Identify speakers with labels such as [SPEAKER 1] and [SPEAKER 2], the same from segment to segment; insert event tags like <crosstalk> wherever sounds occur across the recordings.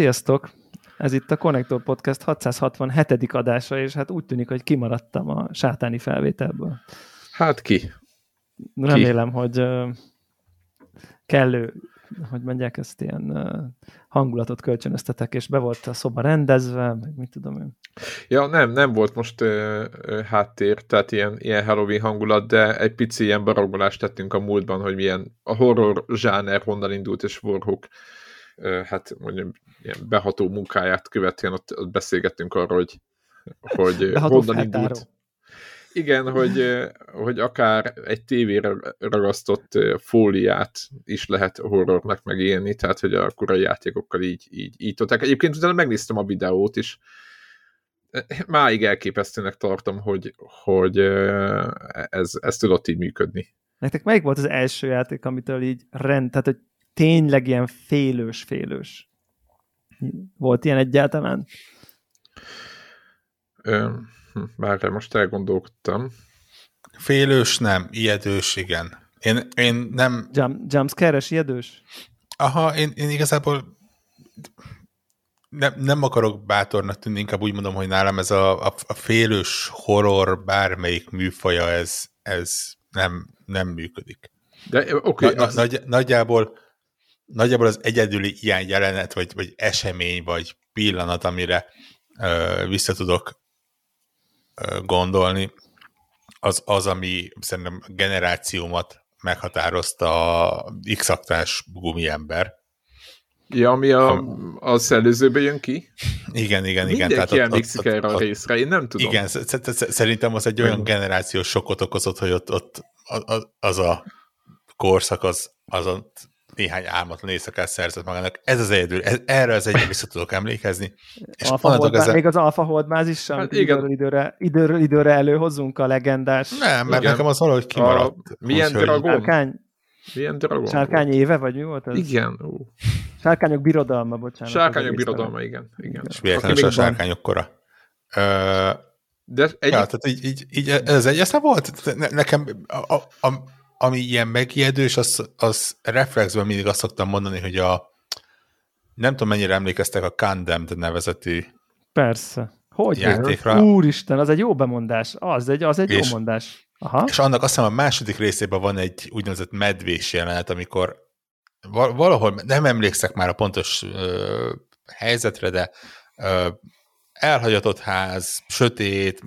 [SPEAKER 1] Sziasztok! Ez itt a Connector Podcast 667. adása, és hát úgy tűnik, hogy kimaradtam a sátáni felvételből.
[SPEAKER 2] Hát ki?
[SPEAKER 1] Remélem, ki? hogy kellő, hogy mondják ezt, ilyen hangulatot kölcsönöztetek, és be volt a szoba rendezve, meg mit tudom én.
[SPEAKER 2] Ja, nem, nem volt most uh, háttér, tehát ilyen, ilyen Halloween hangulat, de egy pici ilyen baraggolást tettünk a múltban, hogy milyen a horror zsáner honnan indult, és Warhawk hát mondjam, ilyen beható munkáját követően ott, ott beszélgettünk arról, hogy, hogy <laughs> honnan indult. Igen, hogy, hogy akár egy tévére ragasztott fóliát is lehet horrornak megélni, tehát hogy a korai játékokkal így, így, így tudták. Egyébként utána megnéztem a videót is, máig elképesztőnek tartom, hogy, hogy ez, ez tudott így működni.
[SPEAKER 1] Nektek melyik volt az első játék, amitől így rend, tehát hogy tényleg ilyen félős-félős. Volt ilyen egyáltalán?
[SPEAKER 2] Bár most elgondolkodtam.
[SPEAKER 3] Félős nem, ijedős igen. Én, én nem...
[SPEAKER 1] Jump, jumpscare-es ijedős?
[SPEAKER 3] Aha, én, én igazából nem, nem akarok bátornak tűnni, inkább úgy mondom, hogy nálam ez a, a, a félős horror bármelyik műfaja, ez, ez nem, nem működik.
[SPEAKER 2] De okay,
[SPEAKER 3] na, az... nagy, nagyjából nagyjából az egyedüli ilyen jelenet, vagy, vagy esemény, vagy pillanat, amire ö, vissza tudok ö, gondolni, az az, ami szerintem generációmat meghatározta a x-aktás gumiember.
[SPEAKER 2] Ja, ami a, a szellőzőbe jön ki?
[SPEAKER 3] Igen, igen, igen.
[SPEAKER 2] Mindenki emlékszik erre a részre, én nem tudom.
[SPEAKER 3] Igen, szerintem az egy olyan generációs sokkot okozott, hogy ott, ott az a korszak az, az ott néhány álmatlan éjszakát szerzett magának. Ez az egyedül, ez, erre az egyedül vissza tudok emlékezni.
[SPEAKER 1] És alfa hold, ezen... Még az Alfa Holdmáz is, hát időről, időre, időről, időre előhozunk a legendás.
[SPEAKER 3] Nem, mert igen. nekem az valahogy kimaradt. A,
[SPEAKER 2] milyen dragon?
[SPEAKER 1] Sárkány,
[SPEAKER 2] milyen dragon?
[SPEAKER 1] Sárkány éve, vagy mi volt ez?
[SPEAKER 2] Igen. Ó.
[SPEAKER 1] Sárkányok birodalma, bocsánat.
[SPEAKER 2] Sárkányok birodalma, igen. igen.
[SPEAKER 3] És véletlenül a sárkányok kora. Ö, de egy... Ja, tehát így, így, így ez egy, aztán volt, nekem a, a, a ami ilyen megijedős, az, az reflexben mindig azt szoktam mondani, hogy a nem tudom, mennyire emlékeztek a Condemned nevezetű
[SPEAKER 1] Persze. Hogy
[SPEAKER 3] játékra.
[SPEAKER 1] Úristen, az egy jó bemondás. Az egy, az egy és, jó mondás.
[SPEAKER 3] Aha. És annak azt hiszem a második részében van egy úgynevezett medvés jelenet, amikor valahol, nem emlékszek már a pontos ö, helyzetre, de ö, elhagyatott ház, sötét,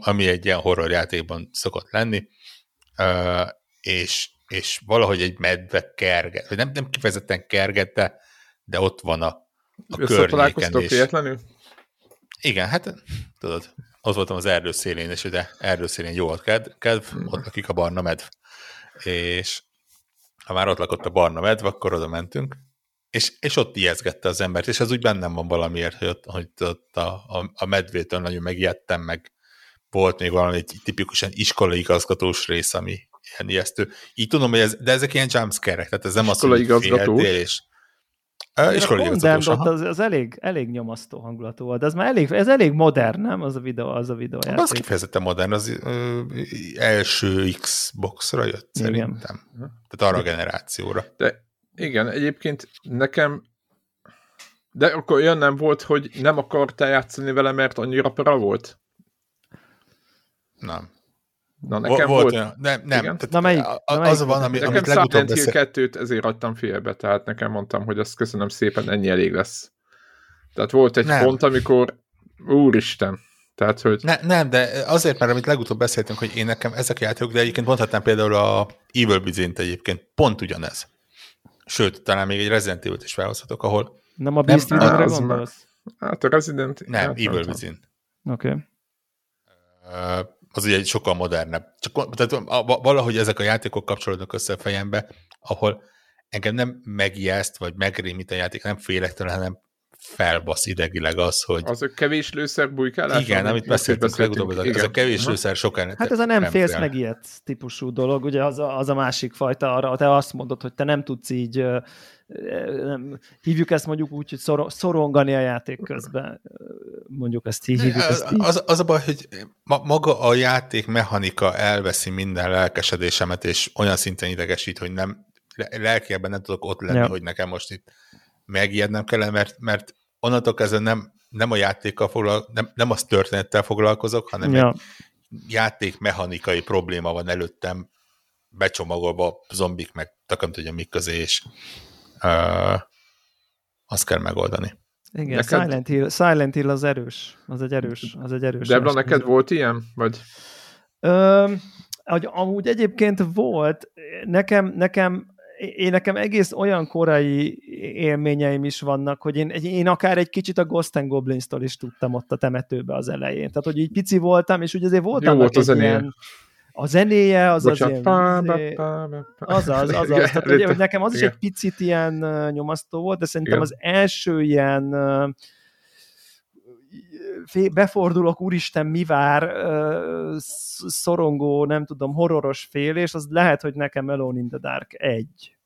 [SPEAKER 3] ami egy ilyen horrorjátékban szokott lenni, ö, és, és valahogy egy medve kerget, vagy nem, nem kifejezetten kerget, de, de ott van a, a környéken.
[SPEAKER 2] És... véletlenül?
[SPEAKER 3] Igen, hát tudod, ott voltam az erdő szélén, és ugye erdő szélén jó volt kedv, kedv ott lakik a barna medv. És ha már ott lakott a barna medv, akkor oda mentünk, és, és ott ijeszgette az embert, és az úgy bennem van valamiért, hogy ott, hogy ott a, a, a medvétől nagyon megijedtem, meg volt még valami egy tipikusan iskolai igazgatós rész, ami, ilyen ijesztő. Így tudom, hogy ez, de ezek ilyen jumpscare tehát ez nem az, hogy
[SPEAKER 2] igazgató.
[SPEAKER 3] és
[SPEAKER 1] Iskolai igazgatós, az, az elég, elég nyomasztó hangulatú volt, ez már elég, ez elég modern, nem? Az a videó, az a videó
[SPEAKER 3] játék. Az kifejezetten modern, az ö, első Xbox-ra jött igen. szerintem. Tehát arra a generációra.
[SPEAKER 2] De igen, egyébként nekem de akkor olyan nem volt, hogy nem akartál játszani vele, mert annyira para volt?
[SPEAKER 3] Nem.
[SPEAKER 2] Na, nekem volt, volt olyan.
[SPEAKER 3] Nem, nem. Tehát
[SPEAKER 1] Na, melyik?
[SPEAKER 3] Na, melyik? Az van, ami,
[SPEAKER 2] nekem amit legutóbb beszél... kettőt ezért adtam félbe, tehát nekem mondtam, hogy azt köszönöm szépen, ennyi elég lesz. Tehát volt egy nem. pont, amikor úristen, tehát, hogy...
[SPEAKER 3] Ne, nem, de azért, mert amit legutóbb beszéltünk, hogy én nekem ezek a játékok, de egyébként mondhatnám például a Evil within egyébként pont ugyanez. Sőt, talán még egy Resident Evil-t is felhozhatok, ahol...
[SPEAKER 1] Nem a Beast Within-re gondolsz?
[SPEAKER 2] Hát a Resident...
[SPEAKER 3] Nem, hát, Evil Within.
[SPEAKER 1] Oké. Okay.
[SPEAKER 3] Uh, az ugye egy sokkal modernebb. Csak tehát valahogy ezek a játékok kapcsolódnak össze a fejembe, ahol engem nem megijeszt, vagy megrémít a játék, nem félek tőle, hanem felbasz idegileg az, hogy...
[SPEAKER 2] Az a kevés lőszer bujkálás?
[SPEAKER 3] Igen, amit beszéltünk legutóbb, ez a kevés Aha. lőszer sokan...
[SPEAKER 1] Hát ez a nem, nem félsz fél. megijedt típusú dolog, ugye az a, az a másik fajta, arra te azt mondod, hogy te nem tudsz így nem, hívjuk ezt mondjuk úgy, hogy szor, szorongani a játék közben. Mondjuk ezt így hívjuk. Ezt így.
[SPEAKER 3] Az, az a baj, hogy maga a játék mechanika elveszi minden lelkesedésemet, és olyan szinten idegesít, hogy nem lelkiebben nem tudok ott lenni, ja. hogy nekem most itt megijednem kell, mert, mert onnantól kezdve nem, nem a játékkal foglalkozok, nem, nem az történettel foglalkozok, hanem ja. egy játékmechanikai probléma van előttem, becsomagolva zombik, meg takom tudja mik közé, és azt kell megoldani.
[SPEAKER 1] Igen, neked... Silent, Hill, Silent Hill az erős. Az egy erős. Az egy erős
[SPEAKER 2] Debla, neked volt ilyen? Vagy?
[SPEAKER 1] Ö, hogy amúgy egyébként volt, nekem, nekem én nekem egész olyan korai élményeim is vannak, hogy én, én akár egy kicsit a Ghost and Goblins-tól is tudtam ott a temetőbe az elején. Tehát, hogy így pici voltam, és ugye azért voltam
[SPEAKER 2] Jó volt az ilyen
[SPEAKER 1] a zenéje az az ilyen... Az az, az az. Tehát, hogy, hogy nekem az is egy picit ilyen nyomasztó volt, de szerintem az első ilyen befordulok, úristen, mi vár, szorongó, nem tudom, horroros félés, az lehet, hogy nekem Alone in the Dark egy.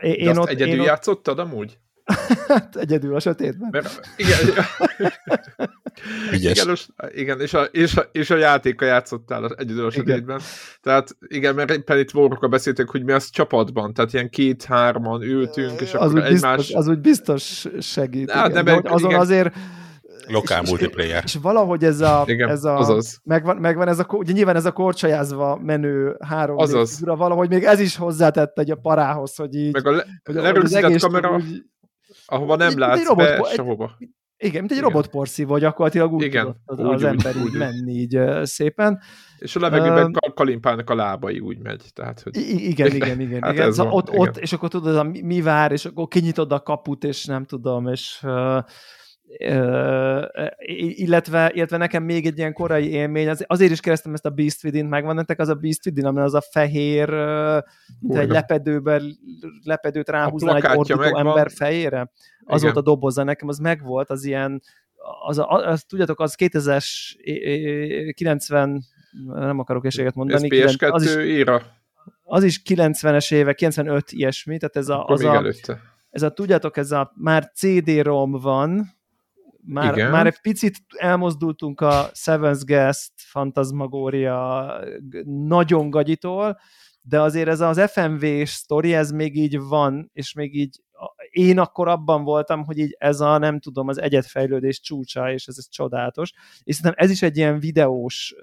[SPEAKER 2] Én De azt ott, egyedül én játszottad amúgy?
[SPEAKER 1] Hát egyedül a sötétben. Mert,
[SPEAKER 2] igen, igen, igen és, a, és, a, és a játéka játszottál egyedül a sötétben. Igen. Tehát igen, mert éppen itt Warrockra beszéltünk, hogy mi az csapatban, tehát ilyen két-hárman ültünk, és
[SPEAKER 1] az
[SPEAKER 2] akkor
[SPEAKER 1] úgy egymás... Biztos, az úgy biztos segít.
[SPEAKER 2] Hát, igen. Nem,
[SPEAKER 1] azon igen. azért
[SPEAKER 3] Lokál és, multiplayer.
[SPEAKER 1] És, és valahogy ez a, Igen, ez a azaz. Megvan, megvan ez a, ugye nyilván ez a korcsajázva menő három azaz. Figura, valahogy még ez is hozzátett egy a parához, hogy így...
[SPEAKER 2] Meg a le, hogy, lerögzített kamera, úgy, ahova nem látsz egy robot, be sehova.
[SPEAKER 1] Egy, igen, mint egy Igen. robotporszívó gyakorlatilag úgy Igen, tudott az, úgy, az úgy, ember úgy, úgy. menni így szépen.
[SPEAKER 2] És a levegőben uh, kalimpálnak a lábai, úgy megy. Tehát, hogy...
[SPEAKER 1] Igen, <laughs> igen, igen. hát igen. Szóval ott, igen. ott, és akkor tudod, mi vár, és akkor kinyitod a kaput, és nem tudom, és uh, illetve, illetve nekem még egy ilyen korai élmény, az, azért is keresztem ezt a Beast Within, megvan nektek az a Beast Within, ami az a fehér, mint egy lepedőben, lepedőt ráhúzna egy ordító megvan. ember fejére? Az volt a doboza, nekem az megvolt, az ilyen, az, az, az tudjátok, az 2000-es 90, nem akarok esélyet mondani.
[SPEAKER 2] Ez PS2 az is, éra.
[SPEAKER 1] Az is 90-es évek, 95 ilyesmi, tehát ez a, az a, előtte. ez a, tudjátok, ez a már CD-ROM van, már, Igen. már egy picit elmozdultunk a Seven's Guest Fantasmagoria nagyon gagyitól, de azért ez az FMV sztori, ez még így van, és még így én akkor abban voltam, hogy így ez a, nem tudom, az egyetfejlődés csúcsa, és ez, ez csodálatos. És szerintem ez is egy ilyen videós,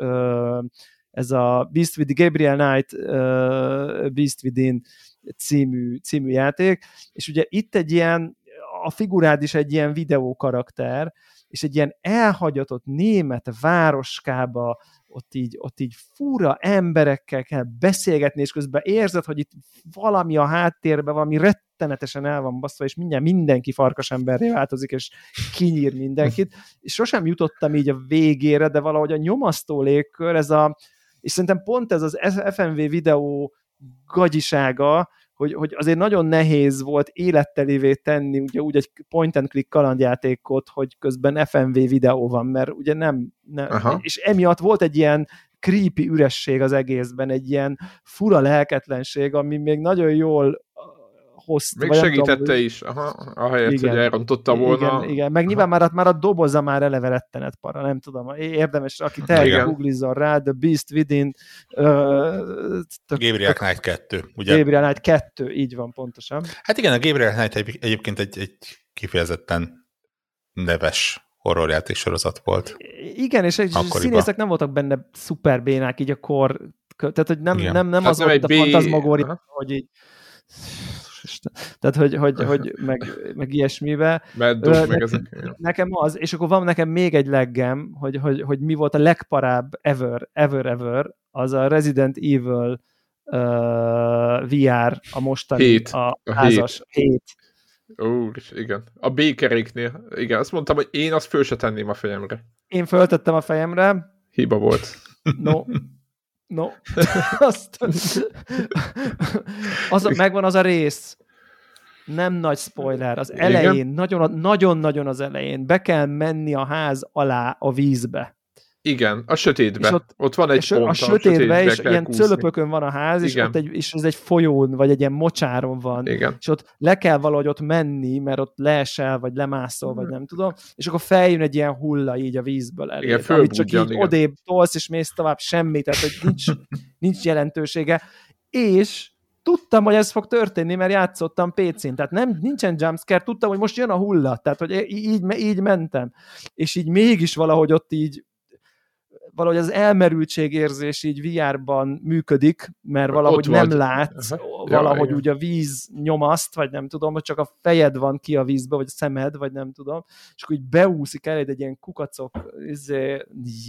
[SPEAKER 1] ez a Beast with Gabriel Knight Beast Within című, című játék, és ugye itt egy ilyen a figurád is egy ilyen videó karakter, és egy ilyen elhagyatott német városkába ott így, ott így fura emberekkel kell beszélgetni, és közben érzed, hogy itt valami a háttérben, valami rettenetesen el van baszva, és mindjárt mindenki farkas emberré változik, és kinyír mindenkit, és sosem jutottam így a végére, de valahogy a nyomasztó légkör, ez a, és szerintem pont ez az FMV videó gagyisága, hogy, hogy azért nagyon nehéz volt élettelévé tenni ugye úgy egy point and click kalandjátékot, hogy közben FMV videó van, mert ugye nem, nem és emiatt volt egy ilyen creepy üresség az egészben, egy ilyen fura lelketlenség, ami még nagyon jól hozt.
[SPEAKER 2] Még segítette tudom, is, aha, ahelyett, igen, hogy elrontotta volna.
[SPEAKER 1] Igen, igen. meg nyilván már, már a doboza már eleve rettenet para, nem tudom, érdemes, aki te googlizzon rá, The Beast Within. Uh,
[SPEAKER 3] Gabriel Knight 2, ugye?
[SPEAKER 1] Gabriel Knight 2, így van, pontosan.
[SPEAKER 3] Hát igen, a Gabriel Knight egy, egyébként egy, egy kifejezetten neves horrorjáték sorozat volt.
[SPEAKER 1] Igen, és, és színészek nem voltak benne szuperbénák így a kor, tehát hogy nem, nem, nem hát az nem volt a fantazmagória, hogy így tehát, hogy, hogy, <laughs> hogy meg, meg ilyesmivel.
[SPEAKER 2] Medduk, meg ezek.
[SPEAKER 1] Nekem az, és akkor van nekem még egy leggem, hogy, hogy, hogy mi volt a legparább ever, ever, ever, az a Resident Evil uh, VR, a mostani,
[SPEAKER 2] hét.
[SPEAKER 1] a, házas, hét. hét.
[SPEAKER 2] Ó, igen. A békeréknél. Igen, azt mondtam, hogy én azt föl se tenném a fejemre.
[SPEAKER 1] Én föltettem a fejemre.
[SPEAKER 2] Hiba volt.
[SPEAKER 1] No, No, <laughs> <laughs> azt, az, megvan az a rész, nem nagy spoiler, az elején, nagyon-nagyon az elején be kell menni a ház alá a vízbe.
[SPEAKER 2] Igen, a sötétbe. ott, ott van egy pont,
[SPEAKER 1] a sötétbe, és ilyen kúszni. cölöpökön van a ház, és, ott egy, és ez egy folyón, vagy egy ilyen mocsáron van.
[SPEAKER 2] Igen.
[SPEAKER 1] És ott le kell valahogy ott menni, mert ott leesel, vagy lemászol, vagy nem tudom, és akkor feljön egy ilyen hulla így a vízből elé. Igen, amit csak így igen. odébb tolsz, és mész tovább, semmi, tehát hogy nincs, nincs jelentősége. És tudtam, hogy ez fog történni, mert játszottam PC-n, tehát nem, nincsen jumpscare, tudtam, hogy most jön a hullat, tehát hogy így, így mentem, és így mégis valahogy ott így valahogy az elmerültség érzés így VR-ban működik, mert valahogy nem látsz, valahogy ja, úgy a víz nyomaszt, vagy nem tudom, hogy csak a fejed van ki a vízbe, vagy a szemed, vagy nem tudom, és akkor így beúszik el egy ilyen kukacok, izé,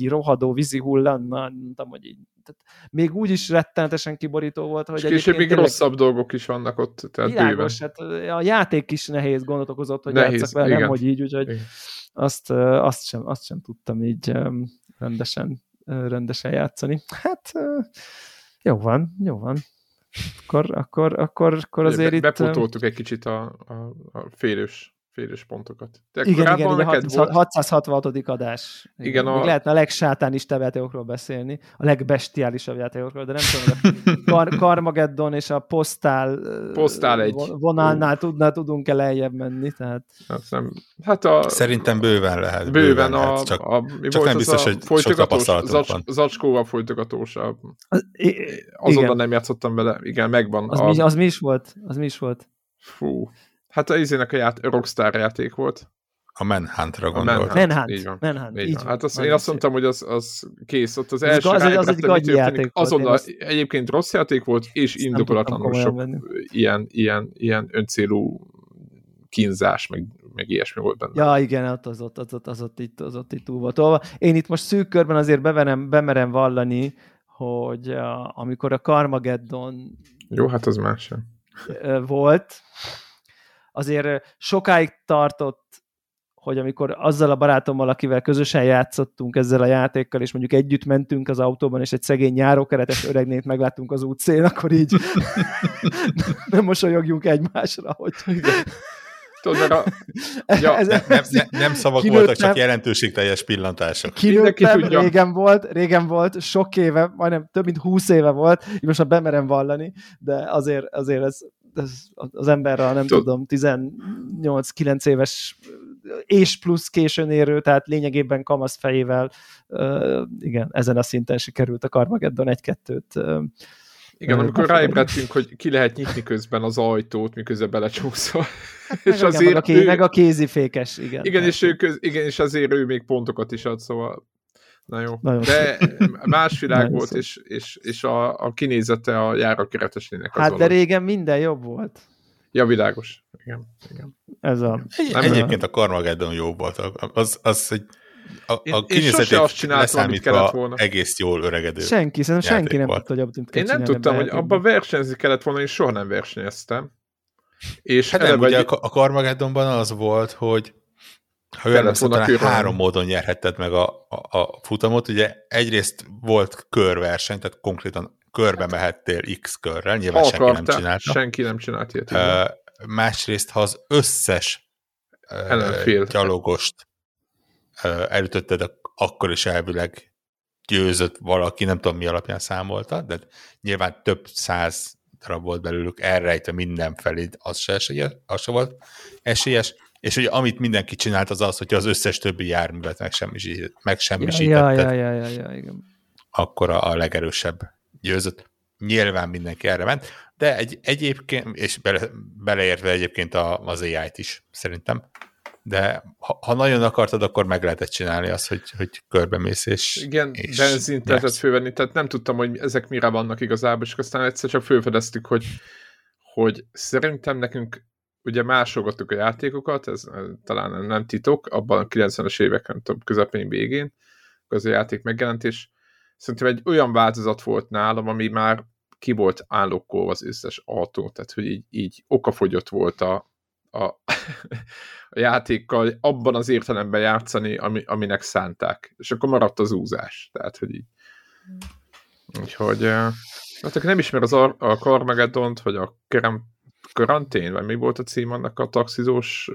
[SPEAKER 1] rohadó vízi hullan, mondtam, hogy így tehát még úgy is rettenetesen kiborító volt, hogy
[SPEAKER 2] és később még tényleg... rosszabb dolgok is vannak ott. Tehát
[SPEAKER 1] világos, hát a játék is nehéz gondot okozott, hogy nehéz, játszak vele, igen. nem, hogy így, úgyhogy igen. azt, azt, sem, azt sem tudtam így rendesen, rendesen játszani. Hát jó van, jó van. Akkor, akkor, akkor, akkor azért Be, itt...
[SPEAKER 2] Bepótoltuk egy kicsit a, a, a félős félős pontokat.
[SPEAKER 1] De igen, igen, igen, 666. adás. Igen, igen a... lehetne a legsátánista játékokról beszélni, a legbestiálisabb játékokról, de nem tudom, hogy a Kar- <laughs> Carmageddon és a Postál,
[SPEAKER 2] Postál egy.
[SPEAKER 1] vonalnál tudná, tudunk-e lejjebb menni. Tehát...
[SPEAKER 2] Hát, nem. hát a...
[SPEAKER 3] Szerintem bőven lehet.
[SPEAKER 2] Bőven, bőven a, lehet,
[SPEAKER 3] csak, a, mi csak nem biztos, hogy sok tapasztalatunk
[SPEAKER 2] van. Zacskóval folytogatós. A... Azonnal nem játszottam vele. Igen, megvan.
[SPEAKER 1] Az, a... mi, az mi is volt? Az mi is volt?
[SPEAKER 2] Fú. Hát a izének a ját, Rockstar játék volt.
[SPEAKER 3] A Manhunt-ra
[SPEAKER 1] gondoltam. Manhunt. Így van. Manhunt. Így, így van.
[SPEAKER 2] Hát azt, én azt mondtam, hogy az, az kész. Ott az, első az, az egy gagyi játék Azonnal azt... egyébként rossz játék volt, és indokolatlanul sok ilyen, ilyen, ilyen öncélú kínzás, meg, meg ilyesmi volt benne.
[SPEAKER 1] Ja, igen, ott az ott, az ott, az ott, itt, az ott itt túl volt tolva. Én itt most szűk körben azért beverem, bemerem vallani, hogy a, amikor a Carmageddon
[SPEAKER 2] jó, hát az más sem.
[SPEAKER 1] volt, azért sokáig tartott, hogy amikor azzal a barátommal, akivel közösen játszottunk ezzel a játékkal, és mondjuk együtt mentünk az autóban, és egy szegény nyárókeretes öregnét megláttunk az útszén, akkor így <laughs> nem mosolyogjunk egymásra, hogy
[SPEAKER 3] Tudod, a... <laughs> ja, ez, nem, nem, nem szavak voltak, csak jelentőségteljes pillantások.
[SPEAKER 1] Kinőttem, régen volt, régen volt, sok éve, majdnem több mint húsz éve volt, így most már bemerem vallani, de azért, azért ez az emberre, nem Tud. tudom, 18-9 éves és plusz későn érő, tehát lényegében kamasz fejével, igen, ezen a szinten sikerült a Carmageddon egy-kettőt uh,
[SPEAKER 2] igen, amikor ráébredtünk, hogy ki lehet nyitni közben az ajtót, miközben belecsúszol.
[SPEAKER 1] Hát és meg, azért meg, a, ké, ő, meg a kézifékes, igen.
[SPEAKER 2] Igen, és, ő köz, igen, és azért ő még pontokat is ad, szóval Na jó. Nagyon de szép. más világ volt, és, és, és a, a kinézete a járakeretesnének
[SPEAKER 1] Hát de régen minden jobb volt.
[SPEAKER 2] Ja, világos. Igen, igen.
[SPEAKER 1] Ez a...
[SPEAKER 3] Egy, nem egyébként a Carmageddon jó volt. Az, az egy a, a kinézetét
[SPEAKER 2] azt csináltam, amit kellett volna.
[SPEAKER 3] egész jól öregedő
[SPEAKER 1] Senki, szerintem senki nem tudta, hogy abban
[SPEAKER 2] Én nem tudtam, hogy abban versenyezni kellett volna, én soha nem versenyeztem.
[SPEAKER 3] És hát nem, ugye egy... a Carmageddonban az volt, hogy ha jól emlékszem, talán három módon nyerhetted meg a, a, a futamot. Ugye egyrészt volt körverseny, tehát konkrétan körbe mehettél X körrel, nyilván senki nem csinálta.
[SPEAKER 2] Senki nem csinált ilyet.
[SPEAKER 3] Uh, másrészt, ha az összes uh, gyalogost uh, elütötted, akkor is elvileg győzött valaki, nem tudom mi alapján számolta, de nyilván több száz darab volt belőlük elrejtve mindenfelé, az se, esélyes, az se volt esélyes és ugye amit mindenki csinált az az, hogy az összes többi járművet megsemmisítette.
[SPEAKER 1] Ja, ja, ja, ja, ja, igen.
[SPEAKER 3] Akkor a, a legerősebb győzött. Nyilván mindenki erre ment, de egy, egyébként, és bele, beleértve egyébként a, az AI-t is szerintem, de ha, ha nagyon akartad, akkor meg lehetett csinálni azt, hogy, hogy körbemész és
[SPEAKER 2] Igen,
[SPEAKER 3] és
[SPEAKER 2] benzint lehetett fölvenni, tehát nem tudtam, hogy ezek mire vannak igazából, és aztán egyszer csak fölfedeztük, hogy, hogy szerintem nekünk ugye másolgattuk a játékokat, ez talán nem titok, abban a 90-es évek, nem tudom, közepén végén, az a játék megjelent, és szerintem egy olyan változat volt nálam, ami már ki volt állokkolva az összes autó, tehát hogy így, így okafogyott volt a, a, <laughs> a játékkal abban az értelemben játszani, ami, aminek szánták. És akkor maradt az úzás. Tehát, hogy így. Úgyhogy, hát aki nem ismer az Ar- a Carmageddon-t, vagy a Kerem karantén, vagy mi volt a cím annak a taxizós...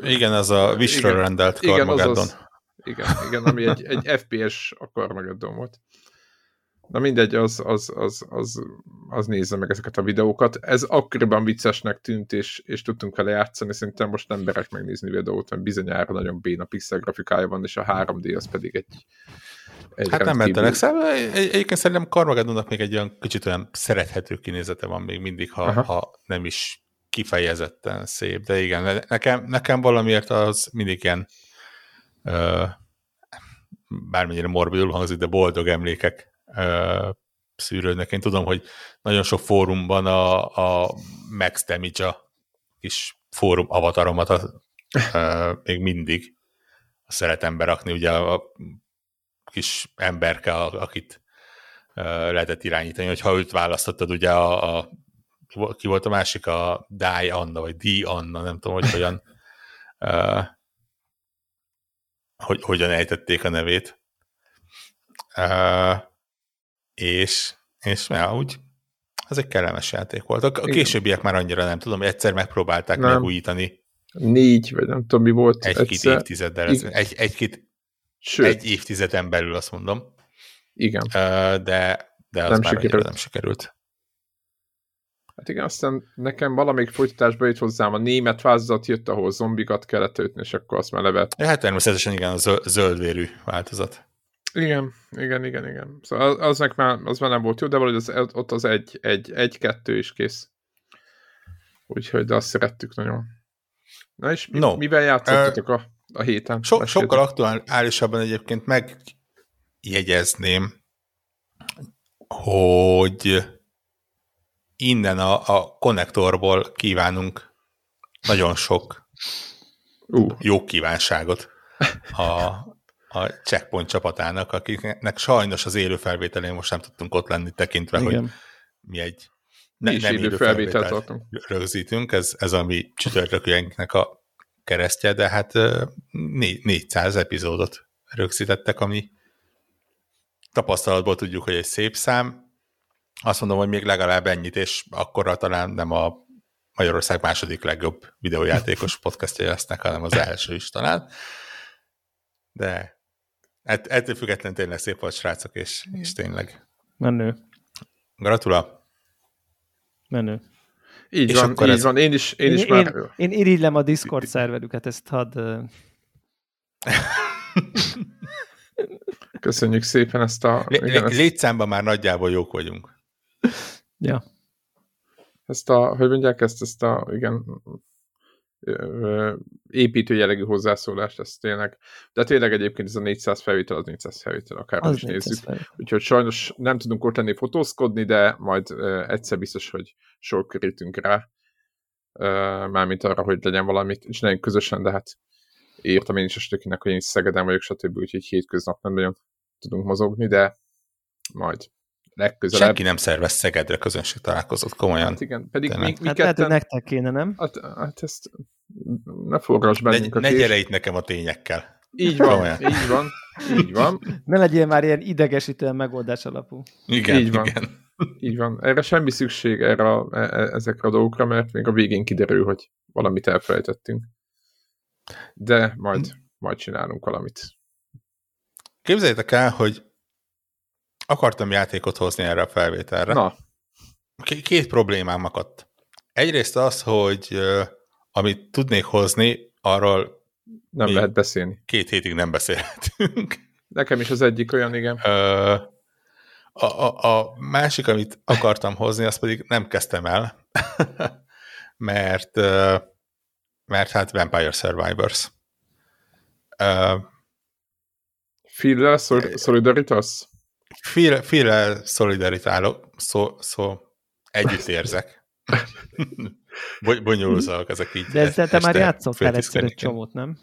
[SPEAKER 3] Igen, az a Visra rendelt Carmageddon. Igen,
[SPEAKER 2] igen, igen, ami egy, egy FPS a Carmageddon volt. Na mindegy, az, az, az, az, az nézze meg ezeket a videókat. Ez akkoriban viccesnek tűnt, és, és tudtunk vele játszani, szerintem most nem berek megnézni videót, mert bizonyára nagyon béna pixel grafikája van, és a 3D az pedig egy egy
[SPEAKER 3] Hát nem mentenek szembe. Egy- Egyébként szerintem Carmageddonnak még egy olyan kicsit olyan szerethető kinézete van még mindig, ha,
[SPEAKER 2] Aha.
[SPEAKER 3] ha nem is kifejezetten szép, de igen, ne- nekem, nekem valamiért az mindig ilyen ö, bármennyire morbidul hangzik, de boldog emlékek ö, szűrődnek. Én tudom, hogy nagyon sok fórumban a, a Max Damage a kis fórum avataromat a, ö, még mindig szeretem berakni, ugye a kis emberke, akit lehetett irányítani, hogy ha őt választottad, ugye a, a ki volt- a másik, a Dai Anna, vagy Di Anna, nem tudom, hogy hogyan ö, hogy hogyan ejtették a nevét. Ö, és, és ja, úgy ez egy kellemes játék volt. A, a későbbiek már annyira nem tudom, egyszer megpróbálták
[SPEAKER 2] Nem.
[SPEAKER 3] megújítani
[SPEAKER 2] Négy, vagy nem tudom mi volt.
[SPEAKER 3] egy-két évtizeddel, egy, egy-két,
[SPEAKER 2] Sőt,
[SPEAKER 3] egy évtizeden belül azt mondom,
[SPEAKER 2] igen.
[SPEAKER 3] De, de az
[SPEAKER 2] Nem
[SPEAKER 3] már
[SPEAKER 2] sikerült.
[SPEAKER 3] nem sikerült.
[SPEAKER 2] Hát igen, aztán nekem valamelyik folytatásba jött hozzám a német változat, jött, ahol zombikat kellett ütni, és akkor azt már levet.
[SPEAKER 3] Ja, hát természetesen igen, a zöld, zöldvérű változat.
[SPEAKER 2] Igen, igen, igen, igen. Szóval az, aznak már, az már nem volt jó, de valahogy az, ott az egy, egy, egy, kettő is kész. Úgyhogy de azt szerettük nagyon. Na és mi,
[SPEAKER 3] No.
[SPEAKER 2] mivel játszottatok a, a héten?
[SPEAKER 3] So, sokkal aktuálisabban egyébként megjegyezném, hogy innen a, a konnektorból kívánunk nagyon sok
[SPEAKER 2] Ú,
[SPEAKER 3] jó kívánságot a, a checkpoint csapatának, akiknek sajnos az élő felvételén most nem tudtunk ott lenni, tekintve, hogy
[SPEAKER 1] Igen.
[SPEAKER 3] mi egy
[SPEAKER 2] mi is élő felvételt
[SPEAKER 3] rögzítünk, ez, ez a mi csütörtökünknek a keresztje, de hát ö, né- 400 epizódot rögzítettek, ami tapasztalatból tudjuk, hogy egy szép szám. Azt mondom, hogy még legalább ennyit, és akkorra talán nem a Magyarország második legjobb videójátékos <laughs> podcastja lesznek, hanem az első is talán. De ett- ettől függetlenül tényleg szép volt, srácok, és, és tényleg
[SPEAKER 1] Menő.
[SPEAKER 3] gratula.
[SPEAKER 1] Menő.
[SPEAKER 2] Így
[SPEAKER 3] És
[SPEAKER 2] van,
[SPEAKER 3] akkor
[SPEAKER 2] így
[SPEAKER 3] ez-
[SPEAKER 2] van. Én is, én,
[SPEAKER 1] Én,
[SPEAKER 2] is már...
[SPEAKER 1] én, én irigylem a Discord szerverüket, ezt hadd... <laughs>
[SPEAKER 2] Köszönjük szépen ezt a...
[SPEAKER 3] Lé-
[SPEAKER 2] igen, ezt,
[SPEAKER 3] létszámban már nagyjából jók vagyunk.
[SPEAKER 1] Ja.
[SPEAKER 2] ezt a, hogy mondják ezt, ezt a, igen, építő jellegű hozzászólást, ez tényleg, de tényleg egyébként ez a 400 felvétel, az 400 felvétel, akár
[SPEAKER 1] Az
[SPEAKER 2] is nézzük.
[SPEAKER 1] 400 fel.
[SPEAKER 2] Úgyhogy sajnos nem tudunk ott lenni fotózkodni, de majd egyszer biztos, hogy sor kerítünk rá. Mármint arra, hogy legyen valamit, és nem közösen, de hát írtam én is a stökinek, hogy én is Szegeden vagyok, stb. Úgyhogy hétköznap nem nagyon tudunk mozogni, de majd legközelebb.
[SPEAKER 3] Senki nem szervez Szegedre közönség találkozott, komolyan.
[SPEAKER 2] Hát igen, pedig
[SPEAKER 3] Tényleg.
[SPEAKER 2] mi, mi
[SPEAKER 1] Hát lehet, hogy
[SPEAKER 2] ketten...
[SPEAKER 1] nektek kéne, nem?
[SPEAKER 2] Hát, hát ezt ne forgass
[SPEAKER 3] Ne,
[SPEAKER 2] bennünk a
[SPEAKER 3] ne
[SPEAKER 2] kés.
[SPEAKER 3] gyere itt nekem a tényekkel.
[SPEAKER 2] Így van,
[SPEAKER 3] Komolyan.
[SPEAKER 2] így van, így van,
[SPEAKER 1] Ne legyél már ilyen idegesítően megoldás alapú.
[SPEAKER 3] Igen,
[SPEAKER 2] Így van.
[SPEAKER 3] igen.
[SPEAKER 2] így van. Erre semmi szükség erre, a- e- e- ezekre a dolgokra, mert még a végén kiderül, hogy valamit elfelejtettünk. De majd, majd csinálunk valamit.
[SPEAKER 3] Képzeljétek el, hogy akartam játékot hozni erre a felvételre.
[SPEAKER 2] Na,
[SPEAKER 3] K- Két problémám akadt. Egyrészt az, hogy amit tudnék hozni, arról
[SPEAKER 2] nem lehet beszélni.
[SPEAKER 3] két hétig nem beszélhetünk.
[SPEAKER 2] Nekem is az egyik olyan, igen.
[SPEAKER 3] Ö, A, a, a másik, amit akartam hozni, azt pedig nem kezdtem el, <laughs> mert, mert hát Vampire Survivors. Ö,
[SPEAKER 2] Phil-lel szor- Solidaritas?
[SPEAKER 3] Fél, féle szolidaritálok, szó, szó, együtt érzek. <laughs> Bo- Bonyolulzalak ezek így.
[SPEAKER 1] De ezzel te már játszottál egyszer egy csomót, nem?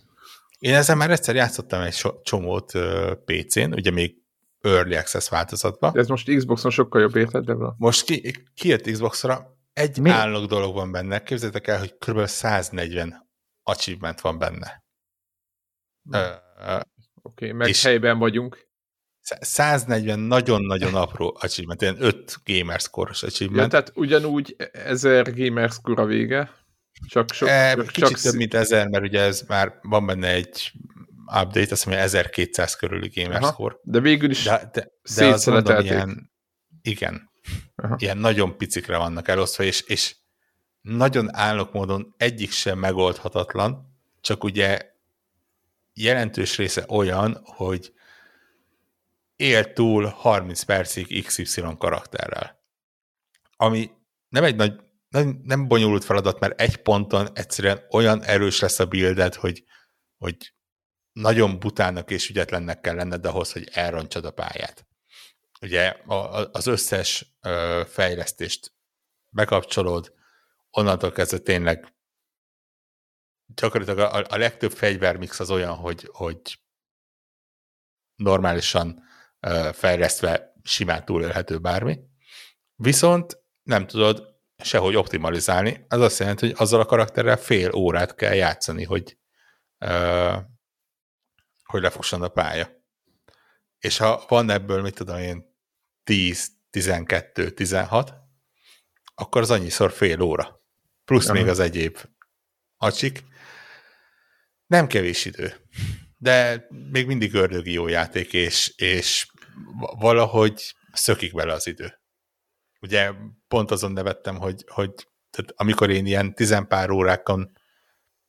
[SPEAKER 3] Én ezzel már egyszer játszottam egy so- csomót uh, PC-n, ugye még Early Access változatban.
[SPEAKER 2] De ez most Xboxon sokkal jobb, érted, de
[SPEAKER 3] Most ki, kijött Xbox-ra, egy
[SPEAKER 1] Mi?
[SPEAKER 3] Állok dolog van benne. Képzeljétek el, hogy kb. 140 achievement van benne.
[SPEAKER 2] Oké, okay, meg
[SPEAKER 3] És-
[SPEAKER 2] helyben vagyunk.
[SPEAKER 3] 140 nagyon-nagyon apró achievement, ilyen 5 gamerscore-os
[SPEAKER 2] Ja,
[SPEAKER 3] achievement.
[SPEAKER 2] tehát ugyanúgy ezer gamers a vége, csak sok,
[SPEAKER 3] E,
[SPEAKER 2] csak,
[SPEAKER 3] kicsit
[SPEAKER 2] csak
[SPEAKER 3] több, mint ezer, mert ugye ez már van benne egy update, azt mondja 1200 körüli gamer
[SPEAKER 2] Aha. de végül is
[SPEAKER 3] De, de, de azt mondom, ilyen, igen,
[SPEAKER 2] Aha.
[SPEAKER 3] ilyen nagyon picikre vannak elosztva, és, és nagyon állok módon egyik sem megoldhatatlan, csak ugye jelentős része olyan, hogy él túl 30 percig XY karakterrel. Ami nem egy nagy, nem, nem bonyolult feladat, mert egy ponton egyszerűen olyan erős lesz a buildet, hogy, hogy nagyon butának és ügyetlennek kell lenned ahhoz, hogy elroncsad a pályát. Ugye a, az összes fejlesztést bekapcsolod, onnantól kezdve tényleg gyakorlatilag a, a legtöbb fegyvermix az olyan, hogy, hogy normálisan fejlesztve simán túlélhető bármi. Viszont nem tudod sehogy optimalizálni. Ez azt jelenti, hogy azzal a karakterrel fél órát kell játszani, hogy, hogy lefusson a pálya. És ha van ebből, mit tudom én, 10, 12, 16, akkor az annyiszor fél óra. Plusz Aha. még az egyéb acsik. Nem kevés idő. De még mindig ördögi jó játék, és, és valahogy szökik bele az idő. Ugye pont azon nevettem, hogy, hogy tehát amikor én ilyen tizenpár órákon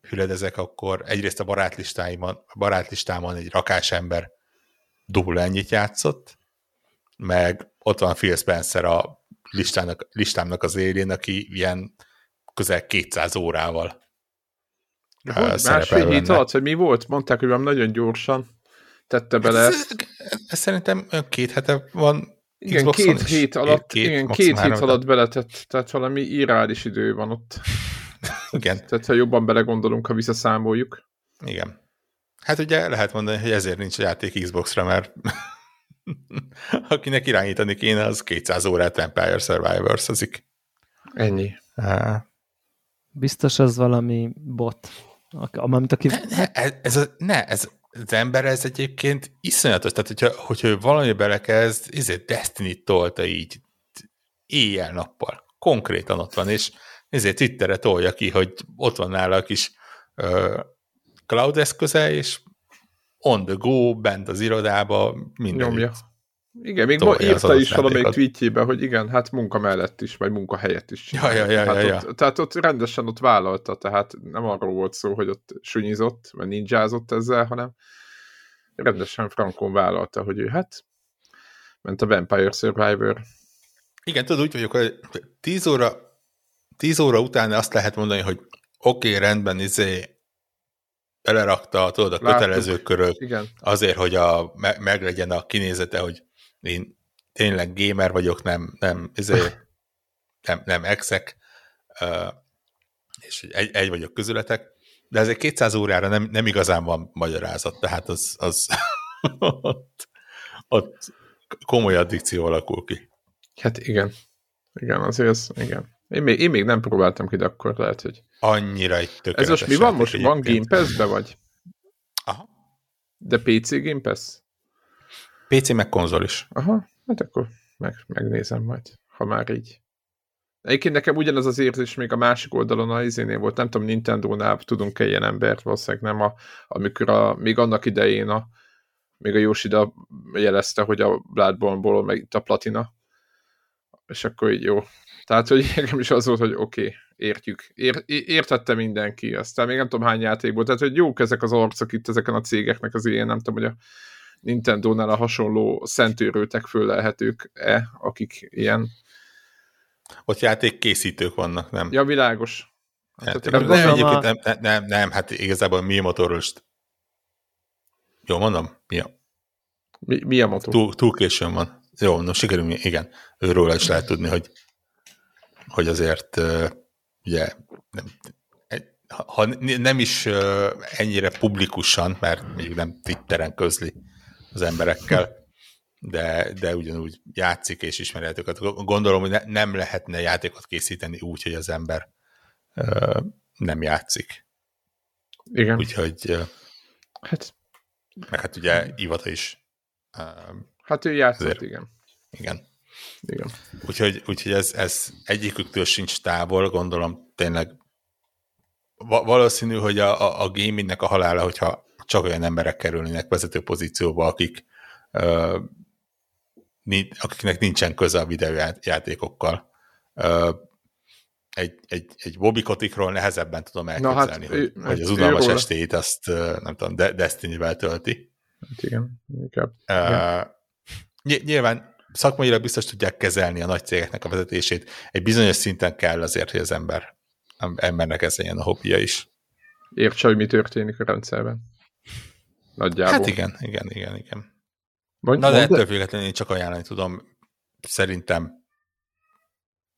[SPEAKER 3] hüledezek, akkor egyrészt a barátlistáimon, a barátlistámon egy rakásember dupla ennyit játszott, meg ott van Phil Spencer a listának, listámnak az élén, aki ilyen közel 200 órával
[SPEAKER 2] hogy másfél hét alatt, hogy mi volt? Mondták, hogy van nagyon gyorsan tette bele ez, ezt.
[SPEAKER 3] Ez szerintem két hete van
[SPEAKER 2] igen, Xboxon két hét alatt, két, igen, két hét alatt beletett, tehát valami irreális idő van ott. <laughs>
[SPEAKER 3] Igen.
[SPEAKER 2] tehát ha jobban belegondolunk, ha visszaszámoljuk.
[SPEAKER 3] Igen. Hát ugye lehet mondani, hogy ezért nincs a játék Xbox-ra, mert <laughs> akinek irányítani kéne, az 200 órát Vampire survivors -azik.
[SPEAKER 2] Ennyi. Uh,
[SPEAKER 1] Biztos az valami bot. Amit aki...
[SPEAKER 3] Ne, ne, ez, ez, a, ne, ez az ember ez egyébként iszonyatos, tehát hogyha, hogyha valami belekezd, ezért Destiny tolta így éjjel-nappal. Konkrétan ott van, és ezért Twitterre tolja ki, hogy ott van nála a kis uh, cloud eszköze, és on the go, bent az irodába, minden. Nyomja.
[SPEAKER 2] Igen, még ma írta is valamelyik tweetjébe, hogy igen, hát munka mellett is, vagy munka helyett is.
[SPEAKER 3] Ja, ja, ja,
[SPEAKER 2] hát
[SPEAKER 3] ja,
[SPEAKER 2] ott, Tehát ott rendesen ott vállalta, tehát nem arról volt szó, hogy ott sunyizott, vagy ninjázott ezzel, hanem rendesen frankon vállalta, hogy ő hát ment a Vampire Survivor.
[SPEAKER 3] Igen, tudod, úgy vagyok, hogy 10 óra, 10 óra után azt lehet mondani, hogy oké, okay, rendben, izé, belerakta, tudod, a kötelező körök
[SPEAKER 2] Igen.
[SPEAKER 3] azért, hogy a, me, meglegyen a kinézete, hogy én tényleg gamer vagyok, nem, nem, izé, <laughs> nem, nem exek, és egy, egy vagyok közületek, de ezért 200 órára nem, nem igazán van magyarázat, tehát az, az <laughs> ott, ott komoly addikció alakul ki.
[SPEAKER 2] Hát igen. Igen, azért az, igen. Én még, én még nem próbáltam ki, de akkor lehet, hogy...
[SPEAKER 3] Annyira egy tökéletes
[SPEAKER 2] Ez most mi van most? Van Game Pass-be vagy?
[SPEAKER 3] Aha.
[SPEAKER 2] De PC Game Pass?
[SPEAKER 3] PC meg konzol is.
[SPEAKER 2] Aha, hát akkor meg, megnézem majd, ha már így. Egyébként nekem ugyanaz az érzés még a másik oldalon a izénél volt, nem tudom, Nintendo-nál tudunk-e ilyen embert, valószínűleg nem, a, amikor a, még annak idején a, még a Yoshida jelezte, hogy a Bloodborne-ból meg itt a platina, és akkor így jó. Tehát, hogy <laughs> nekem is az volt, hogy oké, okay, értjük. Ér, értette mindenki, aztán még nem tudom hány játékból, tehát, hogy jók ezek az arcok itt ezeken a cégeknek az ilyen, nem tudom, hogy a Nintendo-nál a hasonló szentőrültek föllelhetők-e, akik ilyen
[SPEAKER 3] ott játékkészítők vannak, nem?
[SPEAKER 2] Ja, világos.
[SPEAKER 3] Hát, nem, nem, egyébként nem, nem, nem, nem, hát igazából mi a motorról Jó mondom? Mi a,
[SPEAKER 2] mi, mi a motor?
[SPEAKER 3] Túl, túl későn van. Jó, no, sikerül, igen. Őről is lehet tudni, hogy, hogy azért ugye nem, ha nem is ennyire publikusan, mert még nem Twitteren közli az emberekkel, de, de ugyanúgy játszik és ismeri játékokat. Gondolom, hogy ne, nem lehetne játékot készíteni úgy, hogy az ember ö, nem játszik.
[SPEAKER 2] Igen.
[SPEAKER 3] Úgyhogy ö, hát, meg hát ugye Ivata is. Ö,
[SPEAKER 2] hát ő játszott, azért, igen.
[SPEAKER 3] Igen.
[SPEAKER 2] Igen.
[SPEAKER 3] Úgyhogy, úgyhogy ez, ez egyiküktől sincs távol, gondolom tényleg valószínű, hogy a, a, a gamingnek a halála, hogyha csak olyan emberek kerülnének vezető pozícióba, akik akiknek nincsen köze a videójátékokkal. Egy, egy, egy bobikotikról nehezebben tudom elképzelni, hát, hogy, ő, hogy az udalmas estét azt, nem tudom, De- Destiny-vel tölti.
[SPEAKER 2] Hát igen, inkább.
[SPEAKER 3] Uh, Ny- nyilván szakmailag biztos tudják kezelni a nagy cégeknek a vezetését. Egy bizonyos szinten kell azért, hogy az ember embernek ez legyen a hobbija is.
[SPEAKER 2] Értse, hogy mi történik a rendszerben. Nagyjából.
[SPEAKER 3] Hát igen, igen, igen, igen.
[SPEAKER 2] Vagy
[SPEAKER 3] Na de ettől függetlenül én csak ajánlani tudom. Szerintem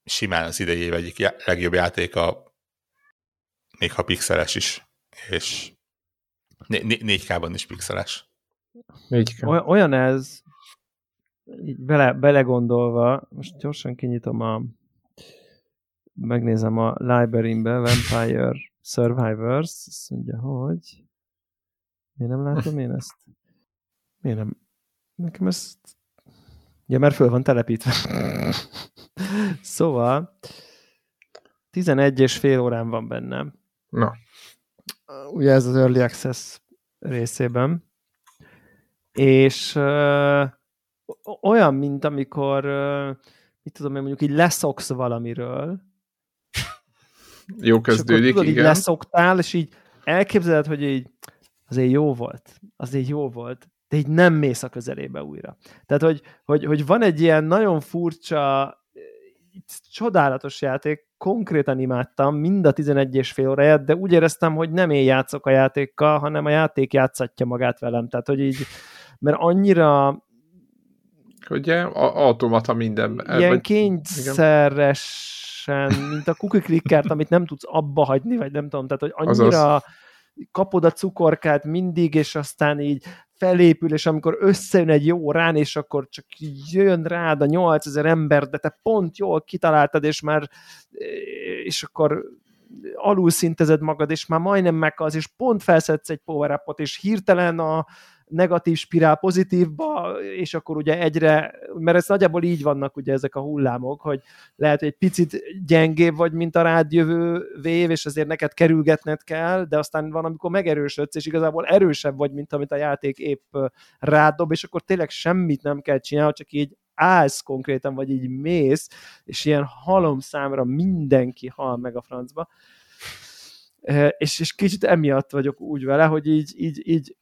[SPEAKER 3] simán az idei év egyik já- legjobb játéka, még ha pixeles is, és né- né- 4K-ban is pixeles.
[SPEAKER 1] Olyan ez, így bele, belegondolva, most gyorsan kinyitom a megnézem a library-be, Vampire Survivors, azt mondja, hogy miért nem látom én ezt? Miért nem? Nekem ezt Ja, mert föl van telepítve. <laughs> szóval 11 és fél órán van bennem.
[SPEAKER 2] Na,
[SPEAKER 1] Ugye ez az Early Access részében. És ö, olyan, mint amikor ö, mit tudom én, mondjuk így leszoksz valamiről,
[SPEAKER 2] jó
[SPEAKER 1] és akkor
[SPEAKER 2] kezdődik,
[SPEAKER 1] tudod, így
[SPEAKER 2] igen.
[SPEAKER 1] leszoktál, és így elképzeled, hogy így azért jó volt, azért jó volt, de így nem mész a közelébe újra. Tehát, hogy, hogy, hogy van egy ilyen nagyon furcsa, csodálatos játék, konkrétan imádtam mind a 11 és fél óráját, de úgy éreztem, hogy nem én játszok a játékkal, hanem a játék játszatja magát velem. Tehát, hogy így, mert annyira
[SPEAKER 2] Ugye, a- automata minden.
[SPEAKER 1] ilyen
[SPEAKER 2] vagy-
[SPEAKER 1] kényszeresen, mint a cookie clickert, amit nem tudsz abba hagyni, vagy nem tudom, tehát, hogy annyira
[SPEAKER 2] Azaz.
[SPEAKER 1] Kapod a cukorkát mindig, és aztán így felépül, és amikor összejön egy jó rán, és akkor csak jön rád a 8000 ember, de te pont jól kitaláltad, és már és akkor alul szintezed magad, és már majdnem meghalsz, és pont felszedsz egy power és hirtelen a negatív spirál pozitívba, és akkor ugye egyre, mert ez nagyjából így vannak ugye ezek a hullámok, hogy lehet, hogy egy picit gyengébb vagy, mint a rád jövő vév, és azért neked kerülgetned kell, de aztán van, amikor megerősödsz, és igazából erősebb vagy, mint amit a játék épp rád dob, és akkor tényleg semmit nem kell csinálni, csak így állsz konkrétan, vagy így mész, és ilyen halom számra mindenki hal meg a francba. És, és kicsit emiatt vagyok úgy vele, hogy így, így, így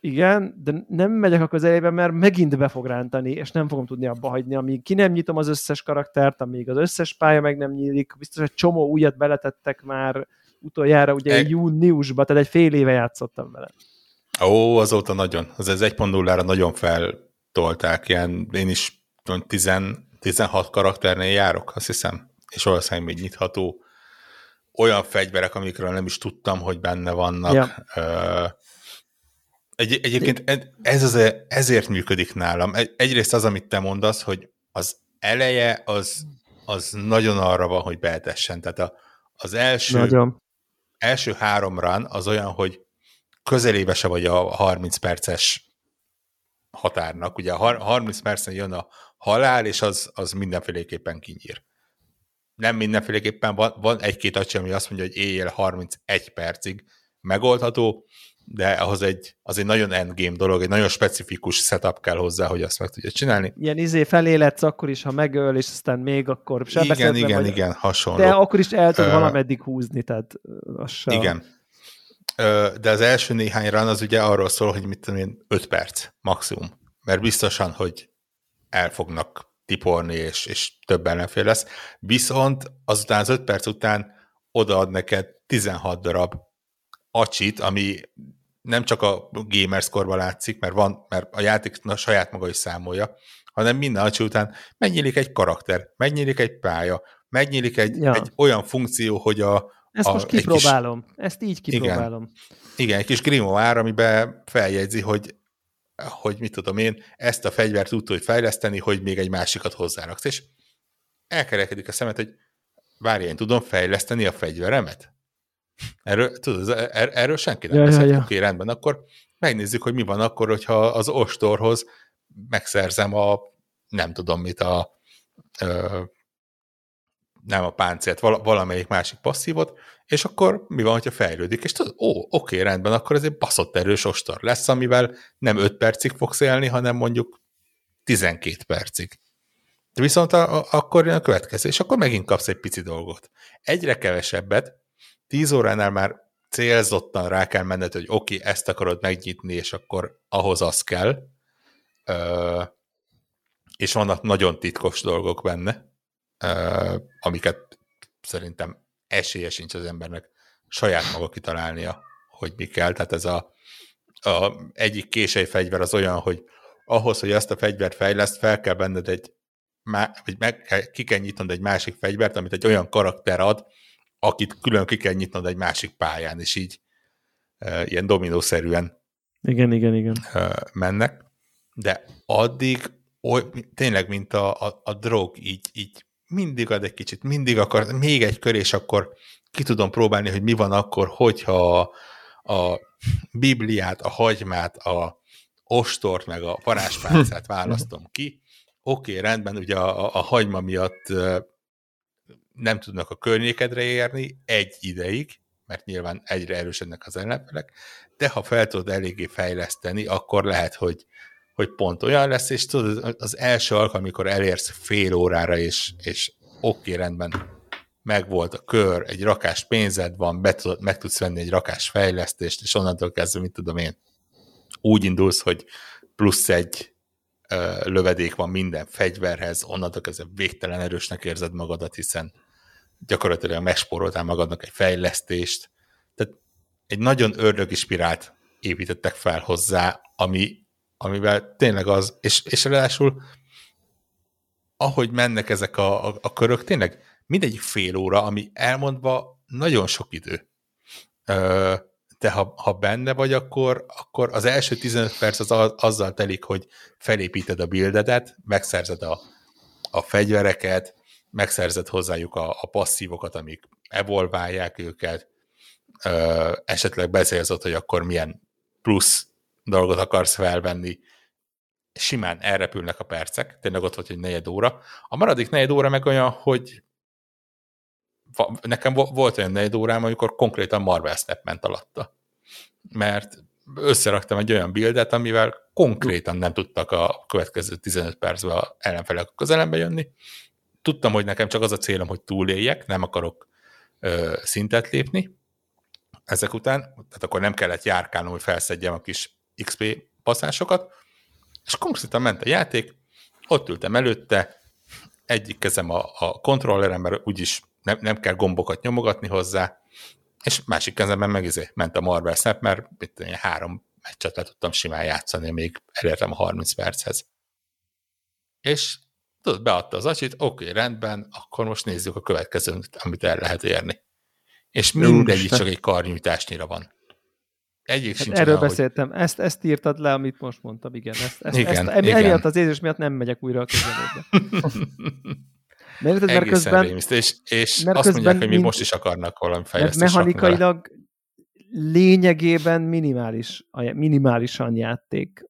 [SPEAKER 1] igen, de nem megyek a közelébe, mert megint be fog rántani, és nem fogom tudni abba hagyni, amíg ki nem nyitom az összes karaktert, amíg az összes pálya meg nem nyílik. Biztos, hogy csomó újat beletettek már utoljára, ugye
[SPEAKER 3] E-
[SPEAKER 1] júniusban, tehát egy fél éve játszottam vele.
[SPEAKER 3] Ó, azóta nagyon. Az ez 1.0-ra nagyon feltolták. Ilyen, én is tudom, 10, 16 karakternél járok, azt hiszem. És valószínűleg még nyitható olyan fegyverek, amikről nem is tudtam, hogy benne vannak.
[SPEAKER 1] Ja.
[SPEAKER 3] Ö, Egy, egyébként ez az, ezért működik nálam. Egy, egyrészt az, amit te mondasz, hogy az eleje az, az nagyon arra van, hogy beetessen. Tehát a, az első,
[SPEAKER 1] Nagyon.
[SPEAKER 3] első három run az olyan, hogy közelébe se vagy a 30 perces határnak. Ugye a 30 percen jön a halál, és az, az mindenféleképpen kinyír. Nem mindenféleképpen, van, van egy-két acsi, ami azt mondja, hogy éjjel 31 percig megoldható, de ahhoz egy, az egy nagyon endgame dolog, egy nagyon specifikus setup kell hozzá, hogy azt meg tudja csinálni.
[SPEAKER 1] Ilyen izé feléletsz akkor is, ha megöl, és aztán még akkor
[SPEAKER 3] Igen, igen, vagy, igen, hasonló.
[SPEAKER 1] De akkor is el tud
[SPEAKER 3] Ö,
[SPEAKER 1] valameddig húzni, tehát az se...
[SPEAKER 3] Igen. Ö, De az első néhány run az ugye arról szól, hogy mit tudom én, 5 perc maximum. Mert biztosan, hogy el fognak tiporni, és, és több ellenfél lesz. Viszont azután az 5 perc után odaad neked 16 darab acsit, ami nem csak a gamerscore látszik, mert, van, mert a játék na, saját maga is számolja, hanem minden acsi után megnyílik egy karakter, megnyílik egy pálya, megnyílik egy,
[SPEAKER 1] Ja.
[SPEAKER 3] egy olyan funkció, hogy a,
[SPEAKER 1] Ezt
[SPEAKER 3] a,
[SPEAKER 1] most
[SPEAKER 3] egy kis-
[SPEAKER 1] kipróbálom. Ezt így kipróbálom.
[SPEAKER 3] igen, egy kis grimoire, amiben feljegyzi, hogy hogy mit tudom én, ezt a fegyvert úgy tudod fejleszteni, hogy még egy másikat hozzáraksz, és elkerekedik a szemet, hogy várj, én tudom fejleszteni a fegyveremet? Erről, tudod, er, erről senki nem
[SPEAKER 1] Ja,
[SPEAKER 3] ja,
[SPEAKER 1] ja, ja.
[SPEAKER 3] Oké, rendben, akkor megnézzük, hogy mi van akkor, hogyha az ostorhoz megszerzem a, nem tudom mit, a ö, nem a páncélt, vala, valamelyik másik passzívot, és akkor mi van, hogyha fejlődik? És tudod, ó, oké, rendben, akkor ez egy baszott erős ostor lesz, amivel nem 5 percig fogsz élni, hanem mondjuk 12 percig. Viszont a, a, akkor jön a következő, és akkor megint kapsz egy pici dolgot. Egyre kevesebbet, 10 óránál már célzottan rá kell menned, hogy oké, ezt akarod megnyitni, és akkor ahhoz az kell. Ö, és vannak nagyon titkos dolgok benne, amiket szerintem esélye sincs az embernek saját maga kitalálnia, hogy mi kell. Tehát ez a, a egyik kései fegyver az olyan, hogy ahhoz, hogy ezt a fegyvert fejleszt, fel kell benned egy, vagy meg kell, ki kell nyitnod egy másik fegyvert, amit egy olyan karakter ad, akit külön ki kell nyitnod egy másik pályán, és így ilyen dominószerűen
[SPEAKER 1] igen, igen, igen.
[SPEAKER 3] Mennek. De addig oly, tényleg, mint a, a, a drog, így, így mindig ad egy kicsit, mindig akar, még egy kör, és akkor ki tudom próbálni, hogy mi van akkor, hogyha a, a Bibliát, a hagymát, a ostort, meg a varázspálcát <laughs> választom ki. Oké, okay, rendben, ugye a, a, a hagyma miatt nem tudnak a környékedre érni egy ideig, mert nyilván egyre erősödnek az ellenfelek, de ha fel tudod eléggé fejleszteni, akkor lehet, hogy, hogy pont olyan lesz, és tudod, az első alkalom, amikor elérsz fél órára, és, és oké, rendben, megvolt a kör, egy rakás pénzed van, be tudod, meg tudsz venni egy rakás fejlesztést, és onnantól kezdve, mit tudom én, úgy indulsz, hogy plusz egy ö, lövedék van minden fegyverhez, onnantól kezdve végtelen erősnek érzed magadat, hiszen gyakorlatilag megspóroltál magadnak egy fejlesztést. Tehát egy nagyon ördögi spirált építettek fel hozzá, ami, amivel tényleg az, és, és ráadásul ahogy mennek ezek a, a, a körök, tényleg mindegyik fél óra, ami elmondva nagyon sok idő. Ö, de ha, ha benne vagy, akkor, akkor az első 15 perc az azzal telik, hogy felépíted a buildedet, megszerzed a, a fegyvereket, megszerzed hozzájuk a, a passzívokat, amik evolválják őket, ö, esetleg beszélzett, hogy akkor milyen plusz dolgot akarsz felvenni, simán elrepülnek a percek, tényleg ott volt, hogy negyed óra. A maradék negyed óra meg olyan, hogy nekem volt olyan negyed órám, amikor konkrétan Marvel Snap ment alatta. Mert összeraktam egy olyan buildet, amivel konkrétan nem tudtak a következő 15 percben ellenfelek közelembe jönni. Tudtam, hogy nekem csak az a célom, hogy túléljek, nem akarok ö, szintet lépni ezek után, tehát akkor nem kellett járkálnom, hogy felszedjem a kis XP passzásokat, és konkrétan ment a játék, ott ültem előtte, egyik kezem a, a kontrollerem, mert úgyis nem, nem kell gombokat nyomogatni hozzá, és másik kezemben meg izé ment a Marvel Snap, mert itt három meccset le tudtam simán játszani, még elértem a 30 perchez. És tudod, beadta az acsit, oké, okay, rendben, akkor most nézzük a következőt, amit el lehet érni. És mindegyik csak egy karnyújtásnyira van. Egyik hát sincs
[SPEAKER 1] Erről olyan, beszéltem. Hogy... Ezt, ezt írtad le, amit most mondtam, igen. Ezt, ezt, igen, ezt, igen. Emiatt az érzés miatt nem megyek újra a közeledbe. <laughs>
[SPEAKER 3] Mert, mert közben, rémiszt, és, és mert azt közben mondják, hogy mi most is akarnak valami fejlesztést
[SPEAKER 1] mechanikailag lényegében minimális, minimálisan játék.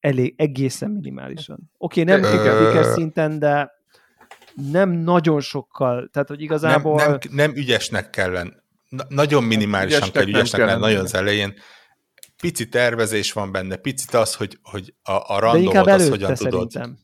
[SPEAKER 1] Elég, egészen minimálisan. Oké, okay, nem ticker szinten, de nem nagyon sokkal, tehát hogy igazából...
[SPEAKER 3] Nem, nem, nem ügyesnek kellene. Na, nagyon minimálisan ügyesnek kell ügyesnek lenni nagyon az elején. Pici tervezés van benne, picit az, hogy, hogy a, a randomot az hogyan tudod. Szerintem.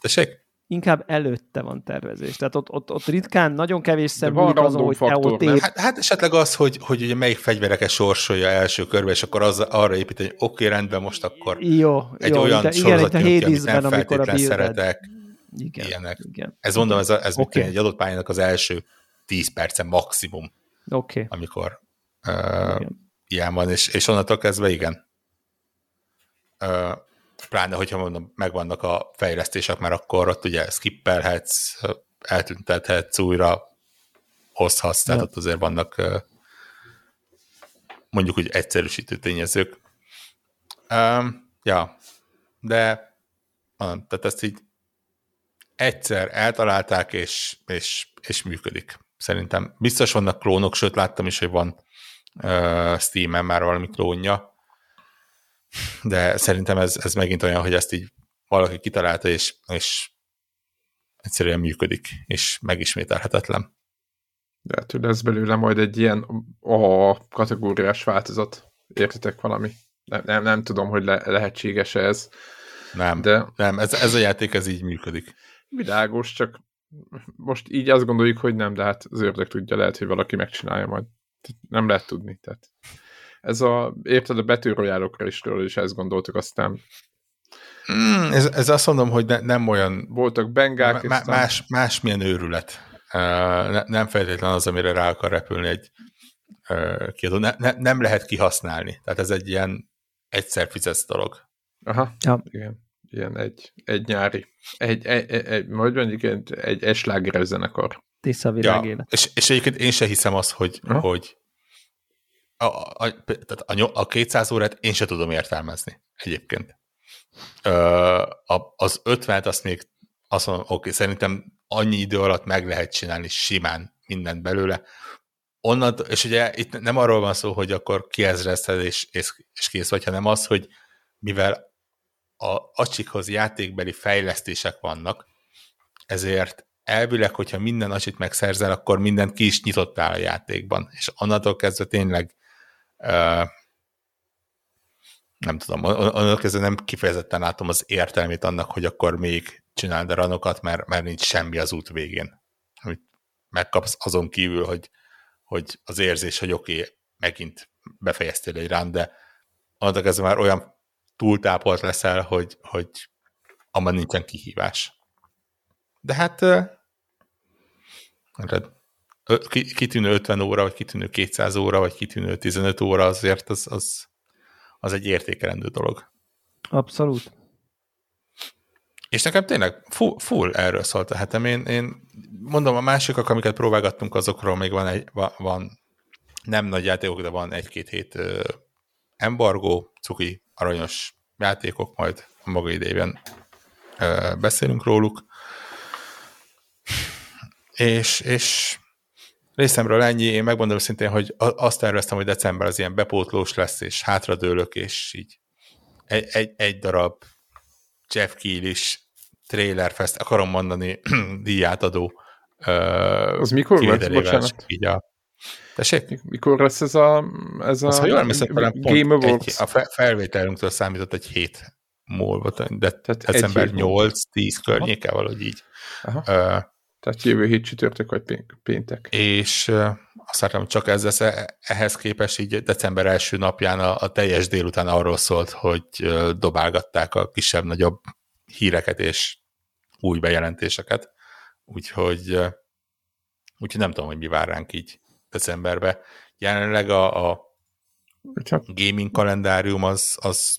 [SPEAKER 3] Tessék?
[SPEAKER 1] Inkább előtte van tervezés. Tehát ott, ott, ott ritkán nagyon kevés szem azon, hogy faktor, te ott
[SPEAKER 3] hát, hát esetleg az, hogy, hogy ugye melyik fegyvereket sorsolja első körbe, és akkor az, arra építeni, hogy oké, okay, rendben, most akkor
[SPEAKER 1] jó, egy jó, olyan de, sorozat igen, jön ki, amit nem amikor a szeretek.
[SPEAKER 3] Igen, ilyenek. Igen. Ez mondom, ez, ez okay. egy adott pályának az első 10 perce maximum,
[SPEAKER 1] okay.
[SPEAKER 3] amikor uh, ilyen van, és, és onnantól kezdve igen. Uh, pláne, hogyha mondom, megvannak a fejlesztések, mert akkor ott ugye skippelhetsz, eltüntethetsz újra, hozhatsz, tehát ja. ott azért vannak mondjuk úgy egyszerűsítő tényezők. Um, ja, de tehát ezt így egyszer eltalálták, és, és, és működik. Szerintem biztos vannak klónok, sőt láttam is, hogy van uh, Steam-en már valami klónja, de szerintem ez, ez megint olyan, hogy ezt így valaki kitalálta, és, és egyszerűen működik, és megismételhetetlen.
[SPEAKER 2] De hát, hogy lesz belőle majd egy ilyen a kategóriás változat. Értitek valami? Nem, nem, nem tudom, hogy le, lehetséges -e ez.
[SPEAKER 3] Nem, de nem ez, ez a játék ez így működik.
[SPEAKER 2] Világos, csak most így azt gondoljuk, hogy nem, de hát az ördög tudja, lehet, hogy valaki megcsinálja majd. Nem lehet tudni. Tehát ez a, érted, a betűrojálokra is tőle is ezt gondoltuk, aztán
[SPEAKER 3] Mm, ez, ez azt mondom, hogy ne, nem olyan...
[SPEAKER 2] Voltak bengák.
[SPEAKER 3] Má, más, másmilyen őrület. Uh, ne, nem feltétlen az, amire rá akar repülni egy uh, kiadó. Ne, ne, nem lehet kihasználni. Tehát ez egy ilyen egyszer fizetsz dolog.
[SPEAKER 2] Aha, ja. igen. Ilyen egy, egy nyári, egy, egy, egy, egy majd mondjuk egy, egy esláger zenekar.
[SPEAKER 1] Világ ja,
[SPEAKER 3] és, és egyébként én se hiszem azt, hogy, Aha. hogy a, a, a, a, a 200 órát én se tudom értelmezni egyébként. Ö, a, az 50-et azt még azt mondom, oké, szerintem annyi idő alatt meg lehet csinálni simán mindent belőle. Onnan, és ugye itt nem arról van szó, hogy akkor kiezrezted és, és, és kész vagy, hanem az, hogy mivel a acsikhoz játékbeli fejlesztések vannak, ezért elvileg, hogyha minden acsit megszerzel, akkor mindent ki is nyitottál a játékban, és onnantól kezdve tényleg nem tudom, onnantól kezdve nem kifejezetten látom az értelmét annak, hogy akkor még csináld a ranokat, mert, mert nincs semmi az út végén. Amit megkapsz azon kívül, hogy, hogy az érzés, hogy oké, okay, megint befejeztél egy run, de onnantól kezdve már olyan túltápolt leszel, hogy, hogy amman nincsen kihívás. De hát kitűnő 50 óra, vagy kitűnő 200 óra, vagy kitűnő 15 óra, azért az, az, az egy értékelendő dolog.
[SPEAKER 1] Abszolút.
[SPEAKER 3] És nekem tényleg full, full erről szólt a hetem. Én, én mondom, a másikak, amiket próbálgattunk, azokról még van, egy, van nem nagy játékok, de van egy-két hét embargó, cuki, aranyos játékok, majd a maga idejében beszélünk róluk. És, és részemről ennyi, én megmondom szintén, hogy azt terveztem, hogy december az ilyen bepótlós lesz, és hátradőlök, és így egy, egy, egy darab Jeff Keel is trailer fest, akarom mondani, <clears throat> díjátadó
[SPEAKER 2] Az mikor lesz, bocsánat?
[SPEAKER 3] Így a, Tessék?
[SPEAKER 2] Mikor lesz ez a, ez
[SPEAKER 3] a, ha jól emlékszem, talán Game Awards? Egy, a felvételünktől számított egy hét múlva, de Tehát december 8-10 környéke valahogy így.
[SPEAKER 2] Aha. Tehát jövő hét csütörtök vagy péntek.
[SPEAKER 3] És azt láttam, csak ez ehhez képest így december első napján a, a teljes délután arról szólt, hogy dobálgatták a kisebb-nagyobb híreket és új bejelentéseket. Úgyhogy, úgyhogy nem tudom, hogy mi vár ránk így decemberbe. Jelenleg a, a gaming kalendárium az, az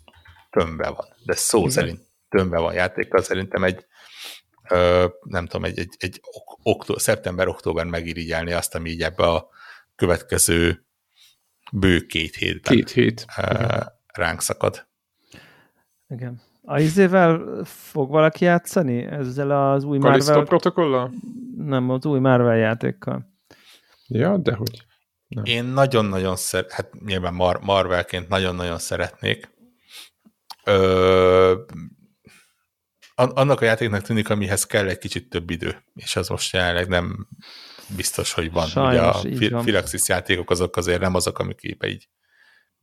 [SPEAKER 3] tömve van, de szó Igen. szerint tömve van játékkal. Szerintem egy nem tudom, egy, egy, egy októ, szeptember-október megirigyelni azt, ami így ebbe a következő bő két hétben
[SPEAKER 2] két hét.
[SPEAKER 3] Ö, ránk szakad.
[SPEAKER 1] Igen. A izével fog valaki játszani? Ezzel az új
[SPEAKER 2] Kalisztó Marvel... protokollal?
[SPEAKER 1] Nem, az új Marvel játékkal.
[SPEAKER 2] Ja, de hogy?
[SPEAKER 3] Nem. Én nagyon-nagyon szeret, hát nyilván Mar- Marvelként nagyon-nagyon szeretnék. Ö, annak a játéknak tűnik, amihez kell egy kicsit több idő, és az most jelenleg nem biztos, hogy van. Sajnos, Ugye a Filaxis játékok azok azért nem azok, amik épp így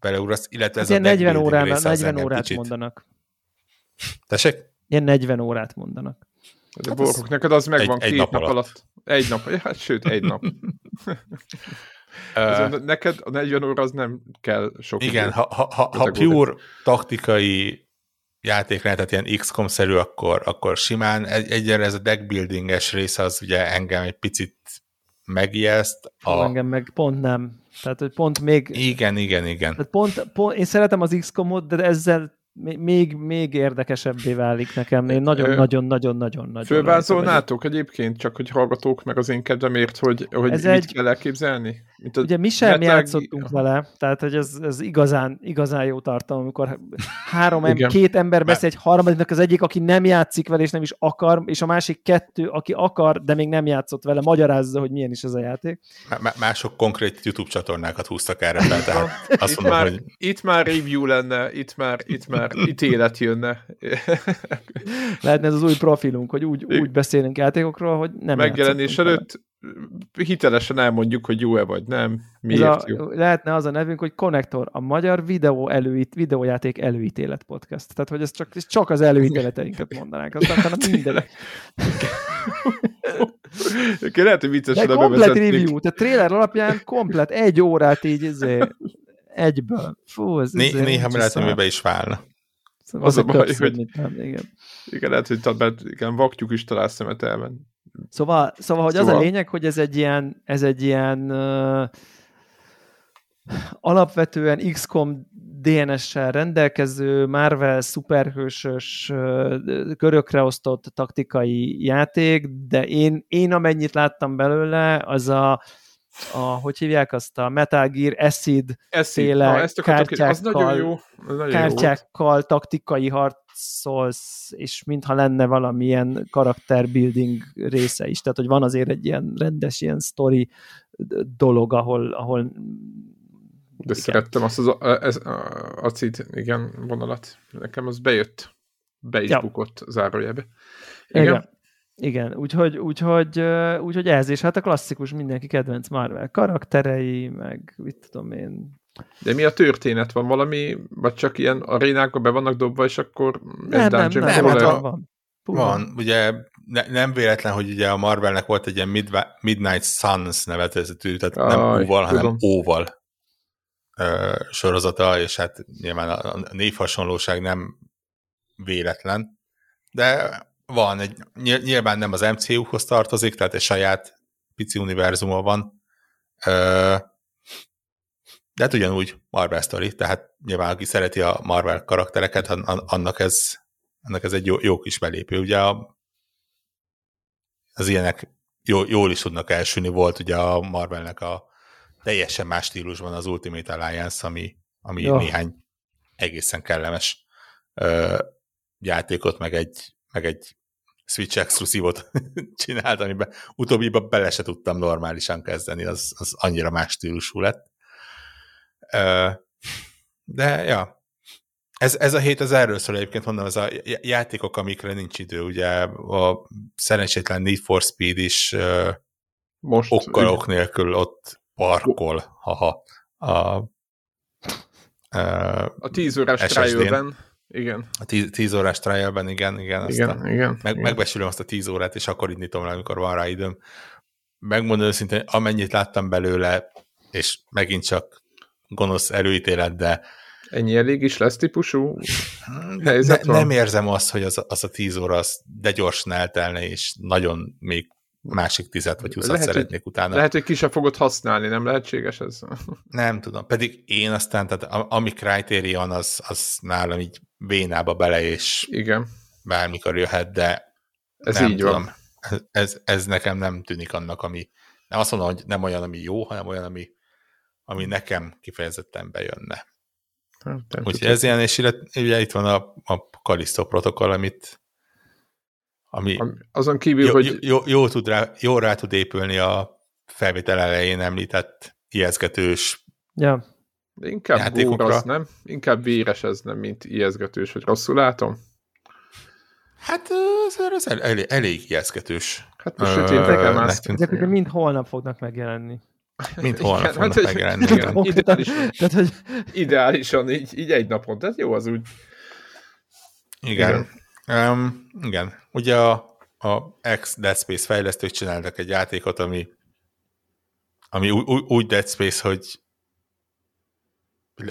[SPEAKER 3] beleugrasz, illetve ez
[SPEAKER 1] hát a 40 órán, 40 órát kicsit. mondanak.
[SPEAKER 3] Tessék?
[SPEAKER 1] Ilyen 40 órát mondanak.
[SPEAKER 2] De hát borgok, neked az megvan egy, két egy nap, nap alatt. alatt. Egy nap, hát sőt, egy nap. <laughs> uh, neked a 40 óra az nem kell sok
[SPEAKER 3] Igen, idő. ha, ha, ha, ha pure taktikai játék tehát ilyen XCOM-szerű, akkor, akkor simán egy, egyenre ez a deckbuildinges része az ugye engem egy picit megijeszt.
[SPEAKER 1] A... Engem meg pont nem. Tehát, hogy pont még...
[SPEAKER 3] Igen, igen, igen.
[SPEAKER 1] Tehát pont, pont, én szeretem az XCOM-ot, de ezzel még, még érdekesebbé válik nekem. Én nagyon-nagyon-nagyon-nagyon-nagyon.
[SPEAKER 2] Fölvázolnátok egyébként, csak hogy hallgatók meg az én kedvemért, hogy, hogy ez mit egy, kell elképzelni?
[SPEAKER 1] Mint ugye mi sem beteg... játszottunk vele, tehát hogy ez, ez igazán, igazán jó tartalom, amikor három, em, két ember beszél, egy harmadiknak az egyik, aki nem játszik vele, és nem is akar, és a másik kettő, aki akar, de még nem játszott vele, magyarázza, hogy milyen is ez a játék.
[SPEAKER 3] Mások konkrét YouTube csatornákat húztak erre fel, tehát azt
[SPEAKER 2] itt
[SPEAKER 3] mondom,
[SPEAKER 2] már,
[SPEAKER 3] hogy...
[SPEAKER 2] Itt már review lenne, itt már, itt már ítélet jönne. <laughs>
[SPEAKER 1] Lehetne ez az új profilunk, hogy úgy, úgy beszélünk játékokról, hogy nem
[SPEAKER 2] Megjelenés előtt hitelesen elmondjuk, hogy jó-e vagy nem, miért
[SPEAKER 1] a, jó. Lehetne az a nevünk, hogy Connector, a magyar videó előít, videójáték előítélet podcast. Tehát, hogy ez csak, ez csak az előítéleteinket mondanánk. Aztán <laughs> minden. <laughs>
[SPEAKER 2] Okay, lehet, hogy viccesen
[SPEAKER 1] De komplet review, tehát trailer alapján komplet egy órát így izé, egyből. Fú, ez,
[SPEAKER 3] Né- néha lehet, hogy be is válna.
[SPEAKER 2] Az a baj, hogy-
[SPEAKER 1] nem, igen.
[SPEAKER 2] Igen, lehet, hogy tehát, igen, vaktyúk is talál szemetelben.
[SPEAKER 1] Szóval, szóval hogy az a
[SPEAKER 2] Szóval-
[SPEAKER 1] lényeg, hogy ez egy ilyen, ez egy ilyen uh, alapvetően XCOM DNS-sel rendelkező, Marvel szuperhősös, uh, körökre osztott taktikai játék, de én, én amennyit láttam belőle, az a, a hogy hívják azt, a Metal Gear Acid
[SPEAKER 2] Eszik.
[SPEAKER 1] Féle
[SPEAKER 2] Na, ezt kérdezni. Az nagyon
[SPEAKER 1] kártyákkal-
[SPEAKER 2] jó. Az nagyon jó
[SPEAKER 1] kártyákkal taktikai harcolsz, és mintha lenne valamilyen karakterbuilding része is. Tehát, hogy van azért egy ilyen rendes ilyen story dolog, ahol, ahol
[SPEAKER 2] De
[SPEAKER 1] igen.
[SPEAKER 2] szerettem azt az ez, acid, igen, vonalat. Nekem az bejött. Be is
[SPEAKER 1] Ja.
[SPEAKER 2] bukott zárójelbe.
[SPEAKER 1] Igen.
[SPEAKER 2] Igen.
[SPEAKER 1] Igen. Úgyhogy, úgyhogy, úgyhogy ez, és hát a klasszikus mindenki kedvenc Marvel karakterei, meg mit tudom én.
[SPEAKER 2] De mi a történet? Van valami, vagy csak ilyen arénákba be vannak dobva, és akkor
[SPEAKER 1] Nem, nem, nem,
[SPEAKER 2] dungeon
[SPEAKER 3] nem,
[SPEAKER 1] nem,
[SPEAKER 3] hát
[SPEAKER 1] van, van. Puha.
[SPEAKER 3] Van, ugye ne, nem véletlen, hogy ugye a Marvelnek volt egy ilyen Midva- Midnight Suns nevezetű, tehát nem
[SPEAKER 2] Aj,
[SPEAKER 3] U-val, hanem. O-val ö, sorozata, és hát nyilván a, a névhasonlóság nem véletlen, de van egy, ny- nyilván nem az MCU-hoz tartozik, tehát egy saját pici univerzuma van, de hát ugyanúgy Marvel Story, tehát nyilván aki szereti a Marvel karaktereket, an- an- annak ez, annak ez egy jó, jó kis belépő. Ugye a, az ilyenek jó, jól is tudnak elsülni, volt ugye a Marvelnek a teljesen más stílusban az Ultimate Alliance, ami, ami
[SPEAKER 1] Ja.
[SPEAKER 3] néhány egészen kellemes ö, játékot, meg egy, meg egy Switch exkluzívot <laughs> csinált, amiben utóbbiba bele se tudtam normálisan kezdeni, az, az annyira más stílusú lett. De, ja, ez, ez a hét az erről szól egyébként, mondom, ez a já- játékok, amikre nincs idő, ugye a szerencsétlen Need for Speed is
[SPEAKER 2] Most
[SPEAKER 3] okkal ok nélkül ott parkol, haha, a, ö,
[SPEAKER 2] a 10 órás
[SPEAKER 3] SSD-n.
[SPEAKER 2] Igen,
[SPEAKER 3] a tíz, tíz órás trialben, igen, igen, azt
[SPEAKER 2] igen,
[SPEAKER 3] a,
[SPEAKER 2] igen.
[SPEAKER 3] meg,
[SPEAKER 2] igen.
[SPEAKER 3] megbesülöm azt a tíz órát, és akkor indítom le, amikor van rá időm. Megmondom őszintén, amennyit láttam belőle, és megint csak gonosz előítélet, de
[SPEAKER 2] Ennyi elég is lesz típusú
[SPEAKER 3] ne,
[SPEAKER 2] helyzet van?
[SPEAKER 3] nem érzem azt, hogy az, a- az a tíz óra az de gyorsan eltelne, és nagyon még másik tizet vagy húszat
[SPEAKER 2] Lehet, hogy-
[SPEAKER 3] szeretnék utána.
[SPEAKER 2] Lehet, hogy ki sem fogod használni, nem lehetséges ez? <laughs>
[SPEAKER 3] Nem tudom. Pedig én aztán, tehát ami Criterion, az, az nálam így vénába bele, és
[SPEAKER 2] Igen,
[SPEAKER 3] bármikor jöhet, de
[SPEAKER 2] ez
[SPEAKER 3] nem
[SPEAKER 2] így
[SPEAKER 3] tudom.
[SPEAKER 2] van.
[SPEAKER 3] Ez, ez, nekem nem tűnik annak, ami nem azt mondom, hogy nem olyan, ami jó, hanem olyan, ami, ami nekem kifejezetten bejönne.
[SPEAKER 2] Hát,
[SPEAKER 3] Úgyhogy ez ilyen, és illet, ugye itt van a, a Callisto protokoll, amit ami
[SPEAKER 2] Am- Azon kívül,
[SPEAKER 3] jó,
[SPEAKER 2] hogy
[SPEAKER 3] jó, jó, jó, tud rá, jó rá tud épülni a felvétel elején említett ijeszgetős
[SPEAKER 1] Ja.
[SPEAKER 2] inkább az, nem? Inkább véres ez, nem, mint ijeszgetős, vagy rosszul látom?
[SPEAKER 3] Hát ez, ez el, elég, elég ijeszgetős.
[SPEAKER 2] Hát most sötéteken
[SPEAKER 3] nekünk.
[SPEAKER 2] másztunk.
[SPEAKER 1] Ezek ugye mind holnap fognak megjelenni.
[SPEAKER 3] Mint holnap
[SPEAKER 2] Igen,
[SPEAKER 3] fognak
[SPEAKER 2] hát,
[SPEAKER 3] megjelenni.
[SPEAKER 2] igen.
[SPEAKER 3] igen.
[SPEAKER 2] Ideálisan. <laughs>
[SPEAKER 1] Tehát, hogy
[SPEAKER 2] Ideálisan, így, így egy napon, tehát jó az úgy.
[SPEAKER 3] Igen. Igen. Um, igen. Ugye a, a ex Dead Space fejlesztők csináltak egy játékot, ami, ami úgy, úgy- Dead Space, hogy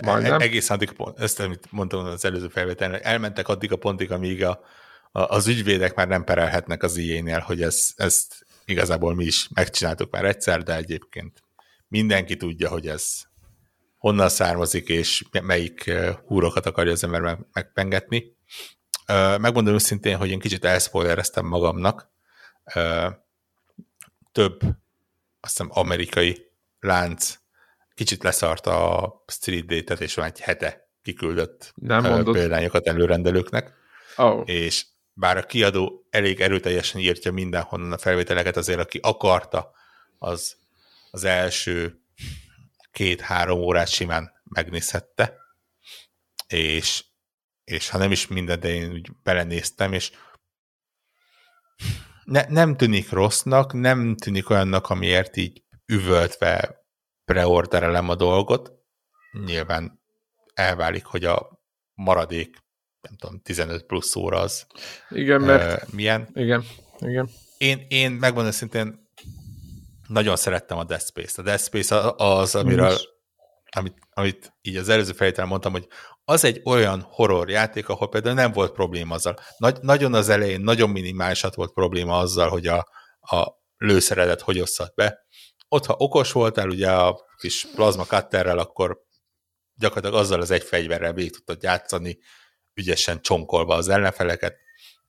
[SPEAKER 2] Majdnem.
[SPEAKER 3] e- egész addig pont, ezt amit mondtam az előző felvételen, elmentek addig a pontig, amíg a, a, az ügyvédek már nem perelhetnek az IE-nél, hogy ez, ezt igazából mi is megcsináltuk már egyszer, de egyébként mindenki tudja, hogy ez honnan származik, és melyik eh, húrokat akarja az ember meg- megpengetni. Megmondom őszintén, hogy én kicsit elspoilereztem magamnak. Több, azt hiszem, amerikai lánc kicsit leszart a Street Date-et, és van egy hete kiküldött
[SPEAKER 2] Nem mondod.
[SPEAKER 3] példányokat előrendelőknek,
[SPEAKER 2] Oh.
[SPEAKER 3] és bár a kiadó elég erőteljesen írtja mindenhonnan a felvételeket, azért aki akarta, az az első két-három órát simán megnézhette, és, és ha nem is minden, de én úgy belenéztem, és ne, nem tűnik rossznak, nem tűnik olyannak, amiért így üvöltve preorderelem a dolgot. Nyilván elválik, hogy a maradék, nem tudom, 15 plusz óra az
[SPEAKER 2] Igen, mert...
[SPEAKER 3] ö, milyen.
[SPEAKER 2] Igen, igen.
[SPEAKER 3] Én, én megmondom szintén nagyon szerettem a Death Space-t. A Death Space az, amiről, amit, amit így az előző felvételen mondtam, hogy az egy olyan horror játék, ahol például nem volt probléma azzal. Nagy, nagyon az elején, nagyon minimálisat volt probléma azzal, hogy a, a lőszeredet hogy osszad be. Ott, ha okos voltál, ugye a kis plazma cutterrel, akkor gyakorlatilag azzal az egy fegyverrel végig tudtad játszani, ügyesen csonkolva az ellenfeleket.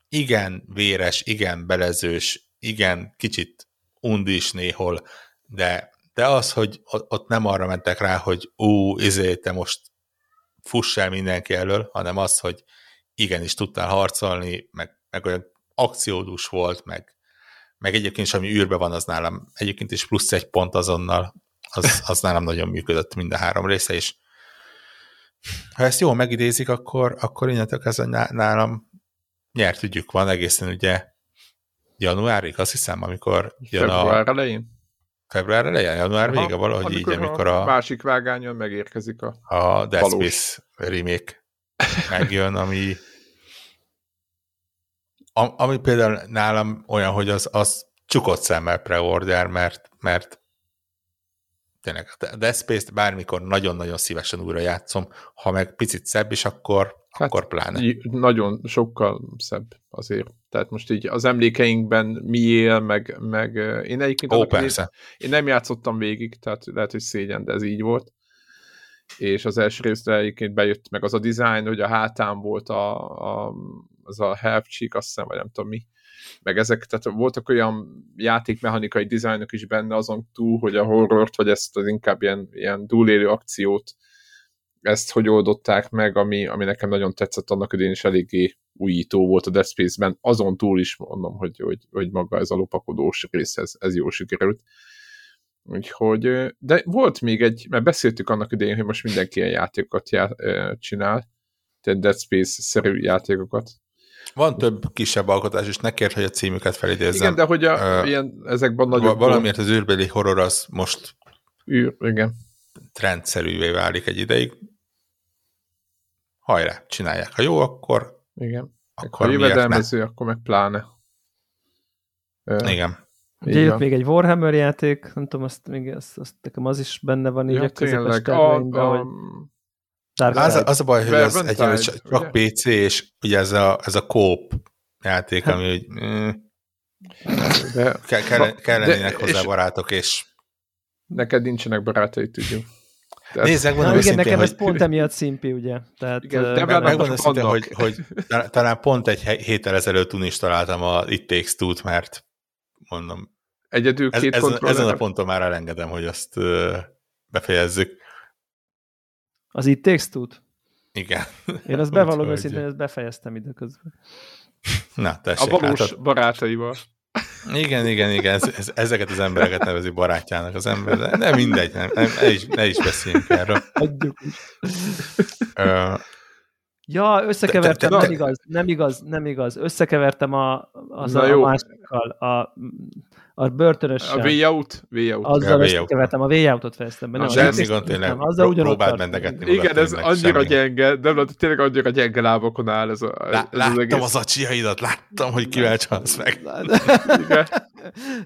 [SPEAKER 3] Igen, véres, igen, belezős, igen, kicsit undis néhol, de, de az, hogy ott nem arra mentek rá, hogy ú, izé, te most fuss el mindenki elől, hanem az, hogy igenis tudtál harcolni, meg, meg olyan akciódús volt, meg, meg egyébként is, ami űrbe van, az nálam egyébként is plusz egy pont azonnal, az, az nálam nagyon működött mind a három része, és ha ezt jól megidézik, akkor, akkor innentől kezdve nálam nyert ügyük van egészen ugye januárig, azt hiszem, amikor
[SPEAKER 2] jön Február a... elején?
[SPEAKER 3] Február elején? Január vége valahogy amikor így, amikor a...
[SPEAKER 2] másik vágányon megérkezik a
[SPEAKER 3] A Dead Space remake megjön, ami ami például nálam olyan, hogy az, az csukott szemmel preorder, mert, mert tényleg a Dead Space-t bármikor nagyon-nagyon szívesen újra játszom, ha meg picit szebb is, akkor, hát, akkor pláne.
[SPEAKER 2] Nagyon sokkal szebb azért. Tehát most így az emlékeinkben mi él, meg, meg én egyébként
[SPEAKER 3] Ó, persze. Én,
[SPEAKER 2] én nem játszottam végig, tehát lehet, hogy szégyen, de ez így volt. És az első részre egyébként bejött meg az a design, hogy a hátán volt a, a, az a half cheek, azt hiszem, vagy nem tudom mi, meg ezek, tehát voltak olyan játékmechanikai dizájnok is benne azon túl, hogy a horrort, vagy ezt az inkább ilyen, ilyen túlélő akciót, ezt hogy oldották meg, ami, ami nekem nagyon tetszett annak idén is eléggé újító volt a Dead Space-ben, azon túl is mondom, hogy, hogy, hogy maga ez a lopakodós rész, ez, ez jól sikerült. Úgyhogy, de volt még egy, mert beszéltük annak idején, hogy most mindenki ilyen játékokat já, csinál, tehát Dead Space-szerű játékokat,
[SPEAKER 3] van több kisebb alkotás, és ne kérd, hogy a címüket felidézzem.
[SPEAKER 2] Igen, de hogy a, uh, ilyen, ezekben nagyobb...
[SPEAKER 3] Valamiért az űrbeli horror az most
[SPEAKER 2] űr, igen.
[SPEAKER 3] trendszerűvé válik egy ideig. Hajrá, csinálják. Ha jó, akkor...
[SPEAKER 2] Igen. Akkor ha jövedelmező, akkor meg pláne.
[SPEAKER 3] Igen.
[SPEAKER 1] Ugye jött még egy Warhammer játék, nem tudom, azt még azt, azt nekem az is benne van így ja, a közepes terveimben, hogy
[SPEAKER 3] Dark az, a, az a baj, hogy az egyelőre csak, csak PC, és ugye ez a, ez a kóp játék, ami úgy, mm, de, ke, kell, kellenének de, hozzá és barátok, és
[SPEAKER 2] neked nincsenek barátai, tudjuk.
[SPEAKER 3] Tehát... Nézzek, mondom
[SPEAKER 1] Na, igen, nekem hogy... ez pont emiatt szimpi, ugye. Tehát,
[SPEAKER 3] igen, de meg, megmondom szinte, hogy, hogy talán pont egy héttel ezelőtt is találtam a It Takes Two-t, mert mondom,
[SPEAKER 2] Egyedül két ez,
[SPEAKER 3] ezen, ezen a ponton már elengedem, hogy azt befejezzük.
[SPEAKER 1] Az itt Takes
[SPEAKER 3] Igen.
[SPEAKER 1] Én azt bevallom őszintén, hogy ezt befejeztem időközben.
[SPEAKER 3] Na, tessék.
[SPEAKER 2] A valós látod. barátaival.
[SPEAKER 3] Igen, igen, igen, ez, ez, ezeket az embereket nevezi barátjának az ember, de nem mindegy, nem, nem, ne, is, ne is beszéljünk erről.
[SPEAKER 1] Adjuk. Ja, összekevertem, te, te, te, nem igaz, nem igaz, nem igaz. Összekevertem a, az a, a másikkal, a a börtönössel.
[SPEAKER 2] A Way Out? Way
[SPEAKER 1] out. Azzal összekevertem, a Way Out-ot fejeztem be.
[SPEAKER 3] Nem, semmi gond tényleg, azzal próbáld mendegetni
[SPEAKER 2] Igen, ez annyira gyenge, de tényleg annyira gyenge lábakon áll ez, a,
[SPEAKER 3] Lá, ez láttam az, egész. az acsiaidat, láttam, hogy kivel csalsz meg. <laughs>
[SPEAKER 2] Igen.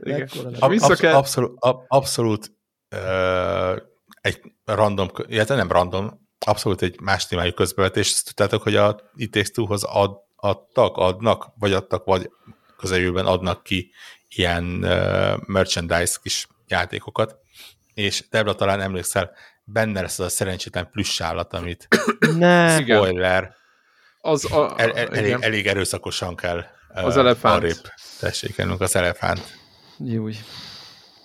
[SPEAKER 2] Igen.
[SPEAKER 3] Absz abszolút, abszolút uh, egy random, illetve nem random, abszolút egy más témájú közbevetés. Ezt tudtátok, hogy a It hoz ad, adtak, adnak, vagy adtak, vagy közeljövőben adnak ki ilyen uh, merchandise kis játékokat, és Debra talán emlékszel, benne lesz az a szerencsétlen plusz állat, amit <coughs>
[SPEAKER 1] ne. <coughs>
[SPEAKER 3] spoiler,
[SPEAKER 2] az a,
[SPEAKER 3] el, el, elég, elég erőszakosan kell
[SPEAKER 2] az uh, elefánt. Arrébb
[SPEAKER 3] tessékelnünk az elefánt.
[SPEAKER 1] Júj.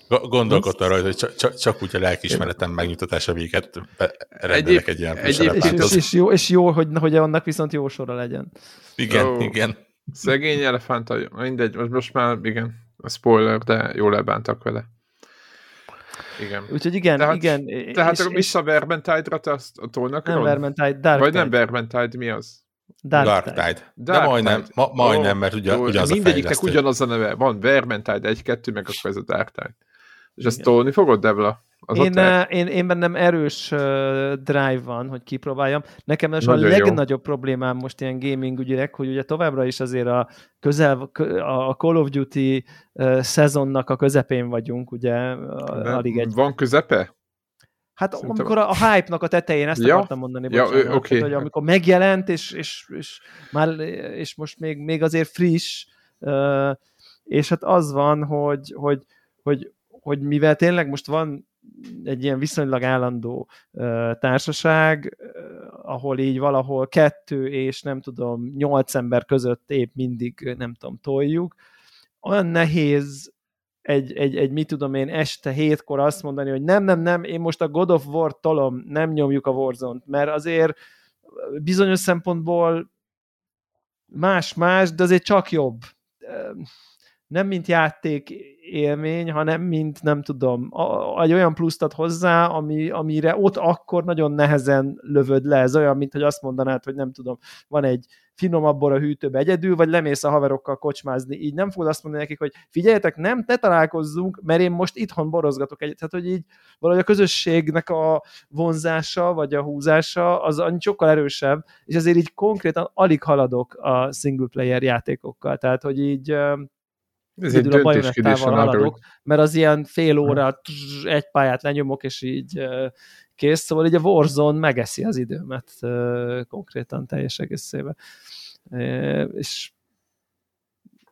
[SPEAKER 3] Gondolkodtam rajta, hogy csak, csak, csak úgy a lelkiismeretem megnyugtatása véget rendelek egy ilyen egy, és,
[SPEAKER 1] és, jó, és jó, hogy, hogy annak viszont jó sora legyen.
[SPEAKER 3] Igen, oh. igen.
[SPEAKER 2] Szegény elefánt, mindegy, most, most már igen, a spoiler, de jól elbántak vele. Igen.
[SPEAKER 1] Úgyhogy igen, tehát, igen.
[SPEAKER 2] Tehát és, vissza Vermintide-ra te azt tolnak?
[SPEAKER 1] Nem Vermintide, Dark
[SPEAKER 2] Vagy nem Vermintide, mi az?
[SPEAKER 3] Dark, Dark Tide. Tide. Dark De majdnem, Tide. ma, majdnem, oh, mert ugyan, ugyanaz
[SPEAKER 2] Mindegyiknek ugyanaz a neve. Van Vermintide 1-2, meg akkor ez a Dark Tide. És ezt tolni fogod, Devla?
[SPEAKER 1] Az én, én, én bennem erős uh, drive van, hogy kipróbáljam. Nekem most a legnagyobb jó. problémám most ilyen gaming ügyileg, hogy ugye továbbra is azért a közel, a Call of Duty uh, szezonnak a közepén vagyunk, ugye,
[SPEAKER 2] alig egy... Van közepe?
[SPEAKER 1] Hát Szerintem... amikor a, a hype-nak a tetején, ezt ja. akartam mondani,
[SPEAKER 2] ja, bocsánat, okay.
[SPEAKER 1] tehát, hogy amikor megjelent, és, és, és, már, és most még, még azért friss, és hát az van, hogy, hogy, hogy, hogy mivel tényleg most van egy ilyen viszonylag állandó társaság, ahol így valahol kettő és nem tudom, nyolc ember között épp mindig, nem tudom, toljuk, olyan nehéz egy, egy, egy mit tudom én, este hétkor azt mondani, hogy nem, nem, nem, én most a God of War tolom, nem nyomjuk a Warzone-t, mert azért bizonyos szempontból más-más, de azért csak jobb. Nem mint játék élmény, hanem mint nem tudom, egy olyan pluszt ad hozzá, ami, amire ott akkor nagyon nehezen lövöd le. Ez olyan, mint hogy azt mondanád, hogy nem tudom, van egy finomabb bor a hűtőbe egyedül, vagy lemész a haverokkal kocsmázni. Így nem fogod azt mondani nekik, hogy figyeljetek, nem, ne találkozzunk, mert én most itthon borozgatok egyet. Tehát, hogy így valahogy a közösségnek a vonzása, vagy a húzása, az sokkal erősebb, és ezért így konkrétan alig haladok a single player játékokkal. Tehát, hogy így
[SPEAKER 2] ez egy a bajonettával haladok,
[SPEAKER 1] mert az ilyen fél óra egy pályát lenyomok, és így kész, szóval így a Warzone megeszi az időmet konkrétan teljes egészében. És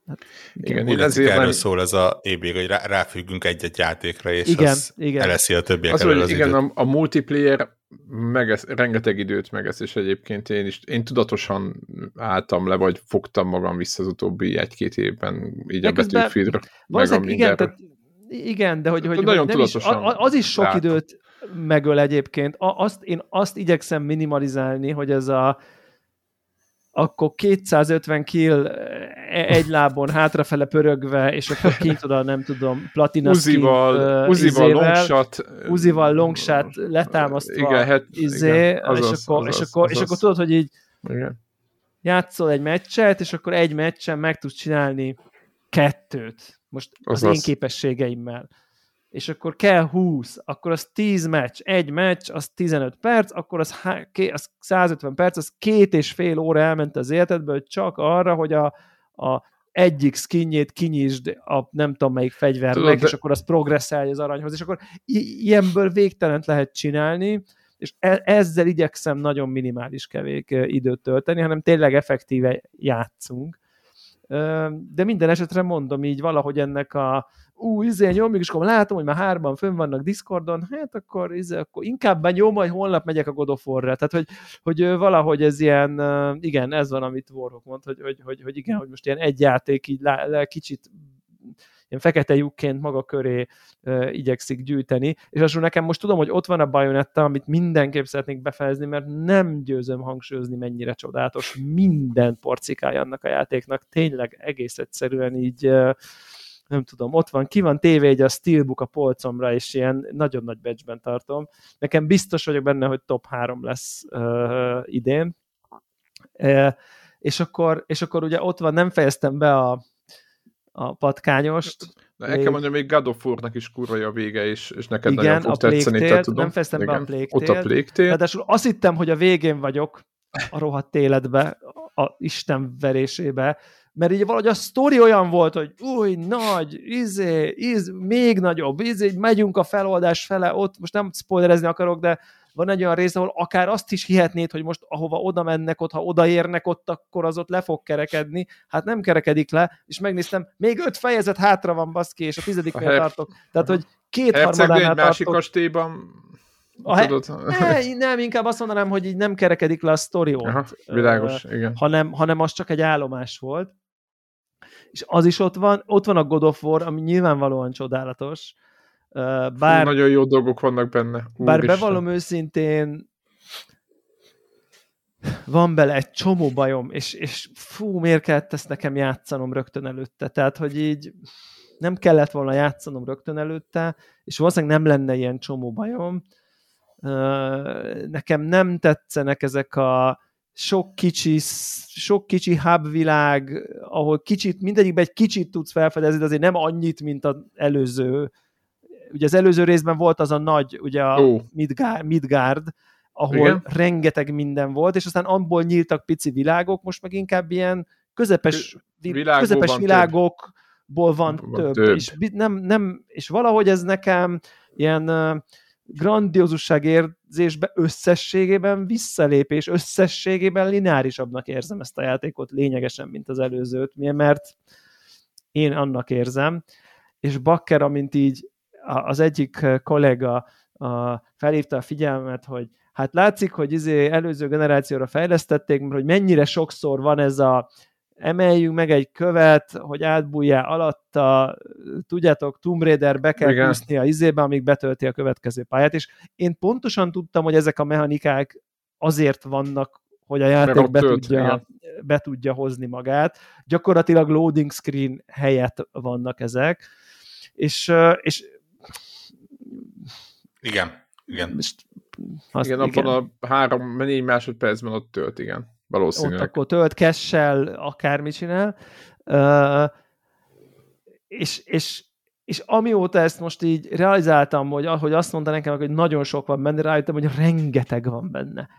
[SPEAKER 3] Hát, igen, igen ezért erről nem... szól ez a ébig, hogy rá, ráfüggünk egy-egy játékra, és
[SPEAKER 1] igen,
[SPEAKER 3] az
[SPEAKER 1] igen.
[SPEAKER 3] eleszi a többiek
[SPEAKER 2] az, az igen, időt. A, a multiplayer megesz, rengeteg időt megesz, és egyébként én is, én tudatosan álltam le, vagy fogtam magam vissza az utóbbi egy-két évben, így de a Battlefieldre, a
[SPEAKER 1] igen, tehát, igen, de hogy, hogy, hogy nem is, az is sok látom. időt megöl egyébként. Azt, én azt igyekszem minimalizálni, hogy ez a akkor 250 kill e, egy lábon hátrafele pörögve, és akkor <laughs> kint oda, nem tudom, platina
[SPEAKER 2] Uzival, uh, Uzival longshot.
[SPEAKER 1] Uzival longshot letámasztva. Igen, hát, izé, igen, azaz, és, akkor, azaz, és, akkor, azaz. és akkor tudod, hogy így igen. játszol egy meccset, és akkor egy meccsen meg tudsz csinálni kettőt. Most azaz. az én képességeimmel és akkor kell 20, akkor az 10 meccs, egy meccs, az 15 perc, akkor az, az 150 perc, az két és fél óra elment az életedből csak arra, hogy a, a egyik skinjét kinyisd a nem tudom melyik fegyvernek, Tudod, és akkor az progresszálj az aranyhoz, és akkor ilyenből végtelent lehet csinálni, és e- ezzel igyekszem nagyon minimális kevék időt tölteni, hanem tényleg effektíve játszunk. De minden esetre mondom így valahogy ennek a, ú, izé nyomjuk, és akkor látom, hogy már hárman fönn vannak Discordon, hát akkor, izé, akkor inkább benyom, majd holnap megyek a God of War-ra. Tehát, hogy, hogy valahogy ez ilyen, igen, ez van, amit Warhawk mond, hogy, hogy, hogy, hogy igen, hogy most ilyen egy játék így le, le, kicsit ilyen fekete lyukként maga köré uh, igyekszik gyűjteni, és azon nekem most tudom, hogy ott van a Bayonetta, amit mindenképp szeretnék befejezni, mert nem győzöm hangsúlyozni, mennyire csodálatos minden porcikája annak a játéknak, tényleg egész egyszerűen így uh, nem tudom, ott van, ki van tévé egy a Steelbook a polcomra, és ilyen nagyon nagy becsben tartom. Nekem biztos vagyok benne, hogy top 3 lesz uh, idén. Uh, és akkor, és akkor ugye ott van, nem fejeztem be a, a patkányost.
[SPEAKER 2] De el kell mondjam, még God of War-nak is kurva a vége, és, és neked igen, nagyon fog tetszeni, te tudom.
[SPEAKER 1] Nem fejeztem be a Plague
[SPEAKER 2] Ott a Tale.
[SPEAKER 1] Ráadásul azt hittem, hogy a végén vagyok a rohadt életbe, a Isten verésébe, mert így valahogy a sztori olyan volt, hogy új, nagy, izé, iz, még nagyobb, izé, megyünk a feloldás fele, ott most nem spoilerezni akarok, de van egy olyan rész, ahol akár azt is hihetnéd, hogy most ahova oda mennek, ott, ha odaérnek ott, akkor az ott le fog kerekedni. Hát nem kerekedik le, és megnéztem, még öt fejezet hátra van, baszki, és a tizediknél her... tartok. Tehát, hogy két harmadánál
[SPEAKER 2] egy másik kastélyban
[SPEAKER 1] a he- ne, nem, inkább azt mondanám, hogy így nem kerekedik le a sztori ott. Aha,
[SPEAKER 2] világos, uh, igen.
[SPEAKER 1] Hanem, hanem az csak egy állomás volt és az is ott van, ott van a God of War, ami nyilvánvalóan csodálatos.
[SPEAKER 2] Bár, fú, nagyon jó dolgok vannak benne.
[SPEAKER 1] Úr bár Isten. bevallom őszintén, van bele egy csomó bajom, és, és fú, miért kellett ezt nekem játszanom rögtön előtte? Tehát, hogy így nem kellett volna játszanom rögtön előtte, és valószínűleg nem lenne ilyen csomó bajom. Nekem nem tetszenek ezek a sok kicsi, sok kicsi hub világ, ahol kicsit, mindegyikben egy kicsit tudsz felfedezni, de azért nem annyit, mint az előző. Ugye az előző részben volt az a nagy, ugye a oh. Midgard, Midgard ahol Igen. rengeteg minden volt, és aztán abból nyíltak pici világok, most meg inkább ilyen közepes, közepes van világokból van, van több. több. És, nem, nem, és valahogy ez nekem ilyen grandiózusság érzésbe összességében visszalépés, összességében lineárisabbnak érzem ezt a játékot lényegesen, mint az előzőt, mert én annak érzem, és Bakker, amint így az egyik kollega felhívta a figyelmet, hogy hát látszik, hogy izé előző generációra fejlesztették, mert hogy mennyire sokszor van ez a emeljünk meg egy követ, hogy átbújjál alatta, tudjátok, Tomb Raider be kell kúszni a izébe, amíg betölti a következő pályát, és én pontosan tudtam, hogy ezek a mechanikák azért vannak, hogy a játék be tudja, be tudja hozni magát. Gyakorlatilag loading screen helyett vannak ezek, és, és
[SPEAKER 3] igen, igen.
[SPEAKER 2] Azt, igen, igen, abban a három, négy másodpercben ott tölt, igen. Valószínűleg.
[SPEAKER 1] Ott akkor tölt, kessel, akármit csinál. Uh, és, és, és amióta ezt most így realizáltam, hogy, hogy azt mondta nekem, hogy nagyon sok van benne, rájöttem, hogy rengeteg van benne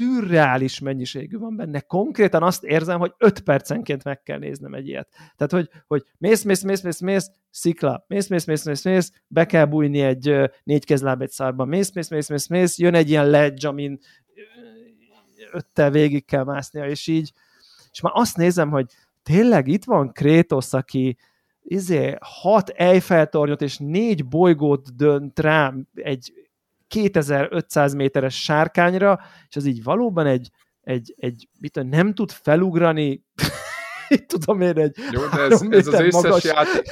[SPEAKER 1] szürreális mennyiségű van benne. Konkrétan azt érzem, hogy 5 percenként meg kell néznem egy ilyet. Tehát, hogy, hogy mész, mész, mész, mész, mész, szikla, mész, mész, mész, mész, mész, be kell bújni egy négy kezláb egy szárba, mész, mész, mész, mész, mész, jön egy ilyen ledge, amin öttel végig kell másznia, és így, és már azt nézem, hogy tényleg itt van Kratos, aki izé, hat Eiffel-tornyot és négy bolygót dönt rám egy 2500 méteres sárkányra, és az így valóban egy, egy, egy mit tudom, nem tud felugrani, <laughs> tudom én, egy
[SPEAKER 2] Jó, de ez, ez az összes magas... játék,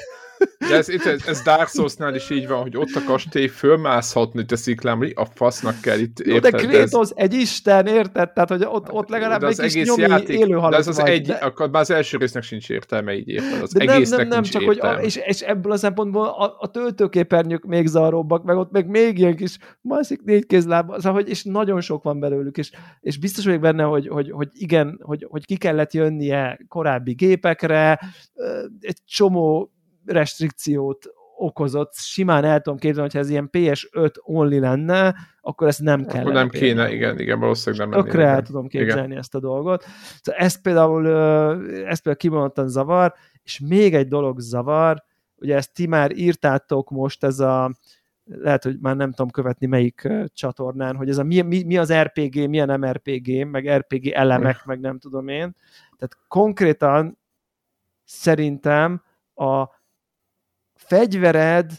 [SPEAKER 2] de ez, ez, ez Dark Souls-nál is így van, hogy ott a kastély fölmászhatni te sziklám, a fasznak kell itt
[SPEAKER 1] érted. de Kratos ez... egy isten, érted? Tehát, hogy ott, ott legalább egy kis nyomi játék, élő
[SPEAKER 2] De ez az vagy, egy, de... akkor már az első résznek sincs értelme, így érted. Az
[SPEAKER 1] de nem, nem, nem, csak értelme. hogy, a, és, és, ebből a szempontból a, a töltőképernyők még zaróbbak, meg ott meg még ilyen kis másik négy kézláb, szóval, hogy, és nagyon sok van belőlük, és, és biztos vagyok benne, hogy, hogy, hogy igen, hogy, hogy ki kellett jönnie korábbi gépekre, egy csomó restrikciót okozott, simán el tudom képzelni, hogyha ez ilyen PS5 only lenne, akkor ezt nem kell. Akkor
[SPEAKER 2] nem kéne, kéne, igen, igen, valószínűleg nem
[SPEAKER 1] Tökre el tudom képzelni igen. ezt a dolgot. Szóval ezt például, ezt például kimondottan zavar, és még egy dolog zavar, ugye ezt ti már írtátok most, ez a lehet, hogy már nem tudom követni melyik csatornán, hogy ez a mi, mi, mi az RPG, mi a nem RPG, meg RPG elemek, meg nem tudom én. Tehát konkrétan szerintem a fegyvered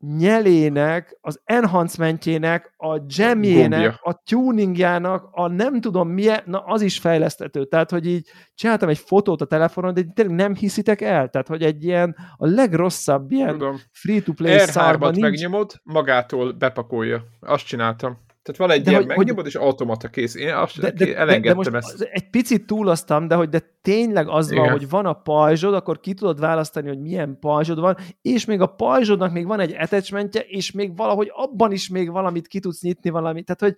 [SPEAKER 1] nyelének, az enhancementjének, a jamjének, a tuningjának, a nem tudom milyen, na az is fejlesztető. Tehát, hogy így csináltam egy fotót a telefonon, de tényleg nem hiszitek el. Tehát, hogy egy ilyen, a legrosszabb ilyen free-to-play
[SPEAKER 2] szárban nincs. megnyomod, magától bepakolja. Azt csináltam. Tehát van egy de ilyen hogy, megnyomod, hogy, és automata kész. Én azt de, de, elengedtem de, most ezt.
[SPEAKER 1] Egy picit túloztam, de hogy de tényleg az Igen. van, hogy van a pajzsod, akkor ki tudod választani, hogy milyen pajzsod van, és még a pajzsodnak még van egy attachmentje, és még valahogy abban is még valamit ki tudsz nyitni valamit. Tehát, hogy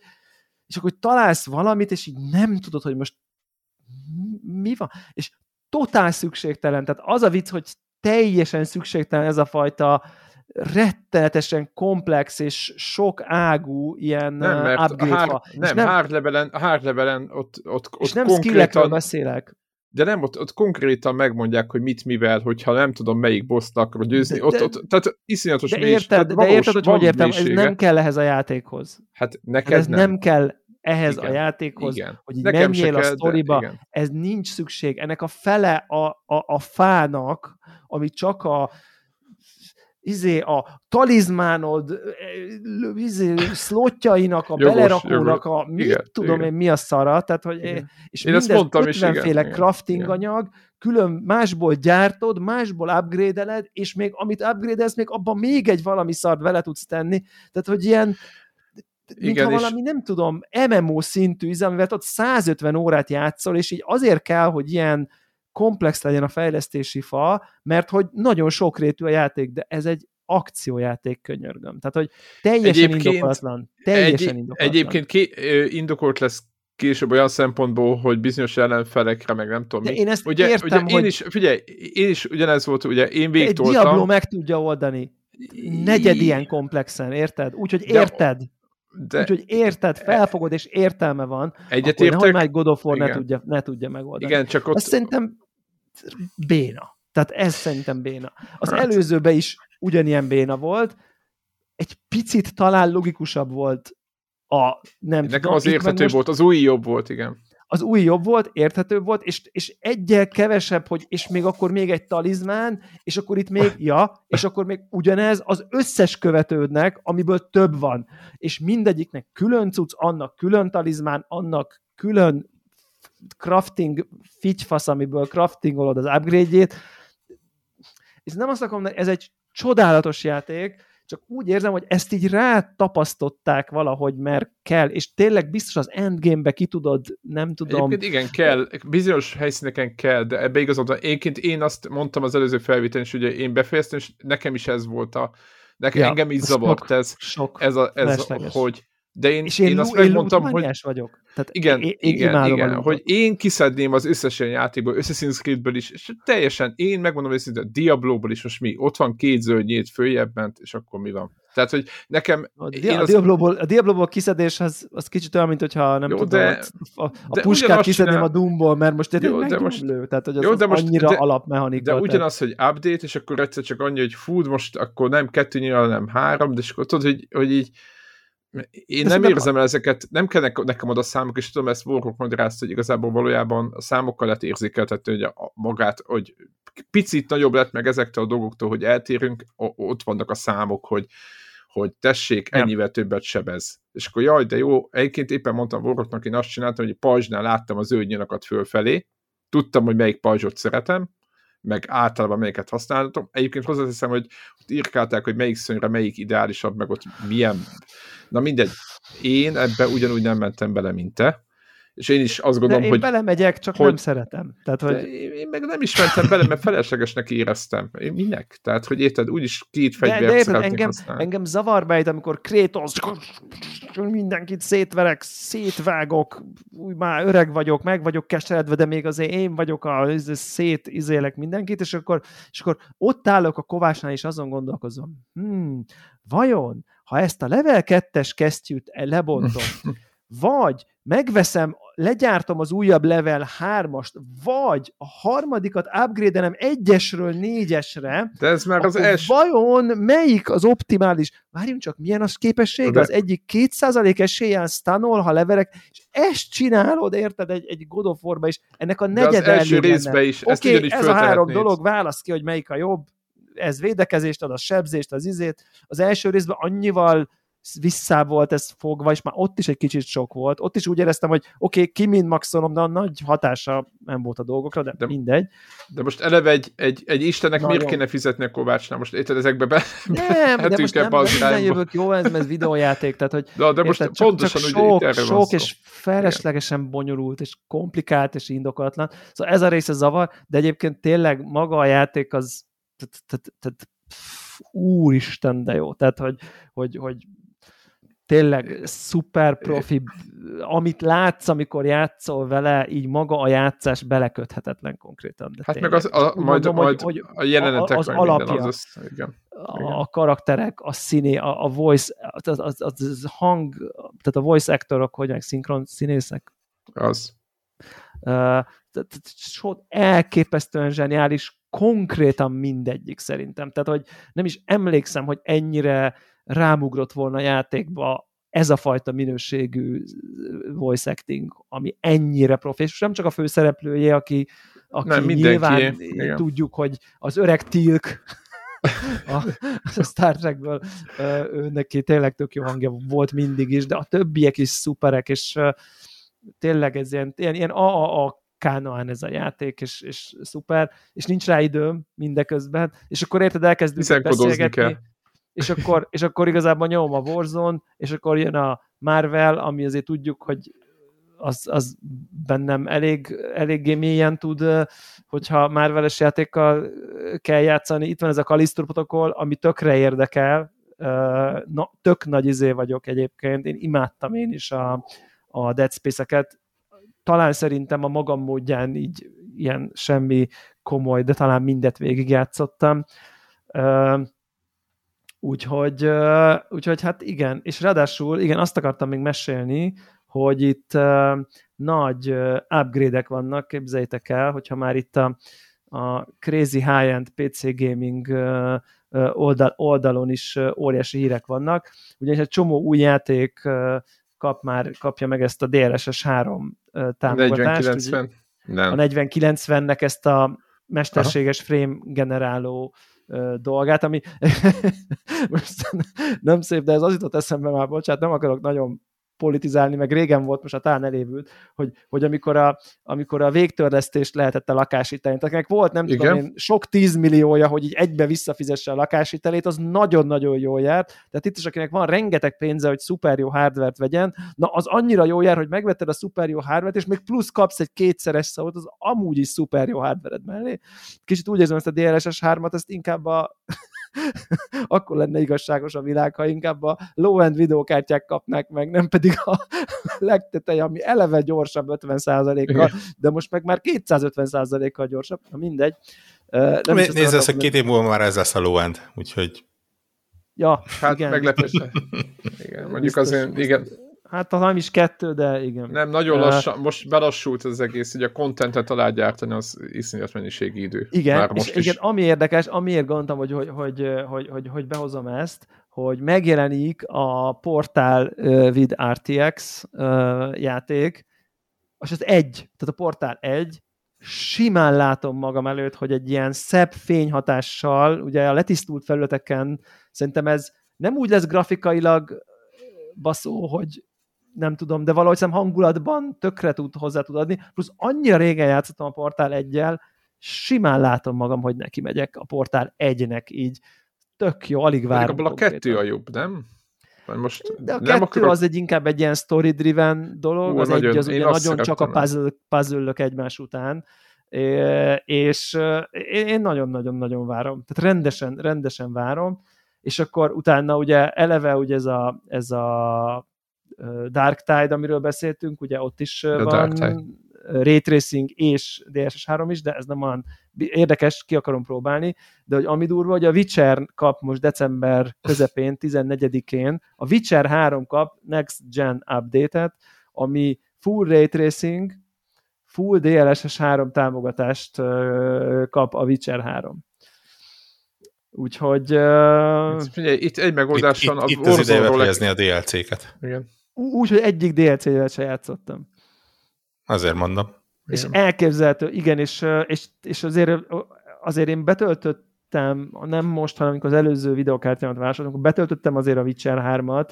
[SPEAKER 1] és akkor hogy találsz valamit, és így nem tudod, hogy most mi van. És totál szükségtelen. Tehát az a vicc, hogy teljesen szükségtelen ez a fajta rettenetesen komplex és sok ágú ilyen nem, mert upgrade
[SPEAKER 2] hard, nem, nem, hard levelen, a hard levelen ott, ott, ott
[SPEAKER 1] és nem konkrétan, beszélek.
[SPEAKER 2] De nem, ott, ott konkrétan megmondják, hogy mit mivel, hogyha nem tudom melyik bosszt akarod győzni, de, ott, ott, tehát iszonyatos
[SPEAKER 1] de érted, tehát de valós, érted, hogy hogy értem, ez nem kell ehhez a játékhoz.
[SPEAKER 2] Hát neked ez
[SPEAKER 1] nem. nem kell ehhez igen, a játékhoz, igen. hogy így Nekem menjél a sztoriba, de, ez nincs szükség. Ennek a fele a, a, a fának, ami csak a izé a talizmánod, izé, szlotjainak, a jogos, belerakónak, a mit igen, tudom igen. én mi a szara, tehát hogy igen. és én mindez mondtam 50 féle crafting igen. anyag, külön másból gyártod, másból upgrade és még amit upgrade még abban még egy valami szart vele tudsz tenni, tehát hogy ilyen mintha valami, nem tudom, MMO szintű amivel ott 150 órát játszol, és így azért kell, hogy ilyen komplex legyen a fejlesztési fa, mert hogy nagyon sokrétű a játék, de ez egy akciójáték könyörgöm. Tehát, hogy teljesen egyébként, indokolatlan. Teljesen egy, indokolatlan.
[SPEAKER 2] Egyébként ki, indokolt lesz később olyan szempontból, hogy bizonyos ellenfelekre, meg nem tudom
[SPEAKER 1] De mi. én ezt
[SPEAKER 2] ugye,
[SPEAKER 1] értem,
[SPEAKER 2] ugye hogy... én is, figyelj, én is ugyanez volt, ugye én végtoltam.
[SPEAKER 1] Egy Diablo meg tudja oldani. Negyed ilyen komplexen, érted? Úgyhogy érted. De... Úgyhogy érted, felfogod, és értelme van. Egyetértek. Nehogy már God of War ne tudja, ne tudja megoldani.
[SPEAKER 2] Igen, csak ott...
[SPEAKER 1] Azt szerintem béna. Tehát ez szerintem béna. Az hát. előzőben is ugyanilyen béna volt, egy picit talán logikusabb volt a nem
[SPEAKER 2] Nekem tudom, az érthető most... volt, az új jobb volt, igen
[SPEAKER 1] az új jobb volt, érthetőbb volt, és, és egyel kevesebb, hogy és még akkor még egy talizmán, és akkor itt még, ja, és akkor még ugyanez az összes követődnek, amiből több van. És mindegyiknek külön cucc, annak külön talizmán, annak külön crafting figyfasz, amiből craftingolod az upgrade-jét. És nem azt akarom, ez egy csodálatos játék, csak úgy érzem, hogy ezt így rátapasztották valahogy, mert kell, és tényleg biztos az endgame-be ki tudod, nem tudom.
[SPEAKER 2] Egyébként igen, kell, bizonyos helyszíneken kell, de ebbe igazad van. Énként én azt mondtam az előző felvételen is, ugye én befejeztem, és nekem is ez volt a, nekem ja, engem is zavart ez, sok, ez, a, ez a, hogy de én,
[SPEAKER 1] és én, én azt megmondtam, hogy... vagyok.
[SPEAKER 2] Tehát igen, én, én igen, igen hogy én kiszedném az összes ilyen játékból, Assassin's Creed-ből is, és teljesen, én megmondom hogy a Diablo-ból is most mi, ott van két zöld nyílt följebb ment, és akkor mi van? Tehát, hogy nekem...
[SPEAKER 1] A, di- a. Diablo-ból, a Diablo-ból kiszedés az, az kicsit olyan, mint hogyha nem jó, tudom, de, a, a de puskát kiszedném csinál... a Doom-ból, mert most jó, de most, lő, tehát hogy az, jó, de most, annyira de, alapmechanika.
[SPEAKER 2] De ugyanaz, hogy update, és akkor egyszer csak annyi, hogy fú, most akkor nem kettő nyilván, hanem három, de és akkor tudod, hogy, hogy így én nem érzem el ezeket, nem kell nekem oda számok, és tudom, ezt Warhawk magyarázta, hogy igazából valójában a számokkal lehet érzékeltetni, hogy a, magát, hogy picit nagyobb lett meg ezektől a dolgoktól, hogy eltérünk, ott vannak a számok, hogy, hogy tessék, ennyivel többet sebez. És akkor jaj, de jó, egyébként éppen mondtam Warhawknak, én azt csináltam, hogy pajzsnál láttam az zöld fölfelé, tudtam, hogy melyik pajzsot szeretem, meg általában melyiket használhatom. Egyébként hozzáteszem, hogy ott írkálták, hogy melyik szönyre melyik ideálisabb, meg ott milyen. Na mindegy. Én ebbe ugyanúgy nem mentem bele, mint te és én is azt gondolom,
[SPEAKER 1] én
[SPEAKER 2] hogy...
[SPEAKER 1] belemegyek, csak hogy, nem szeretem.
[SPEAKER 2] Tehát, hogy... Én meg nem is mentem bele, mert feleslegesnek éreztem. Én minek? Tehát, hogy érted, úgyis két fegyvert de, de érted,
[SPEAKER 1] engem, használni. engem zavar bejt, amikor Kratos mindenkit szétverek, szétvágok, úgy már öreg vagyok, meg vagyok keseredve, de még azért én vagyok a szét izélek mindenkit, és akkor, és akkor ott állok a kovásnál, és azon gondolkozom, hmm, vajon, ha ezt a level 2-es kesztyűt lebontom, <laughs> vagy megveszem, legyártom az újabb level 3-ast, vagy a harmadikat upgrade-elem egyesről négyesre,
[SPEAKER 2] De ez már az első.
[SPEAKER 1] vajon melyik az optimális? Várjunk csak, milyen az képesség? De... Az egyik 2% eséllyel stanol, ha leverek, és ezt csinálod, érted, egy, egy God of War-ba is, ennek a negyed
[SPEAKER 2] az első részben is,
[SPEAKER 1] okay, ez a három dolog, válasz ki, hogy melyik a jobb, ez védekezést ad, a sebzést, az izét. Az első részben annyival vissza volt ez fogva, és már ott is egy kicsit sok volt. Ott is úgy éreztem, hogy oké, okay, ki mind maxolom, de a nagy hatása nem volt a dolgokra, de, de mindegy.
[SPEAKER 2] De most eleve egy, egy, egy Istennek Na, miért kéne fizetni a Kovácsnál? Most érted, ezekbe be...
[SPEAKER 1] Nem, de most nem, nem, nem jövök, jó, ez, ez videójáték, tehát hogy
[SPEAKER 2] de, de most érted, csak, pontosan csak sok,
[SPEAKER 1] sok, sok és feleslegesen Igen. bonyolult, és komplikált, és indokolatlan. Szóval ez a része zavar, de egyébként tényleg maga a játék az tehát úristen, de jó. Tehát, hogy, hogy, hogy tényleg szuper profi, amit látsz, amikor játszol vele, így maga a játszás beleköthetetlen konkrétan. De
[SPEAKER 2] hát tényleg. meg az, a, majd, mondom, majd hogy, a jelenetek,
[SPEAKER 1] az alapja, az, az, igen. A, a karakterek, a színé, a, a voice, az, az, az hang, tehát a voice actorok, hogy meg szinkron színészek.
[SPEAKER 2] Az.
[SPEAKER 1] Uh, elképesztően zseniális, konkrétan mindegyik szerintem. Tehát, hogy nem is emlékszem, hogy ennyire rámugrott volna a játékba ez a fajta minőségű voice acting, ami ennyire profi, és nem csak a főszereplője, aki, aki nem, nyilván igen. tudjuk, hogy az öreg Tilk, a, a <laughs> Star Trekből ő neki tényleg tök jó hangja volt mindig is, de a többiek is szuperek, és tényleg ez ilyen, ilyen, ilyen AAA kánoán ez a játék, és, és szuper, és nincs rá időm mindeközben, és akkor érted, elkezdünk beszélgetni, kell. és akkor, és akkor igazából nyomom a Warzone, és akkor jön a Marvel, ami azért tudjuk, hogy az, az bennem elég, eléggé mélyen tud, hogyha Marvel-es játékkal kell játszani. Itt van ez a Callisto protokoll, ami tökre érdekel, Na, tök nagy izé vagyok egyébként, én imádtam én is a, a Dead Space-eket, talán szerintem a magam módján így ilyen semmi komoly, de talán mindet végigjátszottam. Úgyhogy, úgyhogy hát igen, és ráadásul igen, azt akartam még mesélni, hogy itt nagy upgrade-ek vannak, képzeljétek el, hogyha már itt a, a crazy high-end PC gaming oldal, oldalon is óriási hírek vannak, ugyanis egy csomó új játék kap már, kapja meg ezt a DLSS 3 támogatást.
[SPEAKER 2] 4090?
[SPEAKER 1] Nem. A 4090-nek ezt a mesterséges Aha. frame generáló dolgát, ami <laughs> most nem szép, de ez az jutott eszembe már, bocsánat, nem akarok nagyon politizálni, meg régen volt, most a talán elévült, hogy, hogy amikor, a, amikor a végtörlesztést lehetett a lakáshitelén, tehát volt nem Igen. tudom én, sok tízmilliója, hogy így egybe visszafizesse a lakáshitelét, az nagyon-nagyon jó jár. Tehát itt is, akinek van rengeteg pénze, hogy szuper jó hardvert vegyen, na az annyira jó jár, hogy megvetted a szuper jó hardvert, és még plusz kapsz egy kétszeres szavot, az amúgy is szuper jó hardvered mellé. Kicsit úgy érzem ezt a DLSS 3-at, ezt inkább a <laughs> akkor lenne igazságos a világ, ha inkább a low-end videókártyák kapnák meg, nem pedig a <laughs> legteteje, ami eleve gyorsabb 50%-kal, de most meg már 250%-kal gyorsabb, na mindegy.
[SPEAKER 3] Nem Nézd, ezt a két év múlva már ez lesz a low-end, úgyhogy
[SPEAKER 1] Ja,
[SPEAKER 2] hát
[SPEAKER 1] igen.
[SPEAKER 2] meglepősen. <laughs> Igen, mondjuk azért, igen,
[SPEAKER 1] Hát nem is kettő, de igen.
[SPEAKER 2] Nem, nagyon lassan, most belassult az egész, hogy a kontentet alá gyártani az iszonyat mennyiségi idő.
[SPEAKER 1] Igen, Már most és is. igen, ami érdekes, amiért gondoltam, hogy, hogy, hogy, hogy, hogy, hogy behozom ezt, hogy megjelenik a uh, vid RTX játék, és az egy, tehát a Portál egy, simán látom magam előtt, hogy egy ilyen szebb fényhatással, ugye a letisztult felületeken szerintem ez nem úgy lesz grafikailag baszó, hogy nem tudom, de valahogy szem hangulatban tökre tud hozzá tud adni, plusz annyira régen játszottam a Portál egyel, simán látom magam, hogy neki megyek a Portál egynek így. Tök jó, alig várom.
[SPEAKER 2] a kettő a jobb, nem?
[SPEAKER 1] Most de a nem kettő akarok... az egy inkább egy ilyen story-driven dolog, Ó, az nagyon, egy az ugye nagyon csak a puzzle, puzzle egymás után, és én nagyon-nagyon-nagyon várom. Tehát rendesen, rendesen várom, és akkor utána ugye eleve ugye ez a, ez a Dark Tide, amiről beszéltünk, ugye ott is The van Ray Tracing és DSS3 is, de ez nem olyan érdekes, ki akarom próbálni, de hogy ami durva, hogy a Witcher kap most december közepén, 14-én, a Witcher 3 kap Next Gen Update-et, ami full Ray Tracing, full DLSS 3 támogatást kap a Witcher 3. Úgyhogy... Uh...
[SPEAKER 2] Figyelj, itt egy megoldás
[SPEAKER 3] van. Itt, itt, itt az ideje a DLC-ket.
[SPEAKER 2] Igen.
[SPEAKER 1] Úgy, hogy egyik DLC-vel se játszottam.
[SPEAKER 3] Azért mondom.
[SPEAKER 1] És igen. elképzelhető, igen, és, és, és azért, azért én betöltöttem, nem most, hanem amikor az előző videokártyámat vásároltam, akkor betöltöttem azért a Witcher 3-at.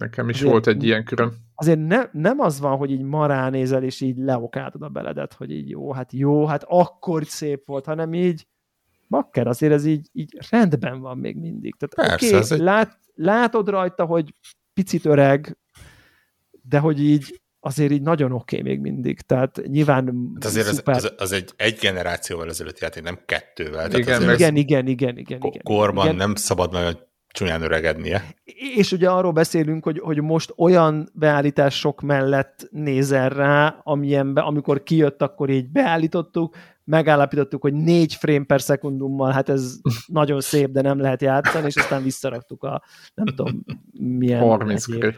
[SPEAKER 2] Nekem is azért, volt egy ilyen köröm.
[SPEAKER 1] Azért ne, nem az van, hogy így marán nézel, és így leokáltad a beledet, hogy így jó, hát jó, hát akkor szép volt, hanem így bakker, azért ez így, így rendben van még mindig. Tehát Persze, okay, egy... lát, látod rajta, hogy picit öreg, de hogy így azért így nagyon oké okay még mindig. Tehát nyilván
[SPEAKER 3] hát azért az, az, az, egy, egy generációval ezelőtt játék, nem kettővel.
[SPEAKER 1] Igen, igen, igen, igen, igen, igen, igen.
[SPEAKER 3] Korban
[SPEAKER 1] igen.
[SPEAKER 3] nem szabad nagyon csúnyán öregednie.
[SPEAKER 1] És ugye arról beszélünk, hogy, hogy most olyan beállítások mellett nézel rá, amilyenbe, amikor kijött, akkor így beállítottuk, megállapítottuk, hogy négy frame per szekundummal, hát ez <laughs> nagyon szép, de nem lehet játszani, és aztán visszaraktuk a, nem tudom, milyen
[SPEAKER 2] 30 egyéb,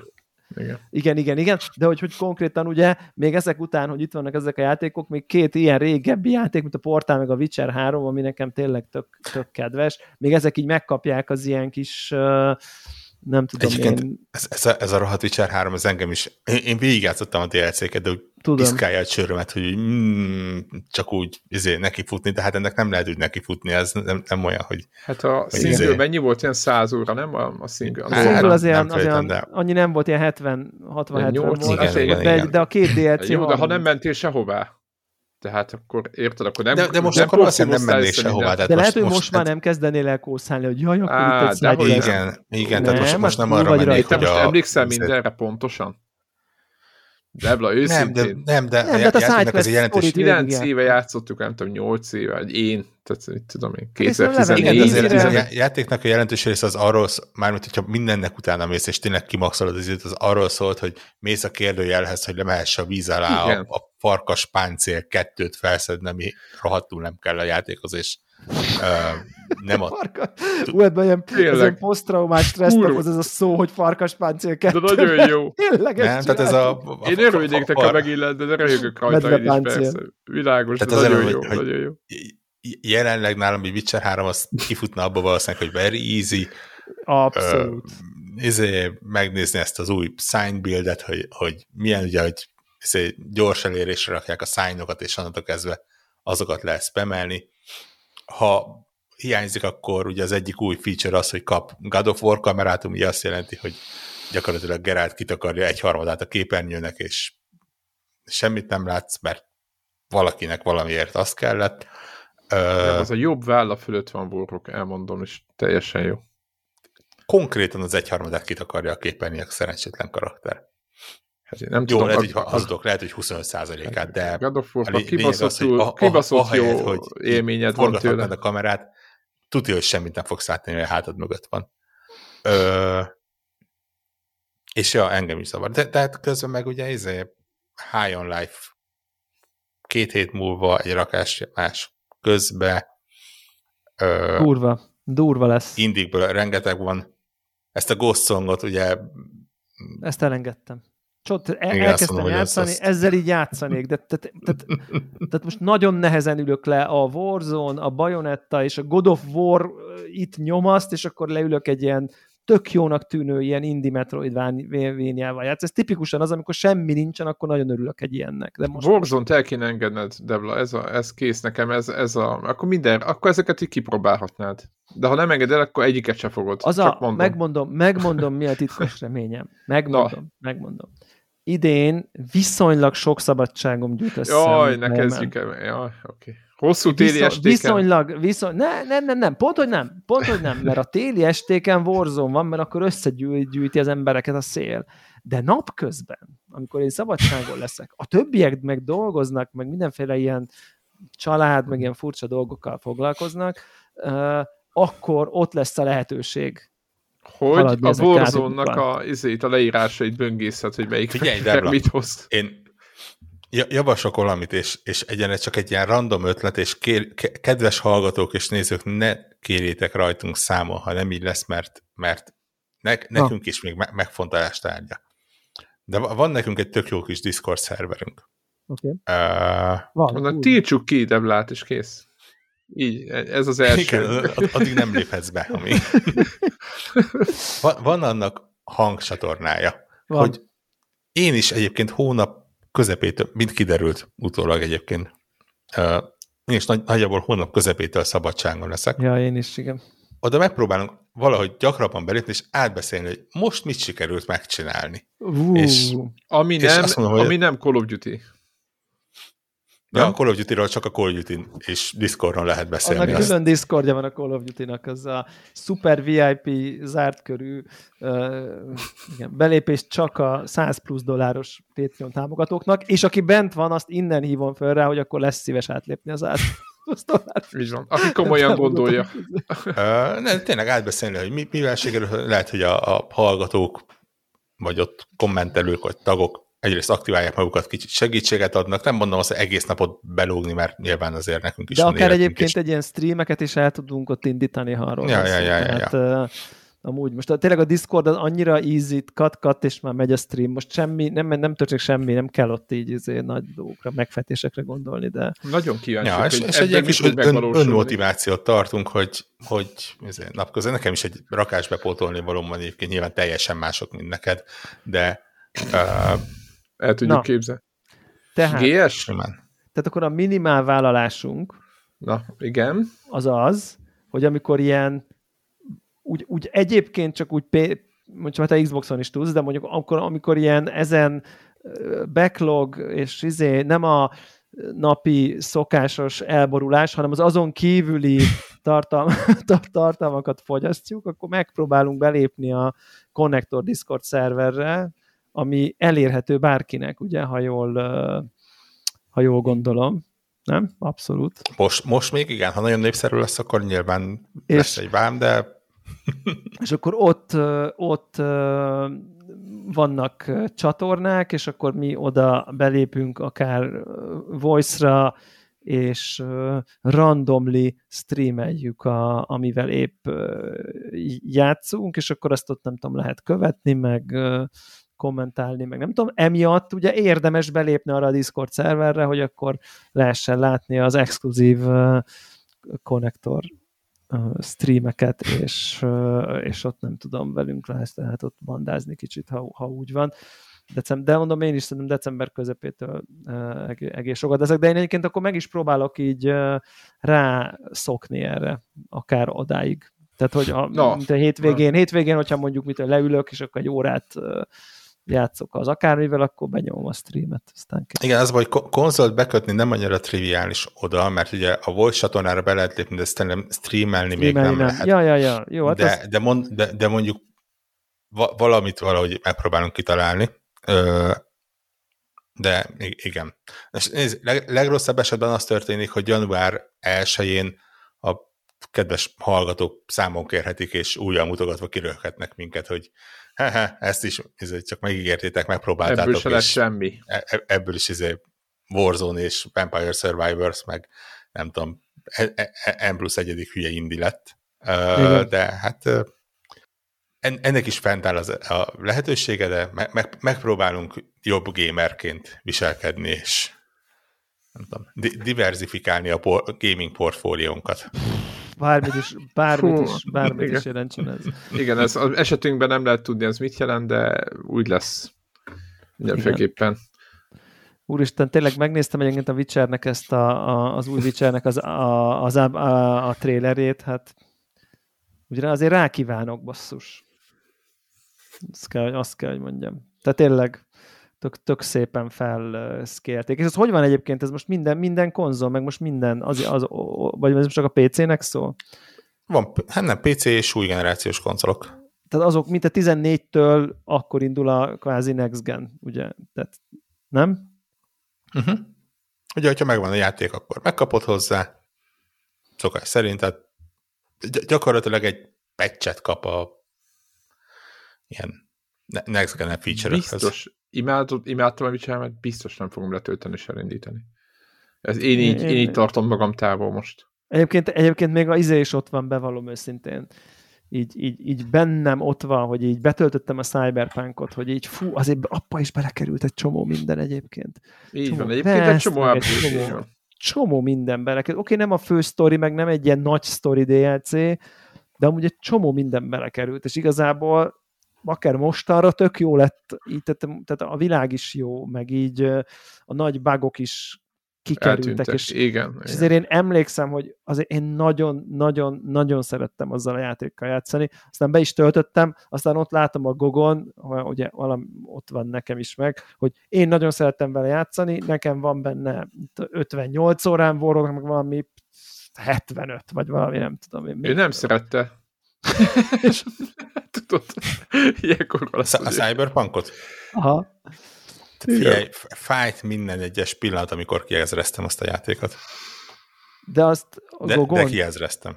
[SPEAKER 2] igen.
[SPEAKER 1] igen, igen, igen, de hogy, hogy konkrétan ugye még ezek után, hogy itt vannak ezek a játékok, még két ilyen régebbi játék, mint a Portál meg a Witcher 3, ami nekem tényleg tök, tök kedves, még ezek így megkapják az ilyen kis uh, nem tudom
[SPEAKER 3] Egyébként én... ez, ez, a, ez a rohadt Witcher 3, ez engem is, én, én végigjátszottam a DLC-ket, de úgy tudom. piszkálja a csőrömet, hogy mm, csak úgy izé, neki futni, de hát ennek nem lehet úgy neki futni, ez nem, nem olyan, hogy...
[SPEAKER 2] Hát a single izé... mennyi volt? Ilyen 100 óra, nem a, a single? A
[SPEAKER 1] single hát, az, ilyen, az olyan, de... annyi nem volt, ilyen 70, 60-70 volt, igen, igen, de, igen. de a két DLC
[SPEAKER 2] Jó, de ha nem mentél sehová, tehát akkor érted, akkor nem...
[SPEAKER 3] De, de most nem akkor azt nem mennél sehová.
[SPEAKER 1] De lehet, hogy most, most már nem kezdenél el kószálni, hogy jaj, akkor Á,
[SPEAKER 3] itt egy Igen, igen, tehát most, most nem arra mennék,
[SPEAKER 2] hogy most emlékszel mindenre pontosan? Debla, őszintén.
[SPEAKER 3] Nem, de, nem, de,
[SPEAKER 1] nem, de hát a játéknak
[SPEAKER 2] ez egy jelentős. 9 éve játszottuk, nem tudom, 8 éve, vagy én, tehát mit tudom én, 2014
[SPEAKER 3] hát Igen, azért a játéknak a jelentős része az arról, mármint hogyha mindennek utána mész, és tényleg kimaxolod az időt, az arról szólt, hogy mész a kérdőjelhez, hogy lemehess a víz alá a, a farkas páncél kettőt felszedni, ami rohadtul nem kell a játékhoz, és nem a...
[SPEAKER 1] Ú, ebben ilyen, ilyen posztraumás stressz ez a szó, hogy farkas páncél kettő.
[SPEAKER 2] De nagyon <laughs> jó.
[SPEAKER 1] Tényleg nem,
[SPEAKER 3] tehát ez a...
[SPEAKER 2] a Én örülnék a megillet, de röhögök rajta én is persze. Világos, tehát nagyon, jó, hogy, nagyon jó.
[SPEAKER 3] jelenleg nálam egy Witcher 3 az kifutna abba valószínűleg, hogy very easy.
[SPEAKER 1] Abszolút. Uh,
[SPEAKER 3] izé, megnézni ezt az új sign buildet, hogy, hogy milyen ugye, hogy izé, gyors elérésre rakják a szájnokat, és onnantól kezdve azokat lehet spamelni. Ha hiányzik, akkor ugye az egyik új feature az, hogy kap God of War kamerát, ami azt jelenti, hogy gyakorlatilag Geralt kitakarja egy harmadát a képernyőnek, és semmit nem látsz, mert valakinek valamiért az kellett.
[SPEAKER 2] Nem, az a jobb válla fölött van borrok, elmondom, és teljesen jó.
[SPEAKER 3] Konkrétan az egyharmadát kitakarja a képernyőnek szerencsétlen karakter.
[SPEAKER 2] Hát én nem
[SPEAKER 3] Jó,
[SPEAKER 2] tudom,
[SPEAKER 3] lehet, hogy hazudok, lehet, hogy 25%-át, de
[SPEAKER 2] God of War,
[SPEAKER 3] a lé-
[SPEAKER 2] kibaszott,
[SPEAKER 3] lényeg az, hogy
[SPEAKER 2] kibaszott
[SPEAKER 3] ahelyett,
[SPEAKER 2] jó
[SPEAKER 3] hogy
[SPEAKER 2] élményed van tőle.
[SPEAKER 3] a kamerát, tudja, hogy semmit nem fogsz látni, hogy a hátad mögött van. Ö, és ja, engem is zavar. De, tehát közben meg ugye izé, High on Life két hét múlva egy rakás más közbe ö,
[SPEAKER 1] Durva. Durva lesz.
[SPEAKER 3] indikből rengeteg van. Ezt a Ghost Songot ugye
[SPEAKER 1] Ezt elengedtem. Csont, el,
[SPEAKER 3] Igen,
[SPEAKER 1] elkezdtem
[SPEAKER 3] mondom, hogy
[SPEAKER 1] játszani,
[SPEAKER 3] azt-
[SPEAKER 1] ezzel így játszanék, de tehát, tehát, tehát most nagyon nehezen ülök le a Warzone, a Bayonetta és a God of War itt nyomaszt, és akkor leülök egy ilyen tök jónak tűnő ilyen indie Metroidvania-val játsz. Ez tipikusan az, amikor semmi nincsen, akkor nagyon örülök egy ilyennek. De most
[SPEAKER 2] Warzone-t el kéne engedned, Devla, ez, a, ez kész nekem, ez, ez a, akkor minden, akkor ezeket így kipróbálhatnád. De ha nem engeded el, akkor egyiket se fogod.
[SPEAKER 1] Az
[SPEAKER 2] Csak
[SPEAKER 1] a,
[SPEAKER 2] mondom.
[SPEAKER 1] megmondom, megmondom, mi a titkos reményem. Megmondom, megmondom. Idén viszonylag sok szabadságom gyűjt össze.
[SPEAKER 2] Jaj, ne kezdjük el. Jaj, oké. Hosszú téli estéken.
[SPEAKER 1] viszonylag, viszony, ne, nem, nem, nem, pont, hogy nem, pont, hogy nem, mert a téli estéken Warzone van, mert akkor összegyűjti az embereket a szél. De napközben, amikor én szabadságon leszek, a többiek meg dolgoznak, meg mindenféle ilyen család, meg ilyen furcsa dolgokkal foglalkoznak, akkor ott lesz a lehetőség.
[SPEAKER 2] Hogy a
[SPEAKER 1] ezek
[SPEAKER 2] Warzone-nak a, izét, a leírásait böngészhet, hogy melyik
[SPEAKER 3] Figyelj, <laughs> Debla.
[SPEAKER 2] mit hoz.
[SPEAKER 3] én ja- javaslok valamit, és, és egyenlet csak egy ilyen random ötlet, és kér, ke- kedves hallgatók és nézők, ne kérjétek rajtunk számon, ha nem így lesz, mert, mert ne, nekünk is még me- megfontolás tárgya. De va- van nekünk egy tök jó kis Discord szerverünk.
[SPEAKER 1] Oké.
[SPEAKER 3] Uh,
[SPEAKER 1] Van. Úgy.
[SPEAKER 2] tiltsuk ki Deblát, és kész. Így, ez az első.
[SPEAKER 3] igen, ad- addig nem léphetsz be, ami. van, van annak hangcsatornája,
[SPEAKER 1] Van.
[SPEAKER 3] hogy én is egyébként hónap közepétől, mint kiderült utólag egyébként, uh, én is nagy, nagyjából hónap közepétől szabadságon leszek.
[SPEAKER 1] Ja, én is, igen.
[SPEAKER 3] Oda megpróbálunk valahogy gyakrabban belépni, és átbeszélni, hogy most mit sikerült megcsinálni.
[SPEAKER 1] Uh,
[SPEAKER 3] És-
[SPEAKER 2] Ami
[SPEAKER 3] És
[SPEAKER 2] nem,
[SPEAKER 3] mondom,
[SPEAKER 2] ami nem Call of Duty.
[SPEAKER 3] Ja,
[SPEAKER 2] Nem?
[SPEAKER 3] a Call of Duty-ről csak a Call of Duty és Discordon lehet beszélni.
[SPEAKER 1] annak külön Discordja van a Call of Duty-nak, az a super VIP zárt körű uh, igen, belépés csak a 100 plusz dolláros Patreon támogatóknak, és aki bent van, azt innen hívom föl rá, hogy akkor lesz szíves átlépni az 100 plusz <laughs> dolláros.
[SPEAKER 2] Így van. Aki komolyan gondolja.
[SPEAKER 3] uh, ne, tényleg átbeszélni, hogy mi, mivel sikerül, lehet, hogy a, a hallgatók, vagy ott kommentelők, vagy tagok egyrészt aktiválják magukat, kicsit segítséget adnak. Nem mondom azt, hogy egész napot belógni, mert nyilván azért nekünk is
[SPEAKER 1] De akár egyébként
[SPEAKER 3] és-
[SPEAKER 1] egy ilyen streameket is el tudunk ott indítani, ha arról
[SPEAKER 3] Ja, ja, ja, ja,
[SPEAKER 1] Tehát, uh, amúgy most a, tényleg a Discord az annyira easy, cut-cut, és már megy a stream. Most semmi, nem, nem történik semmi, nem kell ott így izé, nagy dolgokra, megfetésekre gondolni, de
[SPEAKER 2] Nagyon kíváncsi,
[SPEAKER 3] Ja, és,
[SPEAKER 2] hogy
[SPEAKER 3] és egy kis ön, önmotivációt tartunk, hogy, hogy ezért napközben. Nekem is egy rakás bepótolni valóm van egyébként, nyilván teljesen mások, mint neked, de uh,
[SPEAKER 2] El tudjuk
[SPEAKER 1] Na.
[SPEAKER 2] képzelni.
[SPEAKER 1] tehát,
[SPEAKER 2] GS?
[SPEAKER 1] tehát akkor a minimál vállalásunk
[SPEAKER 2] Na, igen.
[SPEAKER 1] az az, hogy amikor ilyen úgy, úgy egyébként csak úgy mondjuk hát a Xboxon is tudsz, de mondjuk akkor, amikor ilyen ezen backlog és izé, nem a napi szokásos elborulás, hanem az azon kívüli <laughs> tartalm, tar- tartalmakat fogyasztjuk, akkor megpróbálunk belépni a Connector Discord szerverre, ami elérhető bárkinek, ugye, ha jól, ha jól gondolom. Nem? Abszolút.
[SPEAKER 3] Most, most még igen, ha nagyon népszerű lesz, akkor nyilván
[SPEAKER 1] És-
[SPEAKER 3] lesz egy vám, de <laughs>
[SPEAKER 1] és akkor ott, ott vannak csatornák, és akkor mi oda belépünk akár voice-ra, és randomly streameljük, a, amivel épp játszunk, és akkor azt ott nem tudom, lehet követni, meg kommentálni, meg nem tudom. Emiatt ugye érdemes belépni arra a Discord szerverre, hogy akkor lehessen látni az exkluzív konnektor streameket, és, és ott nem tudom, velünk lehet, lehet ott bandázni kicsit, ha, ha úgy van. December, de mondom, én is szerintem december közepétől egész sokat ezek, de én egyébként akkor meg is próbálok így rá szokni erre, akár odáig. Tehát, hogy a, no. mint a hétvégén, no. hétvégén, hogyha mondjuk mit leülök, és akkor egy órát játszok az akármivel, akkor benyomom a streamet. Aztán
[SPEAKER 3] Igen, az, hogy konzolt bekötni nem annyira triviális oda, mert ugye a Voice csatornára be lehet lépni, de streamelni, streamelni még nem, nem lehet.
[SPEAKER 1] Ja, ja, ja. Jó, hát
[SPEAKER 3] de, az... de, mond, de, de mondjuk valamit valahogy megpróbálunk kitalálni. De igen. És nézd, leg, legrosszabb esetben az történik, hogy január 1-én a kedves hallgatók számon kérhetik, és újra mutogatva kirölhetnek minket, hogy Hehe, ezt is csak megígértétek, megpróbáltátok.
[SPEAKER 2] Ebből se lesz semmi.
[SPEAKER 3] E, e, ebből is izé Warzone és Vampire Survivors, meg nem tudom, e, e, M plusz egyedik hülye indi lett. Igen. De hát ennek is fent áll az, a lehetősége, de meg, meg, megpróbálunk jobb gamerként viselkedni, és nem tudom, diversifikálni a por, gaming portfóliónkat
[SPEAKER 1] bármit is, bármit is, bármit igen. is jelentsen ez.
[SPEAKER 2] Igen, ez az esetünkben nem lehet tudni, ez mit jelent, de úgy lesz. Mindenféleképpen.
[SPEAKER 1] Úristen, tényleg megnéztem egyébként a Witchernek ezt a, a, az új Witchernek az, a, az, a, a, a trailerét, hát ugye azért rákívánok, basszus. Azt kell, azt kell, hogy mondjam. Tehát tényleg tök, tök szépen felszkélték. És ez hogy van egyébként? Ez most minden, minden konzol, meg most minden, az, az, vagy ez most csak a PC-nek szól?
[SPEAKER 3] Van, hát nem, PC és új generációs konzolok.
[SPEAKER 1] Tehát azok, mint a 14-től akkor indul a kvázi next gen, ugye? Tehát, nem?
[SPEAKER 3] Uh-huh. Ugye, hogyha megvan a játék, akkor megkapod hozzá, szokás szerint, tehát gyakorlatilag egy patchet kap a ilyen next gen feature
[SPEAKER 2] Biztos, imádom, imádtam a mert biztos nem fogom letölteni és elindítani. Ez én így, én, én így tartom magam távol most.
[SPEAKER 1] Egyébként, egyébként még a izé is ott van, bevallom őszintén. Így, így, így bennem ott van, hogy így betöltöttem a Cyberpunkot, hogy így fú, azért apa is belekerült egy csomó minden egyébként.
[SPEAKER 2] Így csomó van, egyébként egy csomó, egy csomó,
[SPEAKER 1] csomó minden belekerült. Oké, okay, nem a fő sztori, meg nem egy ilyen nagy sztori DLC, de amúgy egy csomó minden belekerült, és igazából akár mostanra tök jó lett, így, tehát, tehát a világ is jó, meg így a nagy bugok is kikerültek. És,
[SPEAKER 2] igen,
[SPEAKER 1] és ezért én emlékszem, hogy azért én nagyon-nagyon-nagyon szerettem azzal a játékkal játszani, aztán be is töltöttem, aztán ott látom a Gogon, ugye valami ott van nekem is meg, hogy én nagyon szerettem vele játszani, nekem van benne 58 órán vorog, meg valami 75, vagy valami, nem tudom. Én
[SPEAKER 2] ő nem szerette. <laughs> és tudod, ilyenkor
[SPEAKER 3] A, a Cyberpunkot?
[SPEAKER 1] Aha.
[SPEAKER 3] figyelj, fájt minden egyes pillanat, amikor kiezreztem azt a játékot.
[SPEAKER 1] De azt a
[SPEAKER 3] de, de kiezreztem.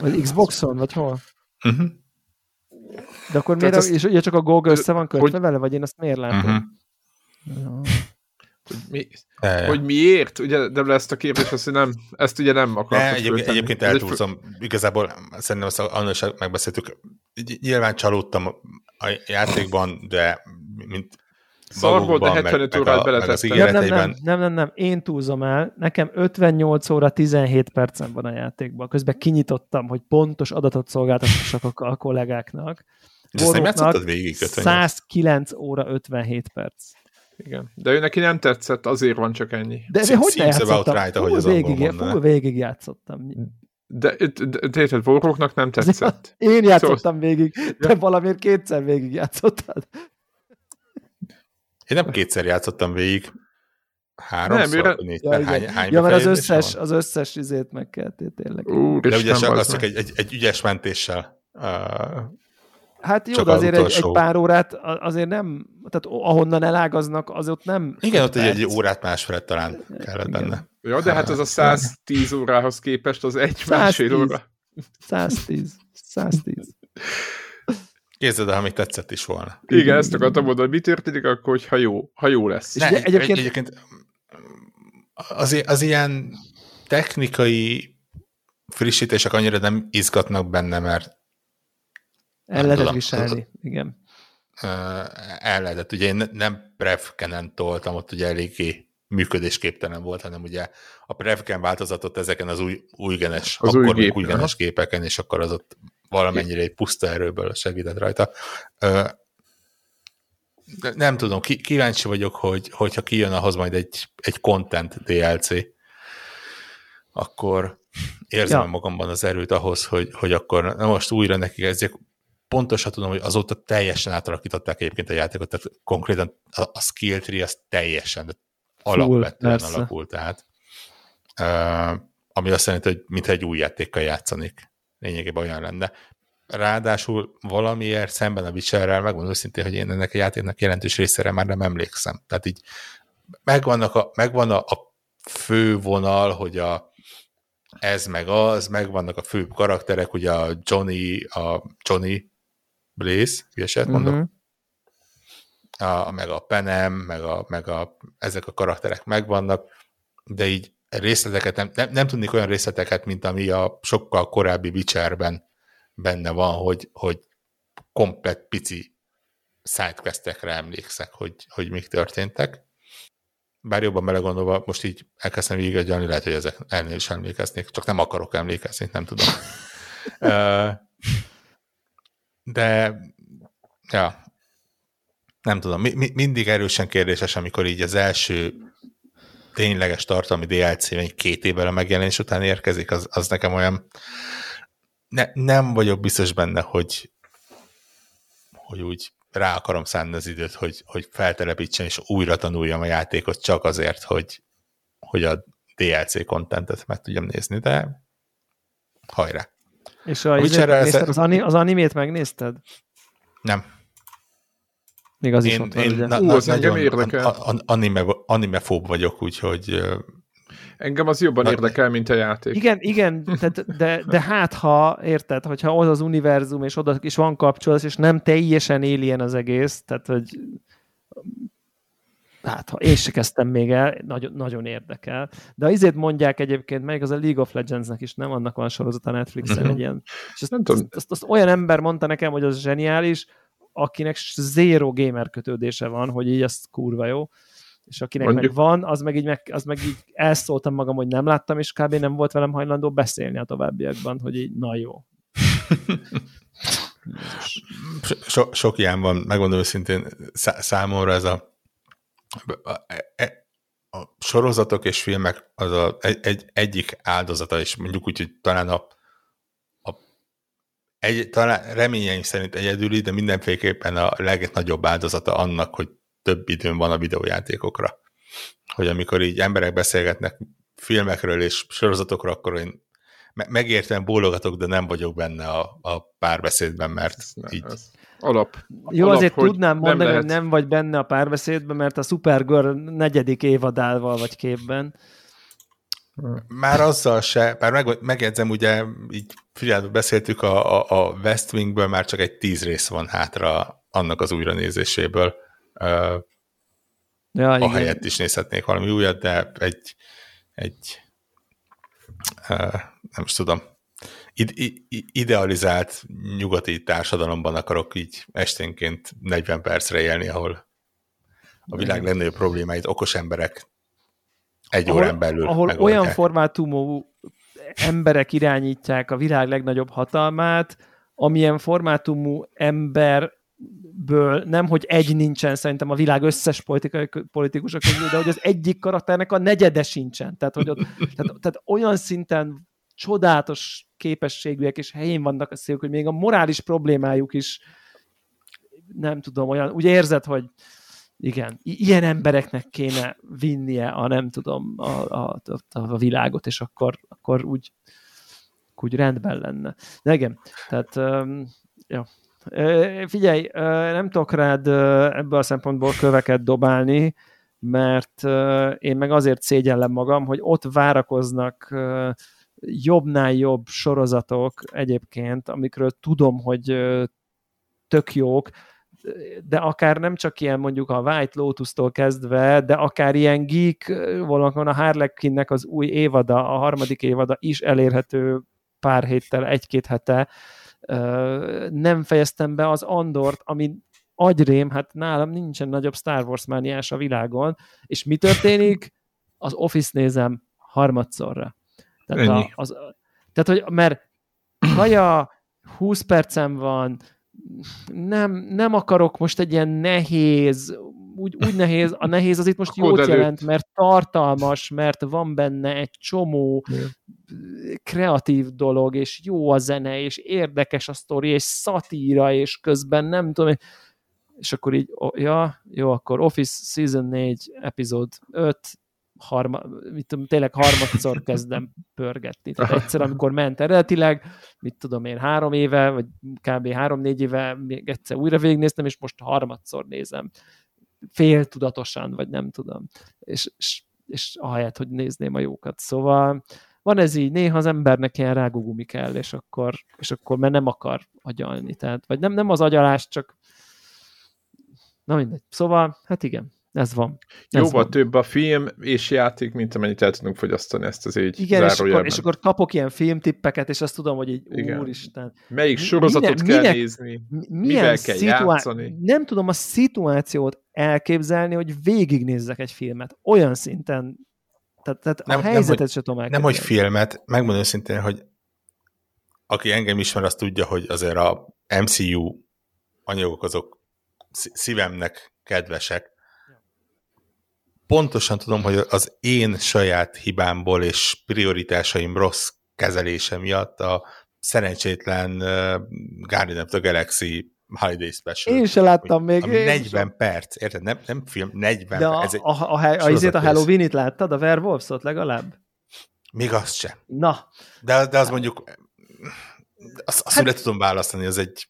[SPEAKER 1] Vagy Xboxon, vagy hol? Uh-huh. De akkor miért, azt, és ugye csak a Google össze van kötve hogy, vele, vagy én azt miért látom? Uh-huh. Ja
[SPEAKER 2] hogy, mi, e, hogy miért? Ugye, de ezt a kérdést azt, hogy nem, ezt ugye nem akartam.
[SPEAKER 3] E, egyébként, egyébként eltúlzom. Igazából szerintem azt annól is megbeszéltük. Nyilván csalódtam a játékban, de mint
[SPEAKER 2] Szar volt, de 75 meg, órát beletettem.
[SPEAKER 1] Nem, nem, nem, nem, nem, nem, én túlzom el. Nekem 58 óra 17 percen van a játékban. Közben kinyitottam, hogy pontos adatot szolgáltassak a, a kollégáknak.
[SPEAKER 3] És ezt nem játszottad végig
[SPEAKER 1] 58? 109 óra 57 perc.
[SPEAKER 2] Igen. De ő neki nem tetszett, azért van csak ennyi.
[SPEAKER 1] De, de hogy játszottam? Right, ahogy az végig, full végig játszottam.
[SPEAKER 2] De, érted, Warrocknak nem tetszett. <laughs>
[SPEAKER 1] Én játszottam szóval... végig, te valamiért kétszer végig játszottad.
[SPEAKER 3] Én nem kétszer játszottam végig. Háromszor, nem, négyszer, ja, hány, hány
[SPEAKER 1] ja, mert az összes, az összes izét meg kell tényleg.
[SPEAKER 3] Úr, de ugye csak, az csak egy, egy, egy ügyes mentéssel uh,
[SPEAKER 1] Hát jó, de azért egy, egy pár órát azért nem, tehát ahonnan elágaznak, az ott nem...
[SPEAKER 3] Igen, ott egy, egy órát másfelett talán kellett benne.
[SPEAKER 2] Ja, de hát az a 110 órához képest az egy 110, másfél óra.
[SPEAKER 1] 110. 110.
[SPEAKER 3] Képzeld el, amit tetszett is volna.
[SPEAKER 2] Igen, ezt akartam mondani, mi történik akkor, hogyha jó, ha jó lesz.
[SPEAKER 3] Ne, egy, egyébként... egyébként az, az ilyen technikai frissítések annyira nem izgatnak benne, mert
[SPEAKER 1] el lehetett viselni, igen.
[SPEAKER 3] El lehetett. Ugye én nem prefkenen toltam, ott ugye eléggé működésképtelen volt, hanem ugye a Prevken változatot ezeken az új, új genes,
[SPEAKER 2] Az
[SPEAKER 3] akkor
[SPEAKER 2] új gép,
[SPEAKER 3] új genes gépeken, és akkor az ott valamennyire egy puszta erőből segített rajta. Nem tudom, kíváncsi vagyok, hogy, hogyha kijön ahhoz majd egy, egy content DLC, akkor érzem
[SPEAKER 1] ja.
[SPEAKER 3] magamban az erőt ahhoz, hogy, hogy akkor na most újra neki kezdjek. Pontosan tudom, hogy azóta teljesen átalakították egyébként a játékot, tehát konkrétan a, a skill tree az teljesen, de alapvetően
[SPEAKER 1] persze.
[SPEAKER 3] alakult át. Uh, ami azt jelenti, hogy mintha egy új játékkal játszanék. Lényegében olyan lenne. Ráadásul valamiért szemben a Witcherrel, megmondom őszintén, hogy én ennek a játéknak jelentős részére már nem emlékszem. Tehát így megvannak a, megvan a, a fő vonal, hogy a, ez meg az, megvannak a fő karakterek, ugye a Johnny, a Johnny Blaze, hülyeset mondok,
[SPEAKER 1] Mhm.
[SPEAKER 3] a, meg a Penem, meg, a, meg a, ezek a karakterek megvannak, de így részleteket nem, nem, nem tudnék olyan részleteket, mint ami a sokkal korábbi Witcherben benne van, hogy, hogy komplett pici sidequestekre emlékszek, hogy, hogy mik történtek. Bár jobban belegondolva, most így elkezdtem végigegyelni, lehet, hogy ezek ennél is emlékeznék, csak nem akarok emlékezni, nem tudom. <laughs> De, ja, nem tudom, mi, mi, mindig erősen kérdéses, amikor így az első tényleges tartalmi DLC egy két évvel a megjelenés után érkezik, az, az nekem olyan ne, nem vagyok biztos benne, hogy hogy úgy rá akarom szánni az időt, hogy, hogy feltelepítsen és újra tanuljam a játékot csak azért, hogy, hogy a DLC kontentet meg tudjam nézni, de hajrá.
[SPEAKER 1] És a,
[SPEAKER 3] A
[SPEAKER 1] megnézted,
[SPEAKER 3] sze-
[SPEAKER 1] az, ani, az animét megnézted?
[SPEAKER 3] Nem.
[SPEAKER 1] Még az is
[SPEAKER 3] Én,
[SPEAKER 1] ott van,
[SPEAKER 3] én
[SPEAKER 1] ugye?
[SPEAKER 3] na,
[SPEAKER 2] Ú, az engem érdekel.
[SPEAKER 3] an- an- anime, animefób vagyok, úgyhogy
[SPEAKER 2] Engem az jobban
[SPEAKER 3] Na-
[SPEAKER 2] érdekel, mint a játék.
[SPEAKER 1] Igen, igen, tehát, de, de hát ha, érted, hogyha az az univerzum, és oda is van kapcsolat, és nem teljesen alien az egész, tehát, hogy hát ha én se kezdtem még el, nagyon, nagyon érdekel. De azért mondják egyébként, meg az a League of Legends-nek is, nem? Annak van sorozata Netflixen
[SPEAKER 3] Mhm.
[SPEAKER 1] egy ilyen. És azt,
[SPEAKER 2] Nem tudom.
[SPEAKER 1] azt, azt, azt, olyan ember mondta nekem, hogy az zseniális, akinek zéro gamer kötődése van, hogy így az kurva jó. És akinek
[SPEAKER 2] Mondjuk-
[SPEAKER 1] meg van, az meg, így meg, az meg így elszóltam magam, hogy nem láttam, és kb. nem volt velem hajlandó beszélni a továbbiakban, hogy így, na jó. <laughs>
[SPEAKER 3] so, sok ilyen van, megmondom őszintén, szá- számomra ez a, a, a, a sorozatok és filmek az a, egy, egy, egyik áldozata, és mondjuk úgy, hogy talán a, a egy, talán reményeim szerint egyedüli, de mindenféleképpen a legnagyobb áldozata annak, hogy több időm van a videójátékokra. Hogy amikor így emberek beszélgetnek filmekről és sorozatokról, akkor én me- megértem, bólogatok, de nem vagyok benne a, a párbeszédben, mert
[SPEAKER 2] Ez
[SPEAKER 3] így
[SPEAKER 2] ez Alap.
[SPEAKER 1] Jó,
[SPEAKER 2] alap,
[SPEAKER 1] azért
[SPEAKER 2] hogy
[SPEAKER 1] tudnám
[SPEAKER 2] nem
[SPEAKER 1] mondani,
[SPEAKER 2] lehet-
[SPEAKER 1] hogy nem vagy benne a párbeszédben, mert a Supergirl negyedik évadával vagy képben.
[SPEAKER 3] Már azzal se, bár meg, megjegyzem, ugye így figyelme beszéltük, a, a, a West Wingből már csak egy tíz rész van hátra annak az újranézéséből.
[SPEAKER 1] Ja, igen.
[SPEAKER 3] ahelyett is nézhetnék valami újat, de egy, egy uh, nem is tudom, idealizált nyugati társadalomban akarok így esténként 40 percre élni, ahol a világ legnagyobb problémáit okos emberek egy
[SPEAKER 1] ahol,
[SPEAKER 3] órán belül
[SPEAKER 1] ahol
[SPEAKER 3] megoldják.
[SPEAKER 1] olyan formátumú emberek irányítják a világ legnagyobb hatalmát, amilyen formátumú emberből nem, hogy egy nincsen szerintem a világ összes politikai, politikusok közül, de hogy az egyik karakternek a negyede sincsen. Tehát, hogy ott, tehát, tehát olyan szinten csodálatos képességűek és helyén vannak a szélük, hogy még a morális problémájuk is nem tudom, olyan, úgy érzed, hogy igen, ilyen embereknek kéne vinnie a nem tudom, a, a, a, a világot, és akkor, akkor úgy, úgy rendben lenne. De igen, tehát um. Ö, Figyelj, nem tudok rád ebből a szempontból köveket dobálni, mert én meg azért szégyellem magam, hogy ott várakoznak jobbnál jobb sorozatok egyébként, amikről tudom, hogy tök jók, de akár nem csak ilyen mondjuk a White Lotus-tól kezdve, de akár ilyen geek, valamikor a Harlequinnek az új évada, a harmadik évada is elérhető pár héttel, egy-két hete. Nem fejeztem be az Andort, ami agyrém, hát nálam nincsen nagyobb Star Wars mániás a világon, és mi történik? az Office nézem harmadszorra. Tehát,
[SPEAKER 2] Ennyi.
[SPEAKER 1] a, az, tehát hogy, mert kaja, 20 percem van, nem, nem akarok most egy ilyen nehéz, úgy, úgy nehéz, a nehéz az itt most jót
[SPEAKER 2] előtt.
[SPEAKER 1] jelent, mert tartalmas, mert van benne egy csomó kreatív dolog, és jó a zene, és érdekes a sztori, és szatíra, és közben nem tudom, és akkor így, ja, jó, akkor Office Season 4, epizód 5, harma, mit tudom, tényleg harmadszor <laughs> kezdem pörgetni. Tehát egyszer, amikor ment eredetileg, mit tudom én, három éve, vagy kb. három-négy éve még egyszer újra végignéztem, és most harmadszor nézem. Fél tudatosan, vagy nem tudom. És, és, és ahelyett, hogy nézném a jókat. Szóval van ez így, néha az embernek ilyen rágugumi kell, és akkor, és akkor mert nem akar agyalni. Tehát, vagy nem, nem az agyalás, csak na mindegy. Szóval, hát igen, ez van. Ez
[SPEAKER 2] Jóval
[SPEAKER 1] van.
[SPEAKER 2] több a film és játék, mint amennyit el tudunk fogyasztani ezt az így
[SPEAKER 1] Igen, és akkor, és akkor kapok ilyen filmtippeket, és azt tudom, hogy így,
[SPEAKER 2] Igen.
[SPEAKER 1] úristen.
[SPEAKER 2] Melyik sorozatot
[SPEAKER 1] minek-
[SPEAKER 2] kell
[SPEAKER 1] minek-
[SPEAKER 2] nézni?
[SPEAKER 1] mi-
[SPEAKER 2] Mivel
[SPEAKER 1] Milyen
[SPEAKER 2] kell
[SPEAKER 1] szituá-
[SPEAKER 2] játszani?
[SPEAKER 1] Nem tudom a szituációt elképzelni, hogy végignézzek egy filmet. Olyan szinten, tehát, tehát
[SPEAKER 3] Nem-
[SPEAKER 1] a
[SPEAKER 3] nem,
[SPEAKER 1] helyzetet
[SPEAKER 3] hogy-
[SPEAKER 1] se tudom
[SPEAKER 3] Nem, hogy
[SPEAKER 1] elképzelni.
[SPEAKER 3] filmet, megmondom őszintén, hogy aki engem ismer, az tudja, hogy azért a MCU anyagok azok szí- szívemnek kedvesek. Pontosan tudom, hogy az én saját hibámból és prioritásaim rossz kezelése miatt a szerencsétlen uh, Guardian of the Galaxy Holiday Special.
[SPEAKER 1] Én se láttam még.
[SPEAKER 3] Ami
[SPEAKER 1] én
[SPEAKER 3] 40 perc, érted? Nem, nem film, 40
[SPEAKER 1] De a,
[SPEAKER 3] perc. Ez
[SPEAKER 1] a, a, a, a, a
[SPEAKER 3] rész.
[SPEAKER 1] Halloween-it láttad? A Werewolves-ot legalább?
[SPEAKER 3] még azt sem.
[SPEAKER 1] Na,
[SPEAKER 3] De, de az mondjuk, azt, azt
[SPEAKER 1] Hát-
[SPEAKER 3] le tudom választani, az egy...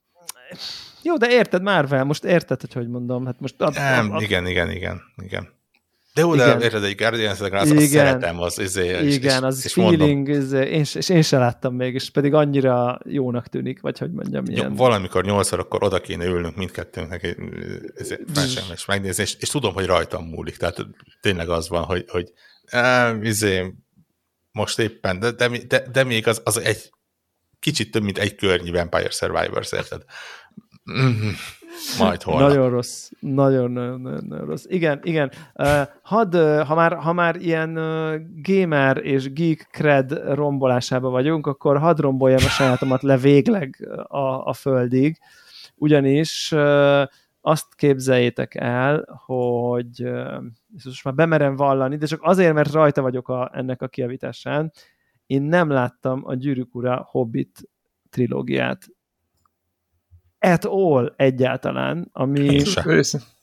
[SPEAKER 1] jó, de érted Marvel, most érted, hogy hogy mondom. Hát most a, a,
[SPEAKER 3] Nem,
[SPEAKER 1] a,
[SPEAKER 3] igen, igen, igen, igen. De jó, de
[SPEAKER 1] Igen.
[SPEAKER 3] érted, egy Guardians of the Galaxy, azt
[SPEAKER 1] Igen.
[SPEAKER 3] szeretem, az, izé, és,
[SPEAKER 1] igen,
[SPEAKER 3] és,
[SPEAKER 1] az
[SPEAKER 3] és
[SPEAKER 1] feeling, ez, én, s- és én se láttam még, és pedig annyira jónak tűnik, vagy hogy mondjam,
[SPEAKER 3] Jó,
[SPEAKER 1] ilyen.
[SPEAKER 3] valamikor nyolcszor akkor oda kéne ülnünk mindkettőnknek és megnézni, és, és tudom, hogy rajtam múlik, tehát tényleg az van, hogy, hogy á, izé, most éppen, de, de, de, de még az, az egy kicsit több, mint egy környi Vampire Survivors, érted? Mhm. Majd holnap.
[SPEAKER 1] Nagyon rossz. Nagyon, nagyon, nagyon, nagyon rossz. Igen, igen. Uh, hadd, uh, ha, már, ha már ilyen uh, gamer és geek cred rombolásába vagyunk, akkor hadd romboljam a sajátomat le végleg a, a földig. Ugyanis uh, azt képzeljétek el, hogy uh, most már bemerem vallani, de csak azért, mert rajta vagyok a, ennek a kiavításán, én nem láttam a Gyűrűk Ura Hobbit trilógiát. At all egyáltalán, ami...
[SPEAKER 3] Én sem.
[SPEAKER 2] Ősz-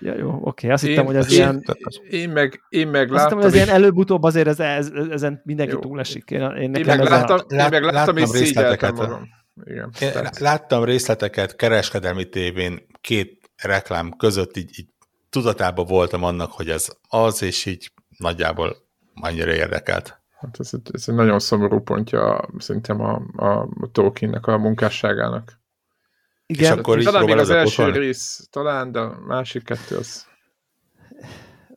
[SPEAKER 1] Ja, jó, oké, azt
[SPEAKER 2] Én-
[SPEAKER 1] hittem, hogy ez
[SPEAKER 2] én-
[SPEAKER 1] ilyen...
[SPEAKER 2] Én meg, én meg
[SPEAKER 1] Azt hittem,
[SPEAKER 2] láttam,
[SPEAKER 1] hogy ez ilyen előbb-utóbb azért ez, ez, ezen mindenki
[SPEAKER 2] Jó.
[SPEAKER 1] túlesik. Én, én
[SPEAKER 2] én meg láttam,
[SPEAKER 1] a...
[SPEAKER 2] én meg láttam,
[SPEAKER 3] láttam
[SPEAKER 2] és szégyeltem
[SPEAKER 3] részleteket.
[SPEAKER 2] magam. Igen,
[SPEAKER 3] Én
[SPEAKER 2] tehát-
[SPEAKER 3] láttam részleteket kereskedelmi tévén két reklám között, így, így tudatában voltam annak, hogy ez az, és így nagyjából annyira érdekelt.
[SPEAKER 2] Hát ez, egy- ez egy nagyon szomorú pontja szerintem a, a Tolkiennek a munkásságának.
[SPEAKER 1] Igen,
[SPEAKER 3] akkor így
[SPEAKER 2] talán még az első
[SPEAKER 3] pótolni?
[SPEAKER 2] rész, talán, de a másik kettő az...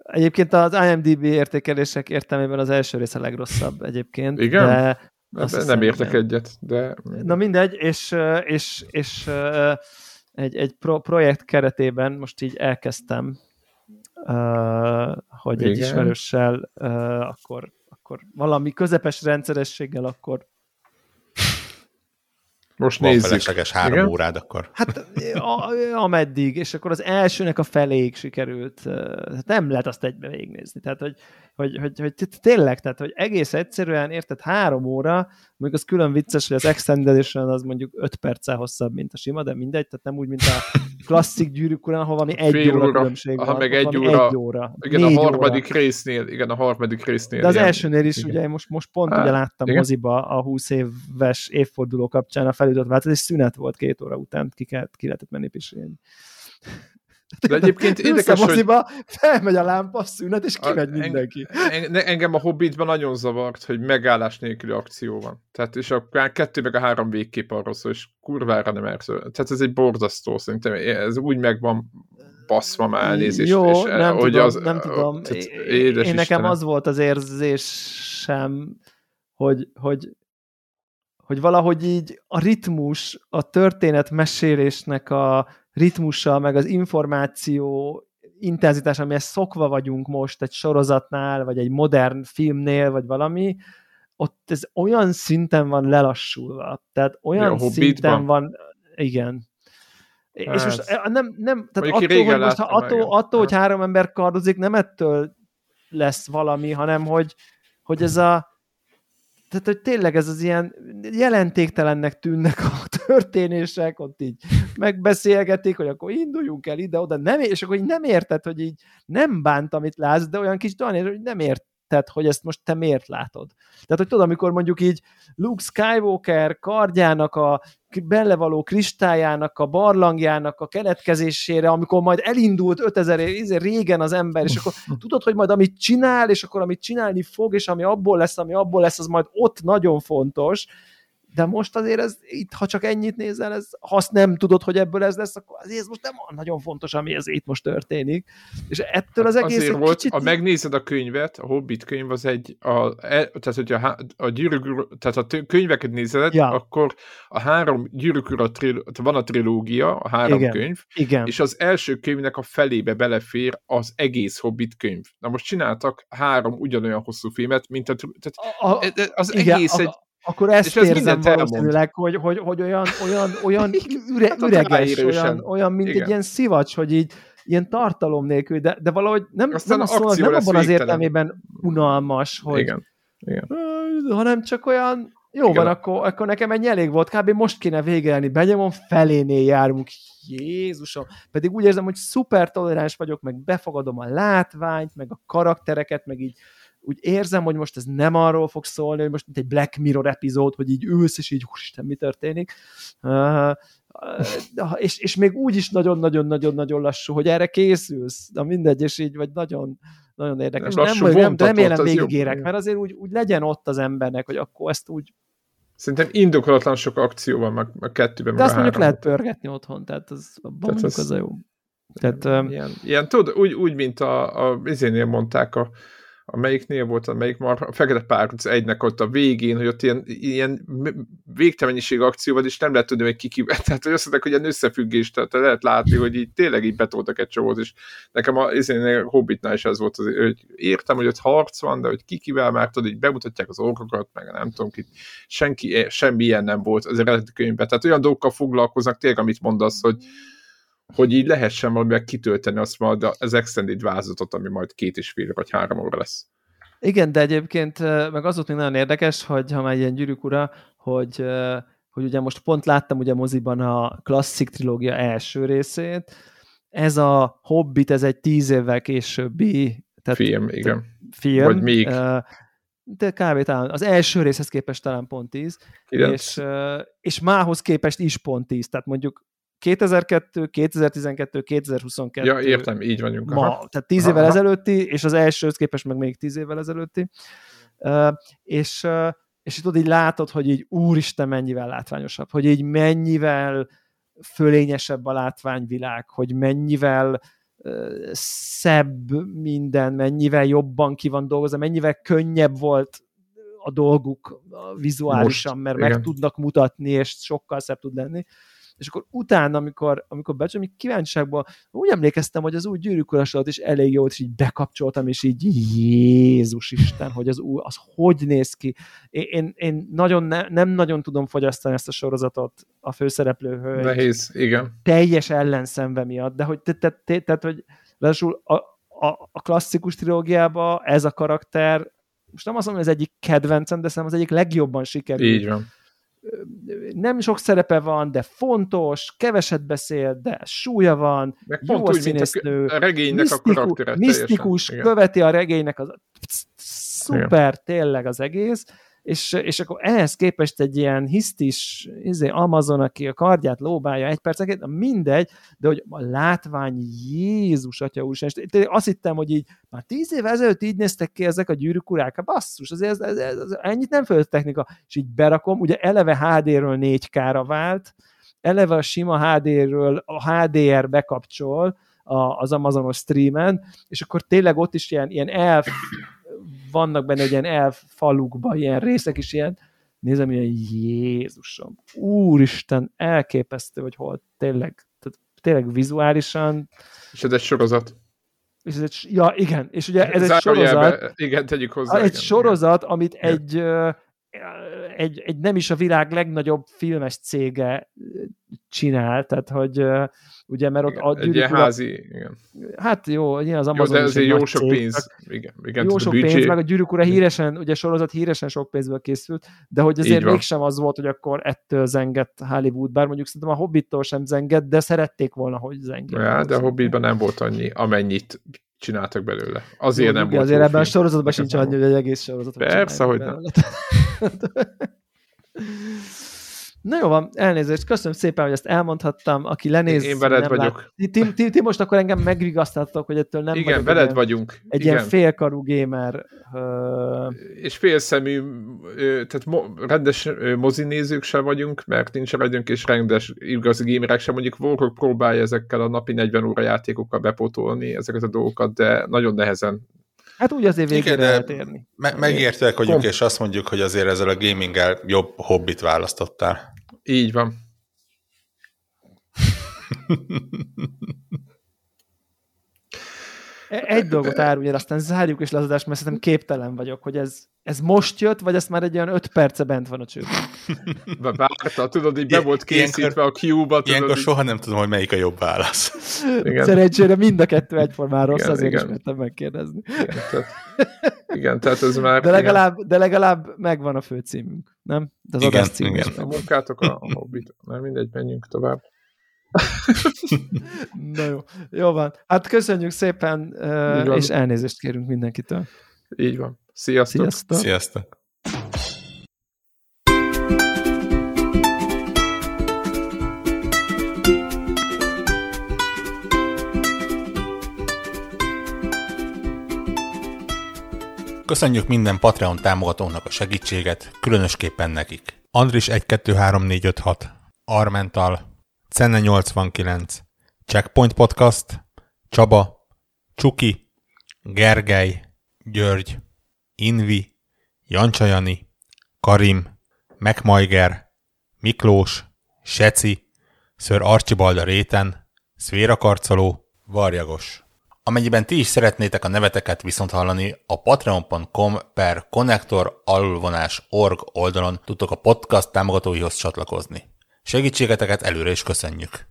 [SPEAKER 1] egyébként az IMDb értékelések értelmében az első rész a legrosszabb egyébként.
[SPEAKER 2] Igen?
[SPEAKER 1] De, Azt
[SPEAKER 2] Nem,
[SPEAKER 1] hiszem,
[SPEAKER 2] nem értek
[SPEAKER 1] igen.
[SPEAKER 2] egyet, de...
[SPEAKER 1] na mindegy, és, és, és egy, egy pro, projekt keretében most így elkezdtem, hogy egy
[SPEAKER 2] Igen.
[SPEAKER 1] ismerőssel ö, akkor, akkor valami közepes rendszerességgel akkor
[SPEAKER 2] Most
[SPEAKER 3] Van
[SPEAKER 2] nézzük.
[SPEAKER 3] felesleges három
[SPEAKER 2] Igen?
[SPEAKER 3] órád, akkor
[SPEAKER 1] Hát a, ameddig, és akkor az elsőnek a feléig sikerült, hát nem lehet azt egybe végignézni. Tehát, hogy, hogy, hogy, hogy tényleg, tehát, hogy egész egyszerűen, érted, három óra, mondjuk az külön vicces, hogy az Extended Edition az mondjuk öt perccel hosszabb, mint a sima, de mindegy, tehát nem úgy, mint a klasszik gyűrűk urán, ahol valami egy
[SPEAKER 2] Fél
[SPEAKER 1] óra,
[SPEAKER 2] óra,
[SPEAKER 1] különbség
[SPEAKER 2] aha,
[SPEAKER 1] van.
[SPEAKER 2] meg egy óra.
[SPEAKER 1] egy óra.
[SPEAKER 2] Igen, a
[SPEAKER 1] négy
[SPEAKER 2] harmadik
[SPEAKER 1] óra.
[SPEAKER 2] résznél, igen, a harmadik résznél.
[SPEAKER 1] De az
[SPEAKER 2] ilyen-
[SPEAKER 1] elsőnél is,
[SPEAKER 2] igen.
[SPEAKER 1] ugye most, most pont
[SPEAKER 2] Á,
[SPEAKER 1] ugye láttam
[SPEAKER 2] igen.
[SPEAKER 1] moziba a 20 éves évforduló kapcsán a felüldött változat, és szünet volt két óra után, ki, kellett, ki lehetett menni pisilni.
[SPEAKER 2] De egyébként
[SPEAKER 1] Ülsz a
[SPEAKER 2] érdekes, hogy
[SPEAKER 1] moziba, felmegy a lámpa, szünet, és
[SPEAKER 2] A-
[SPEAKER 1] kimegy
[SPEAKER 2] eng-
[SPEAKER 1] mindenki.
[SPEAKER 2] en- engem a Hobbitban nagyon zavart, hogy megállás nélküli akció van. Tehát és a kettő meg a három végkép arról szól, és kurvára nem erről. Tehát ez egy borzasztó, szerintem ez úgy meg van baszva már elnézést.
[SPEAKER 1] Jó,
[SPEAKER 2] és,
[SPEAKER 1] nem,
[SPEAKER 2] hogy
[SPEAKER 1] tudom,
[SPEAKER 2] az,
[SPEAKER 1] nem tudom.
[SPEAKER 2] Tehát,
[SPEAKER 1] Én, nekem
[SPEAKER 2] Istenem.
[SPEAKER 1] az volt az érzésem, hogy, hogy, hogy valahogy így a ritmus, a történet mesélésnek a ritmusa, meg az információ intenzitás, amihez szokva vagyunk most egy sorozatnál, vagy egy modern filmnél, vagy valami, ott ez olyan szinten van lelassulva. Tehát olyan ja, szinten van, igen. Hát, és most eh, nem, nem tehát attól, hogy, most, ha attól, attól, hogy három ember kardozik, nem ettől lesz valami, hanem hogy, hogy ez a tehát, hogy tényleg ez az ilyen jelentéktelennek tűnnek a történések, ott így megbeszélgetik, hogy akkor induljunk el ide-oda, nem, és akkor így nem érted, hogy így nem bánt, amit látsz, de olyan kis olyan, hogy nem ért, tehát hogy ezt most te miért látod. Tehát, hogy tudod, amikor mondjuk így Luke Skywalker kardjának a belevaló kristályának, a barlangjának a keletkezésére, amikor majd elindult 5000 év régen az ember, és akkor <laughs> tudod, hogy majd amit csinál, és akkor amit csinálni fog, és ami abból lesz, ami abból lesz, az majd ott nagyon fontos, de most azért ez, itt, ha csak ennyit nézel, ez, ha azt nem tudod, hogy ebből ez lesz, akkor azért ez most nem olyan nagyon fontos, ami ez itt most történik. És ettől az hát egész
[SPEAKER 2] azért volt, kicsit... ha megnézed a könyvet, a Hobbit könyv az egy, a, e, tehát hogy a, a gyűrűk, tehát a könyveket nézed, ja. akkor a három gyűrűk ura van a trilógia, a három
[SPEAKER 1] Igen.
[SPEAKER 2] könyv,
[SPEAKER 1] Igen.
[SPEAKER 2] és az első könyvnek a felébe belefér az egész Hobbit könyv. Na most csináltak három ugyanolyan hosszú filmet, mint a, tehát a, a, e, az igen, egész a, egy
[SPEAKER 1] akkor ezt és érzem valószínűleg, hogy, hogy, hogy olyan, olyan, olyan <laughs> üre, hát üreges, olyan, olyan, mint Igen. egy ilyen szivacs, hogy így ilyen tartalom nélkül, de, de valahogy nem, nem, azt mondom, nem abban az értelmében unalmas, hogy Igen. Igen. hanem csak olyan jó Igen. van, akkor, akkor nekem ennyi elég volt, kb. most kéne végelni, benyomom, felénél járunk, Jézusom, pedig úgy érzem, hogy szuper toleráns vagyok, meg befogadom a látványt, meg a karaktereket, meg így úgy érzem, hogy most ez nem arról fog szólni, hogy most mint egy Black Mirror epizód, hogy így ülsz, és így, úristen, mi történik. Uh, és, és még úgy is nagyon-nagyon-nagyon-nagyon lassú, hogy erre készülsz, de mindegy, és így, vagy nagyon, nagyon érdekes. Nem, nem, nem remélem végigérek, mert azért úgy, úgy legyen ott az embernek, hogy akkor ezt úgy
[SPEAKER 2] Szerintem indokolatlan sok akció van meg a kettőben.
[SPEAKER 1] De azt mondjuk lehet pörgetni otthon, tehát az, abban tehát az, az a jó.
[SPEAKER 2] Tehát, ilyen, ilyen tudod, úgy, úgy, mint a, a izénél mondták a, a melyiknél volt, a melyik már a Fekete Párkuc egynek ott a végén, hogy ott ilyen, ilyen végtelenség akció van, és nem lehet tudni, hogy ki kivel. <laughs> Tehát, hogy azt mondták, hogy ilyen összefüggés, tehát lehet látni, hogy így tényleg így betoltak egy csomót, és nekem a, a Hobbitnál is ez volt, az, hogy értem, hogy ott harc van, de hogy ki már tudod, így bemutatják az orkokat, meg nem tudom, ki, senki, semmi ilyen nem volt az eredeti könyvben. Tehát olyan dolgokkal foglalkoznak tényleg, amit mondasz, hogy hogy így lehessen valamivel kitölteni azt majd az extended vázatot, ami majd két és fél vagy három óra lesz.
[SPEAKER 1] Igen, de egyébként meg az volt még nagyon érdekes, hogy ha már ilyen gyűrűk ura, hogy, hogy ugye most pont láttam ugye moziban a klasszik trilógia első részét, ez a Hobbit, ez egy tíz évvel későbbi
[SPEAKER 2] tehát, film, igen.
[SPEAKER 1] Film,
[SPEAKER 2] Vagy még.
[SPEAKER 1] De kb. talán az első részhez képest talán pont 10, és, és mához képest is pont 10, tehát mondjuk 2002, 2012, 2022.
[SPEAKER 2] Ja, értem, így vagyunk.
[SPEAKER 1] Ma, aha. tehát tíz évvel aha. ezelőtti, és az elsőhöz képest meg még tíz évvel ezelőtti. Uh, és, uh, és tudod, így látod, hogy így úristen mennyivel látványosabb, hogy így mennyivel fölényesebb a látványvilág, hogy mennyivel uh, szebb minden, mennyivel jobban ki van dolgozva, mennyivel könnyebb volt a dolguk vizuálisan, Most, mert igen. meg tudnak mutatni, és sokkal szebb tud lenni és akkor utána, amikor, amikor becsülöm, kíváncsiságban úgy emlékeztem, hogy az új gyűrűk is elég jó, és így bekapcsoltam, és így Jézus Isten, hogy az új, az hogy néz ki. Én, én, nagyon ne, nem nagyon tudom fogyasztani ezt a sorozatot a főszereplő hölgy.
[SPEAKER 2] Nehéz, igen.
[SPEAKER 1] Teljes ellenszenve miatt, de hogy, tehát, te, te, te, hogy ráadásul a, a, a klasszikus trilógiában ez a karakter most nem azt mondom, hogy ez egyik kedvencem, de szerintem az egyik legjobban sikerült.
[SPEAKER 2] Így van
[SPEAKER 1] nem sok szerepe van, de fontos, keveset beszél, de súlya van, Meg jó a színésznő,
[SPEAKER 2] a regénynek misztikus, a
[SPEAKER 1] misztikus követi a regénynek az szuper Igen. tényleg az egész, és, és akkor ehhez képest egy ilyen hisztis izé, Amazon, aki a kardját lóbálja egy percenként, mindegy, de hogy a látvány Jézus, Atya úr, és azt hittem, hogy így már tíz év ezelőtt így néztek ki ezek a gyűrűk urák, hát basszus, azért ez, ez, ez, ez, ennyit nem föld technika, és így berakom, ugye eleve HD-ről 4K-ra vált, eleve a sima HD-ről a HDR bekapcsol, az Amazonos streamen, és akkor tényleg ott is ilyen, ilyen elf vannak benne egy ilyen elfalukban ilyen részek is ilyen, nézem, ilyen Jézusom, úristen, elképesztő, hogy hol tényleg, tehát tényleg vizuálisan.
[SPEAKER 2] És ez egy sorozat.
[SPEAKER 1] És ez egy, ja, igen, és ugye ez egy sorozat.
[SPEAKER 2] Igen, tegyük hozzá.
[SPEAKER 1] Egy igen, sorozat, igen. amit egy, egy, egy nem is a világ legnagyobb filmes cége csinál, tehát hogy ugye, mert ott
[SPEAKER 2] igen, a ilyen házi, igen.
[SPEAKER 1] Hát jó, ilyen az Amazon
[SPEAKER 2] jó, de azért jó sok cég, pénz. Igen, igen,
[SPEAKER 1] jó sok pénz, meg a gyűrűk ura híresen, ugye sorozat híresen sok pénzből készült, de hogy azért mégsem az volt, hogy akkor ettől zengett Hollywood, bár mondjuk szerintem a Hobbittól sem zengett, de szerették volna, hogy zengett.
[SPEAKER 2] Ja, de a Hobbitban nem volt annyi, amennyit csináltak belőle. Azért Jó, nem
[SPEAKER 1] volt Azért ebben a sorozatban sincs annyi, hogy egy egész sorozat.
[SPEAKER 2] Persze, hogy nem. <laughs>
[SPEAKER 1] Na jó van, elnézést, köszönöm szépen, hogy ezt elmondhattam, aki lenéz.
[SPEAKER 2] Én veled vagyok.
[SPEAKER 1] Ti, ti, ti, ti, most akkor engem megvigasztaltok, hogy ettől nem
[SPEAKER 2] Igen, veled ilyen, vagyunk.
[SPEAKER 1] Egy
[SPEAKER 2] Igen.
[SPEAKER 1] ilyen félkarú gamer.
[SPEAKER 2] És félszemű, tehát mo- rendes mozinézők se vagyunk, mert nincs vagyunk, és rendes igazi gamerek sem. Mondjuk Warhawk próbálja ezekkel a napi 40 óra játékokkal bepótolni ezeket a dolgokat, de nagyon nehezen
[SPEAKER 1] Hát úgy azért végére Igen, lehet érni.
[SPEAKER 3] Me- megértőek vagyunk, és azt mondjuk, hogy azért ezzel a gaminggel jobb hobbit választottál.
[SPEAKER 2] Így van. <laughs>
[SPEAKER 1] Egy dolgot árulj aztán zárjuk is le az adást, mert szerintem képtelen vagyok, hogy ez, ez most jött, vagy ezt már egy olyan öt perce bent van a csőben. <laughs>
[SPEAKER 2] Várta, tudod, így be volt készítve a Q-ba.
[SPEAKER 3] Ilyenkor így... soha nem tudom, hogy melyik a jobb válasz.
[SPEAKER 1] Igen. Szerencsére mind a kettő egyformán rossz, igen, azért igen. is mertem megkérdezni.
[SPEAKER 2] Igen tehát, igen, tehát ez már...
[SPEAKER 1] De legalább, de legalább megvan a főcímünk, nem? De az
[SPEAKER 3] igen, cím igen.
[SPEAKER 2] A munkátok a, a hobbit. Már mindegy, menjünk tovább. <laughs>
[SPEAKER 1] Na jó, jó van. Hát köszönjük szépen, uh, és elnézést kérünk mindenkitől.
[SPEAKER 2] Így van. Sziasztok!
[SPEAKER 3] Sziasztok! Sziasztok. Köszönjük minden Patreon támogatónak a segítséget, különösképpen nekik. Andris 123456, Armental, Cenne 89, Checkpoint Podcast, Csaba, Csuki, Gergely, György, Invi, Jancsajani, Karim, Megmajger, Miklós, Seci, Ször Archibalda Réten, Szvéra Karcoló, Varjagos. Amennyiben ti is szeretnétek a neveteket viszont hallani, a patreon.com per connector org oldalon tudtok a podcast támogatóihoz csatlakozni. Segítségeteket előre is köszönjük!